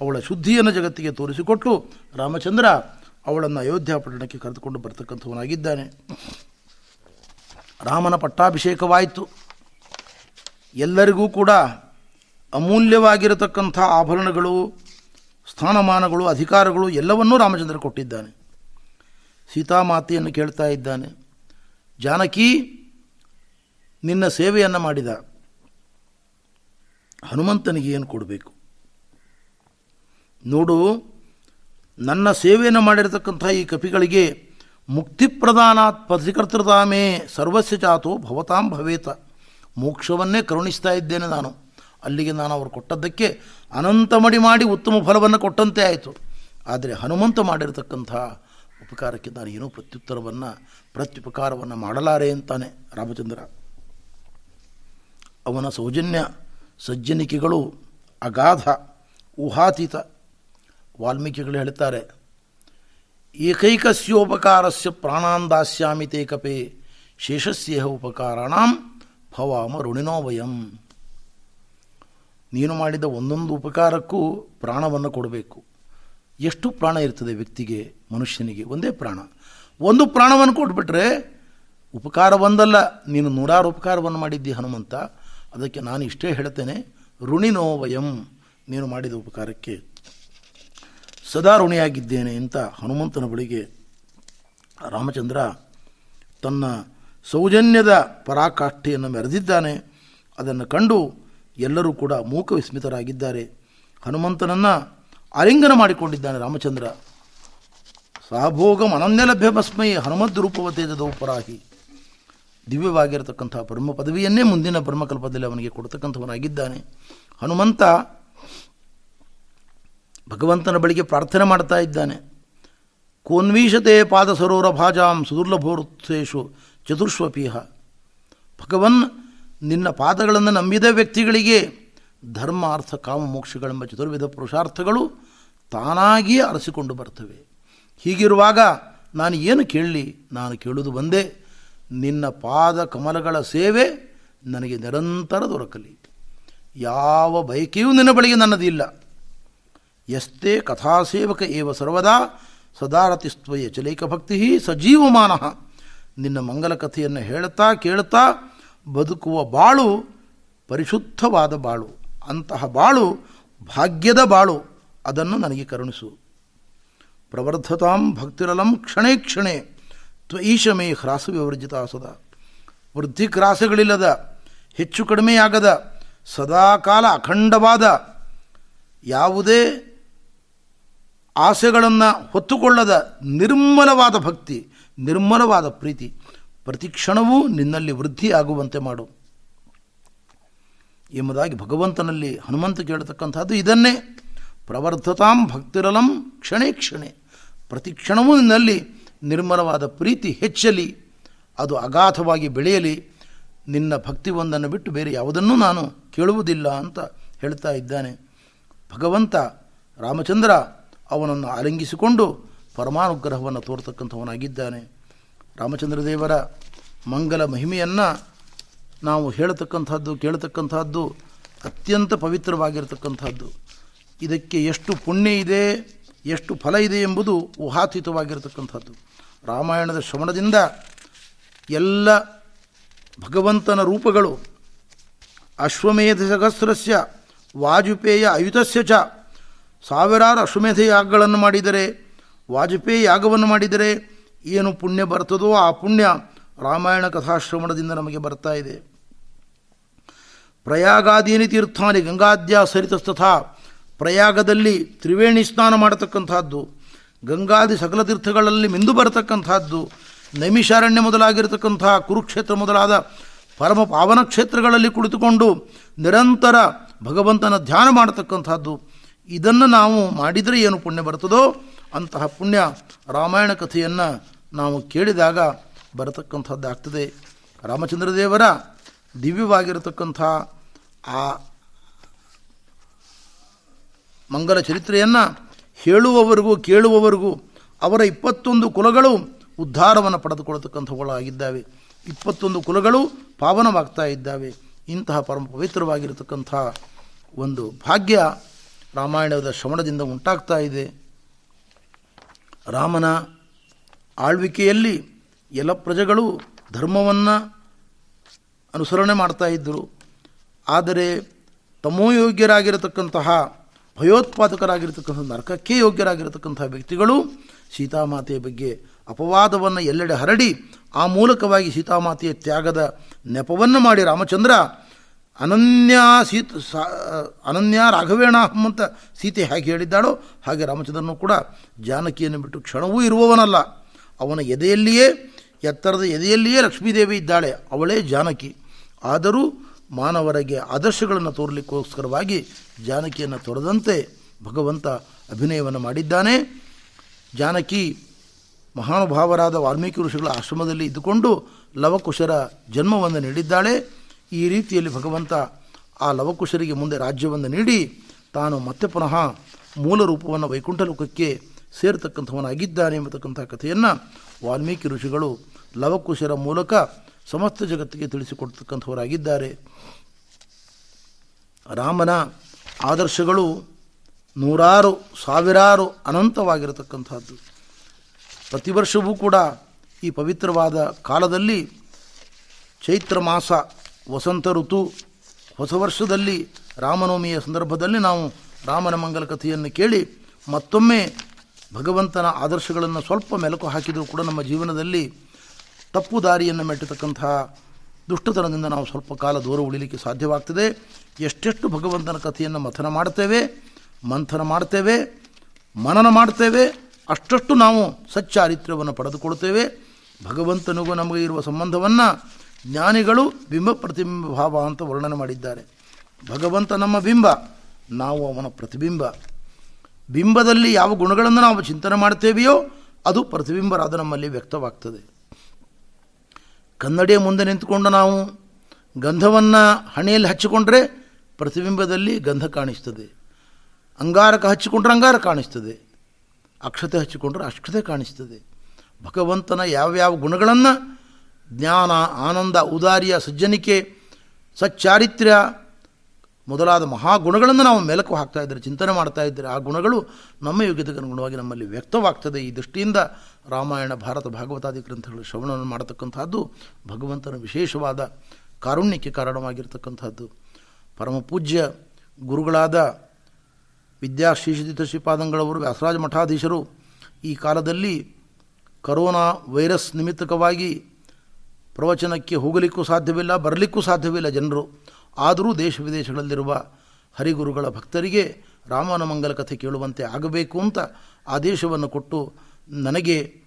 ಅವಳ ಶುದ್ಧಿಯನ್ನು ಜಗತ್ತಿಗೆ ತೋರಿಸಿಕೊಟ್ಟು ರಾಮಚಂದ್ರ ಅವಳನ್ನು ಅಯೋಧ್ಯ ಪಟ್ಟಣಕ್ಕೆ ಕರೆದುಕೊಂಡು ಬರ್ತಕ್ಕಂಥವನಾಗಿದ್ದಾನೆ. ರಾಮನ ಪಟ್ಟಾಭಿಷೇಕವಾಯಿತು. ಎಲ್ಲರಿಗೂ ಕೂಡ ಅಮೂಲ್ಯವಾಗಿರತಕ್ಕಂಥ ಆಭರಣಗಳು, ಸ್ಥಾನಮಾನಗಳು, ಅಧಿಕಾರಗಳು ಎಲ್ಲವನ್ನೂ ರಾಮಚಂದ್ರ ಕೊಟ್ಟಿದ್ದಾನೆ. ಸೀತಾಮಾತೆಯನ್ನು ಕೇಳ್ತಾ ಇದ್ದಾನೆ, ಜಾನಕಿ, ನಿನ್ನ ಸೇವೆಯನ್ನು ಮಾಡಿದ. ಹನುಮಂತನಿಗೆ ಏನು ಕೊಡಬೇಕು? ನೋಡು, ನನ್ನ ಸೇವೆಯನ್ನು ಮಾಡಿರತಕ್ಕಂಥ ಈ ಕಪಿಗಳಿಗೆ ಮುಕ್ತಿ ಪ್ರದಾನಾತ್ ಪಥಿಕರ್ತೃತಾಮೇ ಸರ್ವಸ್ಯ ಜಾತೋ ಭವತಾಂ ಭವೇತ. ಮೋಕ್ಷವನ್ನೇ ಕರುಣಿಸ್ತಾ ಇದ್ದೇನೆ ನಾನು. ಅಲ್ಲಿಗೆ ನಾನು ಅವರು ಕೊಟ್ಟದ್ದಕ್ಕೆ ಅನಂತ ಮಡಿ ಮಾಡಿ ಉತ್ತಮ ಫಲವನ್ನು ಕೊಟ್ಟಂತೆ ಆಯಿತು. ಆದರೆ ಹನುಮಂತ ಮಾಡಿರತಕ್ಕಂಥ ಉಪಕಾರಕ್ಕೆ ನಾನು ಏನೂ ಪ್ರತ್ಯುತ್ತರವನ್ನು, ಪ್ರತ್ಯುಪಕಾರವನ್ನು ಮಾಡಲಾರೆ ಅಂತಾನೆ ರಾಮಚಂದ್ರ. ಅವನ ಸೌಜನ್ಯ ಸಜ್ಜನಿಕೆಗಳು ಅಗಾಧ, ಊಹಾತೀತ. ವಾಲ್ಮೀಕಿಗಳು ಹೇಳ್ತಾರೆ ಏಕೈಕಸ್ಯೋಪಕಾರಸ್ಯ ಪ್ರಾಣಾನ್ ದಾಸ್ಯಾಮಿ ತೇ ಕಪೆ ಶೇಷಸ್ಯೇಹ ಉಪಕಾರಾಣಾಂ ಭವಾಮ ಋಣಿನೋ ವಯಂ. ನೀನು ಮಾಡಿದ ಒಂದೊಂದು ಉಪಕಾರಕ್ಕೂ ಪ್ರಾಣವನ್ನು ಕೊಡಬೇಕು. ಎಷ್ಟು ಪ್ರಾಣ ಇರ್ತದೆ ವ್ಯಕ್ತಿಗೆ, ಮನುಷ್ಯನಿಗೆ? ಒಂದೇ ಪ್ರಾಣ. ಒಂದು ಪ್ರಾಣವನ್ನು ಕೊಟ್ಬಿಟ್ರೆ ಉಪಕಾರ ಒಂದಲ್ಲ ನೀನು ನೂರಾರು ಉಪಕಾರವನ್ನು ಮಾಡಿದ್ದಿ ಹನುಮಂತ. ಅದಕ್ಕೆ ನಾನು ಇಷ್ಟೇ ಹೇಳ್ತೇನೆ, ಋಣಿನೋ ವಯಂ, ನೀನು ಮಾಡಿದ ಉಪಕಾರಕ್ಕೆ ಸದಾ ಋಣಿಯಾಗಿದ್ದೇನೆ ಅಂತ ಹನುಮಂತನ ಬಳಿಗೆ ರಾಮಚಂದ್ರ ತನ್ನ ಸೌಜನ್ಯದ ಪರಾಕಾಷ್ಠೆಯನ್ನು ಮೆರೆದಿದ್ದಾನೆ. ಅದನ್ನು ಕಂಡು ಎಲ್ಲರೂ ಕೂಡ ಮೂಕ ವಿಸ್ಮಿತರಾಗಿದ್ದಾರೆ ಹನುಮಂತನನ್ನು ಆಲಿಂಗನ ಮಾಡಿಕೊಂಡಿದ್ದಾನೆ ರಾಮಚಂದ್ರ. ಸಾಭೋಗಂ ಅನನ್ಯ ಲಭ್ಯ ಭಸ್ಮೈ ಹನುಮದ್ ರೂಪವತೇಜದ ಉಪರಾಹಿ. ದಿವ್ಯವಾಗಿರತಕ್ಕಂಥ ಬ್ರಹ್ಮ ಪದವಿಯನ್ನೇ ಮುಂದಿನ ಬ್ರಹ್ಮಕಲ್ಪದಲ್ಲಿ ಅವನಿಗೆ ಕೊಡ್ತಕ್ಕಂಥವನಾಗಿದ್ದಾನೆ. ಹನುಮಂತ ಭಗವಂತನ ಬಳಿಗೆ ಪ್ರಾರ್ಥನೆ ಮಾಡ್ತಾ ಇದ್ದಾನೆ. ಕೋನ್ವೀಷತೆ ಪಾದ ಸರೋವರ ಭಾಜಾಂ ಸುದುರ್ಲಭೋತ್ಸೇಷು ಚತುರ್ಶ್ವಪೀಹ. ಭಗವನ್ ನಿನ್ನ ಪಾದಗಳನ್ನು ನಂಬಿದ ವ್ಯಕ್ತಿಗಳಿಗೆ ಧರ್ಮ ಅರ್ಥ ಕಾಮ ಮೋಕ್ಷಗಳೆಂಬ ಚತುರ್ವಿಧ ಪುರುಷಾರ್ಥಗಳು ತಾನಾಗಿಯೇ ಅರಸಿಕೊಂಡು ಬರ್ತವೆ. ಹೀಗಿರುವಾಗ ನಾನು ಏನು ಕೇಳಲಿ? ನಾನು ಕೇಳುವುದು ಬಂದೇ. ನಿನ್ನ ಪಾದ ಕಮಲಗಳ ಸೇವೆ ನನಗೆ ನಿರಂತರ ದೊರಕಲಿ. ಯಾವ ಬಯಕೆಯೂ ನಿನ್ನ ಬಳಿಗೆ ನನ್ನದಿಲ್ಲ. ಎಷ್ಟೇ ಕಥಾಸೇವಕ ಏವ ಸರ್ವದಾ ಸದಾರತಿಸ್ತ್ವಯ ಚಲೈಕ ಭಕ್ತಿ ಸಜೀವಮಾನ. ನಿನ್ನ ಮಂಗಲ ಕಥೆಯನ್ನು ಹೇಳುತ್ತಾ ಕೇಳುತ್ತಾ ಬದುಕುವ ಬಾಳು ಪರಿಶುದ್ಧವಾದ ಬಾಳು. ಅಂತಹ ಬಾಳು ಭಾಗ್ಯದ ಬಾಳು. ಅದನ್ನು ನನಗೆ ಕರುಣಿಸು. ಪ್ರವರ್ಧತಾಂ ಭಕ್ತಿರಲಂ ಕ್ಷಣೇ ಕ್ಷಣೆ. ತ್ವೀಶಮೇ ಹ್ರಾಸ ವಿವರ್ಜಿತ ಸದಾ. ವೃದ್ಧಿ ಕ್ರಾಸಗಳಿಲ್ಲದ ಹೆಚ್ಚು ಕಡಿಮೆಯಾಗದ ಸದಾಕಾಲ ಅಖಂಡವಾದ, ಯಾವುದೇ ಆಸೆಗಳನ್ನು ಹೊತ್ತುಕೊಳ್ಳದ ನಿರ್ಮಲವಾದ ಭಕ್ತಿ, ನಿರ್ಮಲವಾದ ಪ್ರೀತಿ ಪ್ರತಿ ಕ್ಷಣವೂ ನಿನ್ನಲ್ಲಿ ವೃದ್ಧಿಯಾಗುವಂತೆ ಮಾಡು. ಎಂಬುದಾಗಿ ಭಗವಂತನಲ್ಲಿ ಹನುಮಂತ ಕೇಳತಕ್ಕಂಥದ್ದು ಇದನ್ನೇ. ಪ್ರವರ್ಧತಾಂ ಭಕ್ತಿರಲಂ ಕ್ಷಣೇ ಕ್ಷಣೆ. ಪ್ರತಿ ಕ್ಷಣವೂ ನಿನ್ನಲ್ಲಿ ನಿರ್ಮಲವಾದ ಪ್ರೀತಿ ಹೆಚ್ಚಲಿ, ಅದು ಅಗಾಧವಾಗಿ ಬೆಳೆಯಲಿ, ನಿನ್ನ ಭಕ್ತಿ ಒಂದನ್ನು ಬಿಟ್ಟು ಬೇರೆ ಯಾವುದನ್ನೂ ನಾನು ಕೇಳುವುದಿಲ್ಲ ಅಂತ ಹೇಳ್ತಾ ಇದ್ದಾನೆ. ಭಗವಂತ ರಾಮಚಂದ್ರ ಅವನನ್ನು ಆಲಿಂಗಿಸಿಕೊಂಡು ಪರಮಾನುಗ್ರಹವನ್ನು ತೋರ್ತಕ್ಕಂಥವನಾಗಿದ್ದಾನೆ. ರಾಮಚಂದ್ರ ದೇವರ ಮಂಗಲ ಮಹಿಮೆಯನ್ನು ನಾವು ಹೇಳತಕ್ಕಂಥದ್ದು, ಕೇಳತಕ್ಕಂಥದ್ದು ಅತ್ಯಂತ ಪವಿತ್ರವಾಗಿರತಕ್ಕಂಥದ್ದು. ಇದಕ್ಕೆ ಎಷ್ಟು ಪುಣ್ಯ ಇದೆ? ಎಷ್ಟು ಫಲ ಇದೆ ಎಂಬುದು ಊಹಾತೀತವಾಗಿರತಕ್ಕಂಥದ್ದು. ರಾಮಾಯಣದ ಶ್ರವಣದಿಂದ ಎಲ್ಲ ಭಗವಂತನ ರೂಪಗಳು ಅಶ್ವಮೇಧ ಸಹಸ್ರಸ್ಯ ವಾಜಪೇಯ ಅಯುತಸ್ಯ ಚ ಸಾವಿರಾರು ಅಶ್ವಮೇಧ ಯಾಗಗಳನ್ನು ಮಾಡಿದರೆ, ವಾಜಪೇಯಿ ಯಾಗವನ್ನು ಮಾಡಿದರೆ ಏನು ಪುಣ್ಯ ಬರ್ತದೋ ಆ ಪುಣ್ಯ ರಾಮಾಯಣ ಕಥಾಶ್ರವಣದಿಂದ ನಮಗೆ ಬರ್ತಾ ಇದೆ. ಪ್ರಯಾಗಾದೀನಿ ತೀರ್ಥಾನಿ ಗಂಗಾದ್ಯ ಸರಿತಸ್ತಥಾ ಪ್ರಯಾಗದಲ್ಲಿ ತ್ರಿವೇಣಿ ಸ್ನಾನ ಮಾಡತಕ್ಕಂಥದ್ದು ಗಂಗಾದಿ ಸಕಲ ತೀರ್ಥಗಳಲ್ಲಿ ಮಿಂದು ಬರತಕ್ಕಂಥದ್ದು ನೈಮಿಷಾರಣ್ಯ ಮೊದಲಾಗಿರತಕ್ಕಂಥ ಕುರುಕ್ಷೇತ್ರ ಮೊದಲಾದ ಪರಮ ಪಾವನ ಕ್ಷೇತ್ರಗಳಲ್ಲಿ ಕುಳಿತುಕೊಂಡು ನಿರಂತರ ಭಗವಂತನ ಧ್ಯಾನ ಮಾಡತಕ್ಕಂಥದ್ದು ಇದನ್ನು ನಾವು ಮಾಡಿದರೆ ಏನು ಪುಣ್ಯ ಬರ್ತದೋ ಅಂತಹ ಪುಣ್ಯ ರಾಮಾಯಣ ಕಥೆಯನ್ನು ನಾವು ಕೇಳಿದಾಗ ಬರತಕ್ಕಂಥದ್ದಾಗ್ತದೆ ರಾಮಚಂದ್ರ ದೇವರ ದಿವ್ಯವಾಗಿರತಕ್ಕಂಥ ಆ ಮಂಗಲ ಚರಿತ್ರೆಯನ್ನು ಹೇಳುವವರೆಗೂ ಕೇಳುವವರೆಗೂ ಅವರ ಇಪ್ಪತ್ತೊಂದು ಕುಲಗಳು ಉದ್ಧಾರವನ್ನು ಪಡೆದುಕೊಳ್ಳತಕ್ಕಂಥವುಗಳಾಗಿದ್ದಾವೆ. ಇಪ್ಪತ್ತೊಂದು ಕುಲಗಳು ಪಾವನವಾಗ್ತಾ ಇದ್ದಾವೆ. ಇಂತಹ ಪರಮ ಪವಿತ್ರವಾಗಿರತಕ್ಕಂಥ ಒಂದು ಭಾಗ್ಯ ರಾಮಾಯಣದ ಶ್ರವಣದಿಂದ ಉಂಟಾಗ್ತಾ ಇದೆ. ರಾಮನ ಆಳ್ವಿಕೆಯಲ್ಲಿ ಎಲ್ಲ ಪ್ರಜೆಗಳು ಧರ್ಮವನ್ನು ಅನುಸರಣೆ ಮಾಡ್ತಾ ಇದ್ದರು. ಆದರೆ ತಮೋಯೋಗ್ಯರಾಗಿರತಕ್ಕಂತಹ ಭಯೋತ್ಪಾದಕರಾಗಿರ್ತಕ್ಕಂಥ ನರಕಕ್ಕೆ ಯೋಗ್ಯರಾಗಿರತಕ್ಕಂಥ ವ್ಯಕ್ತಿಗಳು ಸೀತಾಮಾತೆಯ ಬಗ್ಗೆ ಅಪವಾದವನ್ನು ಎಲ್ಲೆಡೆ ಹರಡಿ, ಆ ಮೂಲಕವಾಗಿ ಸೀತಾಮಾತೆಯ ತ್ಯಾಗದ ನೆಪವನ್ನು ಮಾಡಿ ರಾಮಚಂದ್ರ, ಅನನ್ಯ ಸೀತ, ಸಾ, ಅನನ್ಯ ರಾಘವೇಣ ಅಂತ ಸೀತೆ ಹೇಗೆ ಹೇಳಿದ್ದಾಳೋ ಹಾಗೆ ರಾಮಚಂದ್ರನು ಕೂಡ ಜಾನಕಿಯನ್ನು ಬಿಟ್ಟು ಕ್ಷಣವೂ ಇರುವವನಲ್ಲ. ಅವನ ಎದೆಯಲ್ಲಿಯೇ, ಎತ್ತರದ ಎದೆಯಲ್ಲಿಯೇ ಲಕ್ಷ್ಮೀದೇವಿ ಇದ್ದಾಳೆ, ಅವಳೇ ಜಾನಕಿ. ಆದರೂ ಮಾನವರಿಗೆ ಆದರ್ಶಗಳನ್ನು ತೋರಲಿಕ್ಕೋಸ್ಕರವಾಗಿ ಜಾನಕಿಯನ್ನು ತೊರೆದಂತೆ ಭಗವಂತ ಅಭಿನಯವನ್ನು ಮಾಡಿದ್ದಾನೆ. ಜಾನಕಿ ಮಹಾನುಭಾವರಾದ ವಾಲ್ಮೀಕಿ ಋಷಿಗಳ ಆಶ್ರಮದಲ್ಲಿ ಇದ್ದುಕೊಂಡು ಲವಕುಶರ ಜನ್ಮವನ್ನು ನೀಡಿದ್ದಾಳೆ. ಈ ರೀತಿಯಲ್ಲಿ ಭಗವಂತ ಆ ಲವಕುಶರಿಗೆ ಮುಂದೆ ರಾಜ್ಯವನ್ನು ನೀಡಿ ತಾನು ಮತ್ತೆ ಪುನಃ ಮೂಲ ರೂಪವನ್ನು ವೈಕುಂಠ ಲೋಕಕ್ಕೆ ಸೇರತಕ್ಕಂಥವನಾಗಿದ್ದಾನೆ ಎಂಬತಕ್ಕಂಥ ಕಥೆಯನ್ನು ವಾಲ್ಮೀಕಿ ಋಷಿಗಳು ಲವಕುಶರ ಮೂಲಕ ಸಮಸ್ತ ಜಗತ್ತಿಗೆ ತಿಳಿಸಿಕೊಡ್ತಕ್ಕಂಥವರಾಗಿದ್ದಾರೆ. ರಾಮನ ಆದರ್ಶಗಳು ನೂರಾರು, ಸಾವಿರಾರು ಅನಂತವಾಗಿರತಕ್ಕಂಥದ್ದು. ಪ್ರತಿ ವರ್ಷವೂ ಕೂಡ ಈ ಪವಿತ್ರವಾದ ಕಾಲದಲ್ಲಿ ಚೈತ್ರ ಮಾಸ, ವಸಂತ ಋತು, ಹೊಸ ವರ್ಷದಲ್ಲಿ ರಾಮನವಮಿಯ ಸಂದರ್ಭದಲ್ಲಿ ನಾವು ರಾಮನ ಮಂಗಲ ಕಥೆಯನ್ನು ಕೇಳಿ ಮತ್ತೊಮ್ಮೆ ಭಗವಂತನ ಆದರ್ಶಗಳನ್ನು ಸ್ವಲ್ಪ ಮೆಲುಕು ಹಾಕಿದರೂ ಕೂಡ ನಮ್ಮ ಜೀವನದಲ್ಲಿ ತಪ್ಪು ದಾರಿಯನ್ನು ಮೆಟ್ಟತಕ್ಕಂತಹ ದುಷ್ಟತನದಿಂದ ನಾವು ಸ್ವಲ್ಪ ಕಾಲ ದೂರ ಉಳಿಲಿಕ್ಕೆ ಸಾಧ್ಯವಾಗ್ತದೆ. ಎಷ್ಟೆಷ್ಟು ಭಗವಂತನ ಕಥೆಯನ್ನು ಮಥನ ಮಾಡ್ತೇವೆ ಮಂಥನ ಮಾಡ್ತೇವೆ ಮನನ ಮಾಡ್ತೇವೆ ಅಷ್ಟಷ್ಟು ನಾವು ಸಚ್ಚಾರಿತ್ರ್ಯವನ್ನು ಪಡೆದುಕೊಳ್ತೇವೆ ಭಗವಂತನಿಗೂ ನಮಗೆ ಇರುವ ಸಂಬಂಧವನ್ನು ಜ್ಞಾನಿಗಳು ಬಿಂಬ ಪ್ರತಿಬಿಂಬ ಭಾವ ಅಂತ ವರ್ಣನೆ ಮಾಡಿದ್ದಾರೆ. ಭಗವಂತ ನಮ್ಮ ಬಿಂಬ, ನಾವು ಅವನ ಪ್ರತಿಬಿಂಬ. ಬಿಂಬದಲ್ಲಿ ಯಾವ ಗುಣಗಳನ್ನು ನಾವು ಚಿಂತನೆ ಮಾಡ್ತೇವೆಯೋ ಅದು ಪ್ರತಿಬಿಂಬರಾದ ನಮ್ಮಲ್ಲಿ ವ್ಯಕ್ತವಾಗ್ತದೆ. ಕನ್ನಡಿಯ ಮುಂದೆ ನಿಂತುಕೊಂಡು ನಾವು ಗಂಧವನ್ನು ಹಣೆಯಲ್ಲಿ ಹಚ್ಚಿಕೊಂಡ್ರೆ ಪ್ರತಿಬಿಂಬದಲ್ಲಿ ಗಂಧ ಕಾಣಿಸ್ತದೆ. ಅಂಗಾರಕ ಹಚ್ಚಿಕೊಂಡ್ರೆ ಅಂಗಾರ ಕಾಣಿಸ್ತದೆ. ಅಕ್ಷತೆ ಹಚ್ಚಿಕೊಂಡ್ರೆ ಅಕ್ಷತೆ ಕಾಣಿಸ್ತದೆ. ಭಗವಂತನ ಯಾವ್ಯಾವ ಗುಣಗಳನ್ನು ಜ್ಞಾನ, ಆನಂದ, ಉದಾರಿಯ, ಸಜ್ಜನಿಕೆ, ಸಚ್ಚಾರಿತ್ರ್ಯ ಮೊದಲಾದ ಮಹಾಗುಣಗಳನ್ನು ನಾವು ಮೆಲುಕು ಹಾಕ್ತಾ ಇದ್ದರೆ, ಚಿಂತನೆ ಮಾಡ್ತಾ ಇದ್ದರೆ. ಆ ಗುಣಗಳು ನಮ್ಮ ಯೋಗ್ಯತೆಗೆ ಅನುಗುಣವಾಗಿ ನಮ್ಮಲ್ಲಿ ವ್ಯಕ್ತವಾಗ್ತದೆ. ಈ ದೃಷ್ಟಿಯಿಂದ ರಾಮಾಯಣ, ಭಾರತ, ಭಾಗವತಾದಿ ಗ್ರಂಥಗಳು ಶ್ರವಣವನ್ನು ಮಾಡತಕ್ಕಂಥದ್ದು ಭಗವಂತನ ವಿಶೇಷವಾದ ಕಾರುಣ್ಯಕ್ಕೆ ಕಾರಣವಾಗಿರ್ತಕ್ಕಂಥದ್ದು ಪರಮ ಪೂಜ್ಯ ಗುರುಗಳಾದ ವಿದ್ಯಾಶ್ರೀಷಿತ ಶ್ರೀಪಾದಂಗಳವರು, ವ್ಯಾಸರಾಜ ಮಠಾಧೀಶರು, ಈ ಕಾಲದಲ್ಲಿ ಕರೋನಾ ವೈರಸ್ ನಿಮಿತ್ತಕವಾಗಿ ಪ್ರವಚನಕ್ಕೆ ಹೋಗಲಿಕ್ಕೂ ಸಾಧ್ಯವಿಲ್ಲ, ಬರಲಿಕ್ಕೂ ಸಾಧ್ಯವಿಲ್ಲ ಜನರು. ಆದರೂ ದೇಶ ವಿದೇಶಗಳಲ್ಲಿರುವ ಹರಿಗುರುಗಳ ಭಕ್ತರಿಗೆ ರಾಮನ ಮಂಗಲ ಕಥೆ ಕೇಳುವಂತೆ ಆಗಬೇಕು ಅಂತ ಆದೇಶವನ್ನು ಕೊಟ್ಟು ನನಗೆ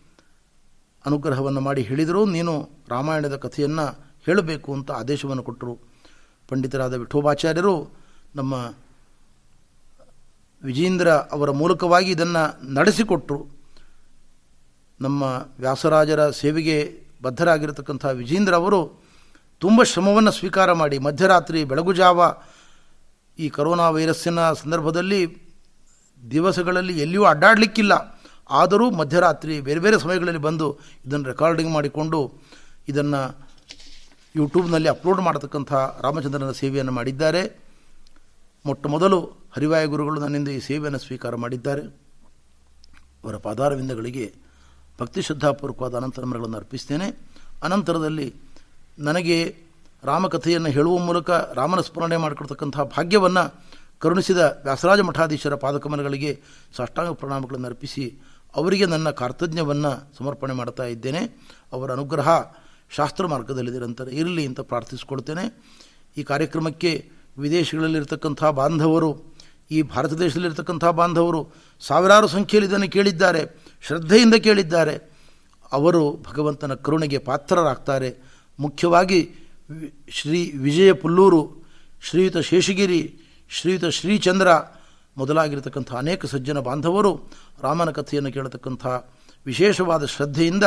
ಅನುಗ್ರಹವನ್ನು ಮಾಡಿ ಹೇಳಿದರು ನೀನು ರಾಮಾಯಣದ ಕಥೆಯನ್ನು ಹೇಳಬೇಕು ಅಂತ ಆದೇಶವನ್ನು ಕೊಟ್ಟರು. ಪಂಡಿತರಾದ ವಿಠೋಬಾಚಾರ್ಯರು ನಮ್ಮ ವಿಜೇಂದ್ರ ಅವರ ಮೂಲಕವಾಗಿ ಇದನ್ನು ನಡೆಸಿಕೊಟ್ಟರು ನಮ್ಮ ವ್ಯಾಸರಾಜರ ಸೇವೆಗೆ ಬದ್ಧರಾಗಿರತಕ್ಕಂಥ ವಿಜೇಂದ್ರ ಅವರು ತುಂಬ ಶ್ರಮವನ್ನು ಸ್ವೀಕಾರ ಮಾಡಿ ಮಧ್ಯರಾತ್ರಿ ಬೆಳಗುಜಾವ ಈ ಕರೋನಾ ವೈರಸ್ಸಿನ ಸಂದರ್ಭದಲ್ಲಿ ದಿವಸಗಳಲ್ಲಿ ಎಲ್ಲಿಯೂ ಅಡ್ಡಾಡಲಿಕ್ಕಿಲ್ಲ. ಆದರೂ ಮಧ್ಯರಾತ್ರಿ ಬೇರೆ ಬೇರೆ ಸಮಯಗಳಲ್ಲಿ ಬಂದು ಇದನ್ನು ರೆಕಾರ್ಡಿಂಗ್ ಮಾಡಿಕೊಂಡು ಇದನ್ನು ಯೂಟ್ಯೂಬ್ನಲ್ಲಿ ಅಪ್ಲೋಡ್ ಮಾಡತಕ್ಕಂಥ ರಾಮಚಂದ್ರನ ಸೇವೆಯನ್ನು ಮಾಡಿದ್ದಾರೆ. ಮೊಟ್ಟ ಮೊದಲು ಹರಿವಾಯ ಗುರುಗಳು ನನ್ನಿಂದ ಈ ಸೇವೆಯನ್ನು ಸ್ವೀಕಾರ ಮಾಡಿದ್ದಾರೆ. ಅವರ ಪಾದಾರವಿಂದಗಳಿಗೆ ಭಕ್ತಿ ಶ್ರದ್ಧಾಪೂರ್ವಕವಾದ ಅನಂತರಮಗಳನ್ನು ಅರ್ಪಿಸ್ತೇನೆ. ಅನಂತರದಲ್ಲಿ ನನಗೆ ರಾಮಕಥೆಯನ್ನು ಹೇಳುವ ಮೂಲಕ ರಾಮನ ಸ್ಮರಣೆ ಮಾಡಿಕೊಡ್ತಕ್ಕಂಥ ಭಾಗ್ಯವನ್ನು ಕರುಣಿಸಿದ ವ್ಯಾಸರಾಜ ಮಠಾಧೀಶರ ಪಾದಕಮನಗಳಿಗೆ ಸಾಷ್ಟಾಂಗ ಪ್ರಣಾಮಗಳನ್ನು ಅರ್ಪಿಸಿ ಅವರಿಗೆ ನನ್ನ ಕಾರ್ತಜ್ಞವನ್ನು ಸಮರ್ಪಣೆ ಮಾಡ್ತಾ ಇದ್ದೇನೆ. ಅವರ ಅನುಗ್ರಹ ಶಾಸ್ತ್ರ ಮಾರ್ಗದಲ್ಲಿ ನಿರಂತರ ಇರಲಿ ಅಂತ ಪ್ರಾರ್ಥಿಸಿಕೊಳ್ತೇನೆ. ಈ ಕಾರ್ಯಕ್ರಮಕ್ಕೆ ವಿದೇಶಗಳಲ್ಲಿರ್ತಕ್ಕಂಥ ಬಾಂಧವರು, ಈ ಭಾರತ ದೇಶದಲ್ಲಿರ್ತಕ್ಕಂಥ ಬಾಂಧವರು ಸಾವಿರಾರು ಸಂಖ್ಯೆಯಲ್ಲಿ ಇದನ್ನು ಕೇಳಿದ್ದಾರೆ, ಶ್ರದ್ಧೆಯಿಂದ ಕೇಳಿದ್ದಾರೆ. ಅವರು ಭಗವಂತನ ಕರುಣೆಗೆ ಪಾತ್ರರಾಗ್ತಾರೆ. ಮುಖ್ಯವಾಗಿ ಶ್ರೀ ವಿಜಯ ಪುಲ್ಲೂರು ಶ್ರೀಯುತ ಶೇಷಗಿರಿ, ಶ್ರೀಯುತ ಶ್ರೀಚಂದ್ರ ಮೊದಲಾಗಿರತಕ್ಕಂಥ ಅನೇಕ ಸಜ್ಜನ ಬಾಂಧವರು ರಾಮನ ಕಥೆಯನ್ನು ಕೇಳತಕ್ಕಂಥ ವಿಶೇಷವಾದ ಶ್ರದ್ಧೆಯಿಂದ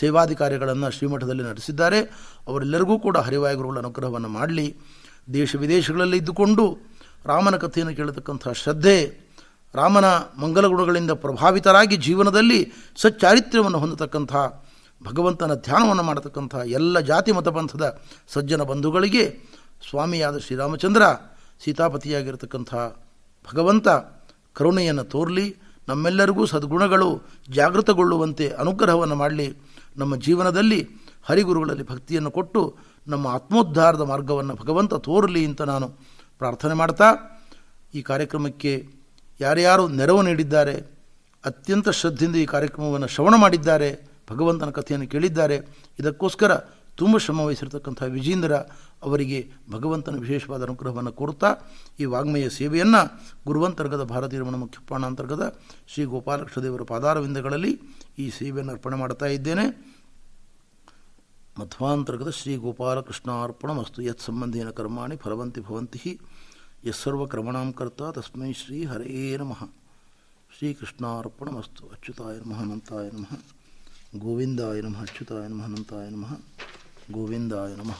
ಸೇವಾಧಿಕಾರಿಗಳನ್ನು ಶ್ರೀಮಠದಲ್ಲಿ ನಡೆಸಿದ್ದಾರೆ. ಅವರೆಲ್ಲರಿಗೂ ಕೂಡ ಹರಿವಾಯುಗುರುಗಳ ಅನುಗ್ರಹವನ್ನು ಮಾಡಲಿ. ದೇಶ ವಿದೇಶಗಳಲ್ಲಿ ಇದ್ದುಕೊಂಡು ರಾಮನ ಕಥೆಯನ್ನು ಕೇಳತಕ್ಕಂಥ ಶ್ರದ್ಧೆ, ರಾಮನ ಮಂಗಲ ಗುಣಗಳಿಂದ ಪ್ರಭಾವಿತರಾಗಿ ಜೀವನದಲ್ಲಿ ಸಚ್ಚಾರಿತ್ರ್ಯವನ್ನು ಹೊಂದತಕ್ಕಂಥ ಭಗವಂತನ ಧ್ಯಾನವನ್ನು ಮಾಡತಕ್ಕಂಥ ಎಲ್ಲ ಜಾತಿ ಮತಪಂಥದ ಸಜ್ಜನ ಬಂಧುಗಳಿಗೆ ಸ್ವಾಮಿಯಾದ ಶ್ರೀರಾಮಚಂದ್ರ ಸೀತಾಪತಿಯಾಗಿರ್ತಕ್ಕಂಥ ಭಗವಂತ ಕರುಣೆಯನ್ನು ತೋರಲಿ, ನಮ್ಮೆಲ್ಲರಿಗೂ ಸದ್ಗುಣಗಳು ಜಾಗೃತಗೊಳ್ಳುವಂತೆ ಅನುಗ್ರಹವನ್ನು ಮಾಡಲಿ. ನಮ್ಮ ಜೀವನದಲ್ಲಿ ಹರಿಗುರುಗಳಲ್ಲಿ ಭಕ್ತಿಯನ್ನು ಕೊಟ್ಟು ನಮ್ಮ ಆತ್ಮೋದ್ಧಾರದ ಮಾರ್ಗವನ್ನು ಭಗವಂತ ತೋರಲಿ ಅಂತ ನಾನು ಪ್ರಾರ್ಥನೆ ಮಾಡ್ತಾ, ಈ ಕಾರ್ಯಕ್ರಮಕ್ಕೆ ಯಾರ್ಯಾರು ನೆರವು ನೀಡಿದ್ದಾರೆ, ಅತ್ಯಂತ ಶ್ರದ್ಧೆಯಿಂದ ಈ ಕಾರ್ಯಕ್ರಮವನ್ನು ಶ್ರವಣ ಮಾಡಿದ್ದಾರೆ ಭಗವಂತನ ಕಥೆಯನ್ನು ಕೇಳಿದ್ದಾರೆ. ಇದಕ್ಕೋಸ್ಕರ ತುಂಬ ಶ್ರಮ ವಹಿಸಿರ್ತಕ್ಕಂಥ ವಿಜೇಂದ್ರ ಅವರಿಗೆ ಭಗವಂತನ ವಿಶೇಷವಾದ ಅನುಗ್ರಹವನ್ನು ಕೋರುತ್ತಾ ಈ ವಾಗ್ಮಯ ಸೇವೆಯನ್ನು ಗುರುವಂತರ್ಗದ ಭಾರತೀಯ ರಮಣ ಮುಖ್ಯಪ್ರಾಣ ಅಂತರ್ಗದ ಶ್ರೀ ಗೋಪಾಲಕೃಷ್ಣದೇವರ ಪಾದಾರವಿಂದಗಳಲ್ಲಿ ಈ ಸೇವೆಯನ್ನು ಅರ್ಪಣೆ ಮಾಡ್ತಾ ಇದ್ದೇನೆ. ಮಧ್ವಾಂತರ್ಗತ ಶ್ರೀ ಗೋಪಾಲಕೃಷ್ಣಾರ್ಪಣಮಸ್ತು. ಯತ್ ಸಂಬಂಧೇನ ಕರ್ಮಾಣಿ ಫಲವಂತಿ ಭವಂತಿ ಯಸ್ಸರ್ವಕ್ರಮಣಾಂ ಕರ್ತ ತಸ್ಮೈ ಶ್ರೀ ಹರೇ ನಮಃ. ಶ್ರೀಕೃಷ್ಣಾರ್ಪಣಮಸ್ತು. ಅಚ್ಯುತಾಯ ನಮಃ, ಅನಂತಾಯ ನಮಃ. గోవిందాయ నమ అచ్యుతాయ నమ అనంతాయ నమ గోవిందాయ నమ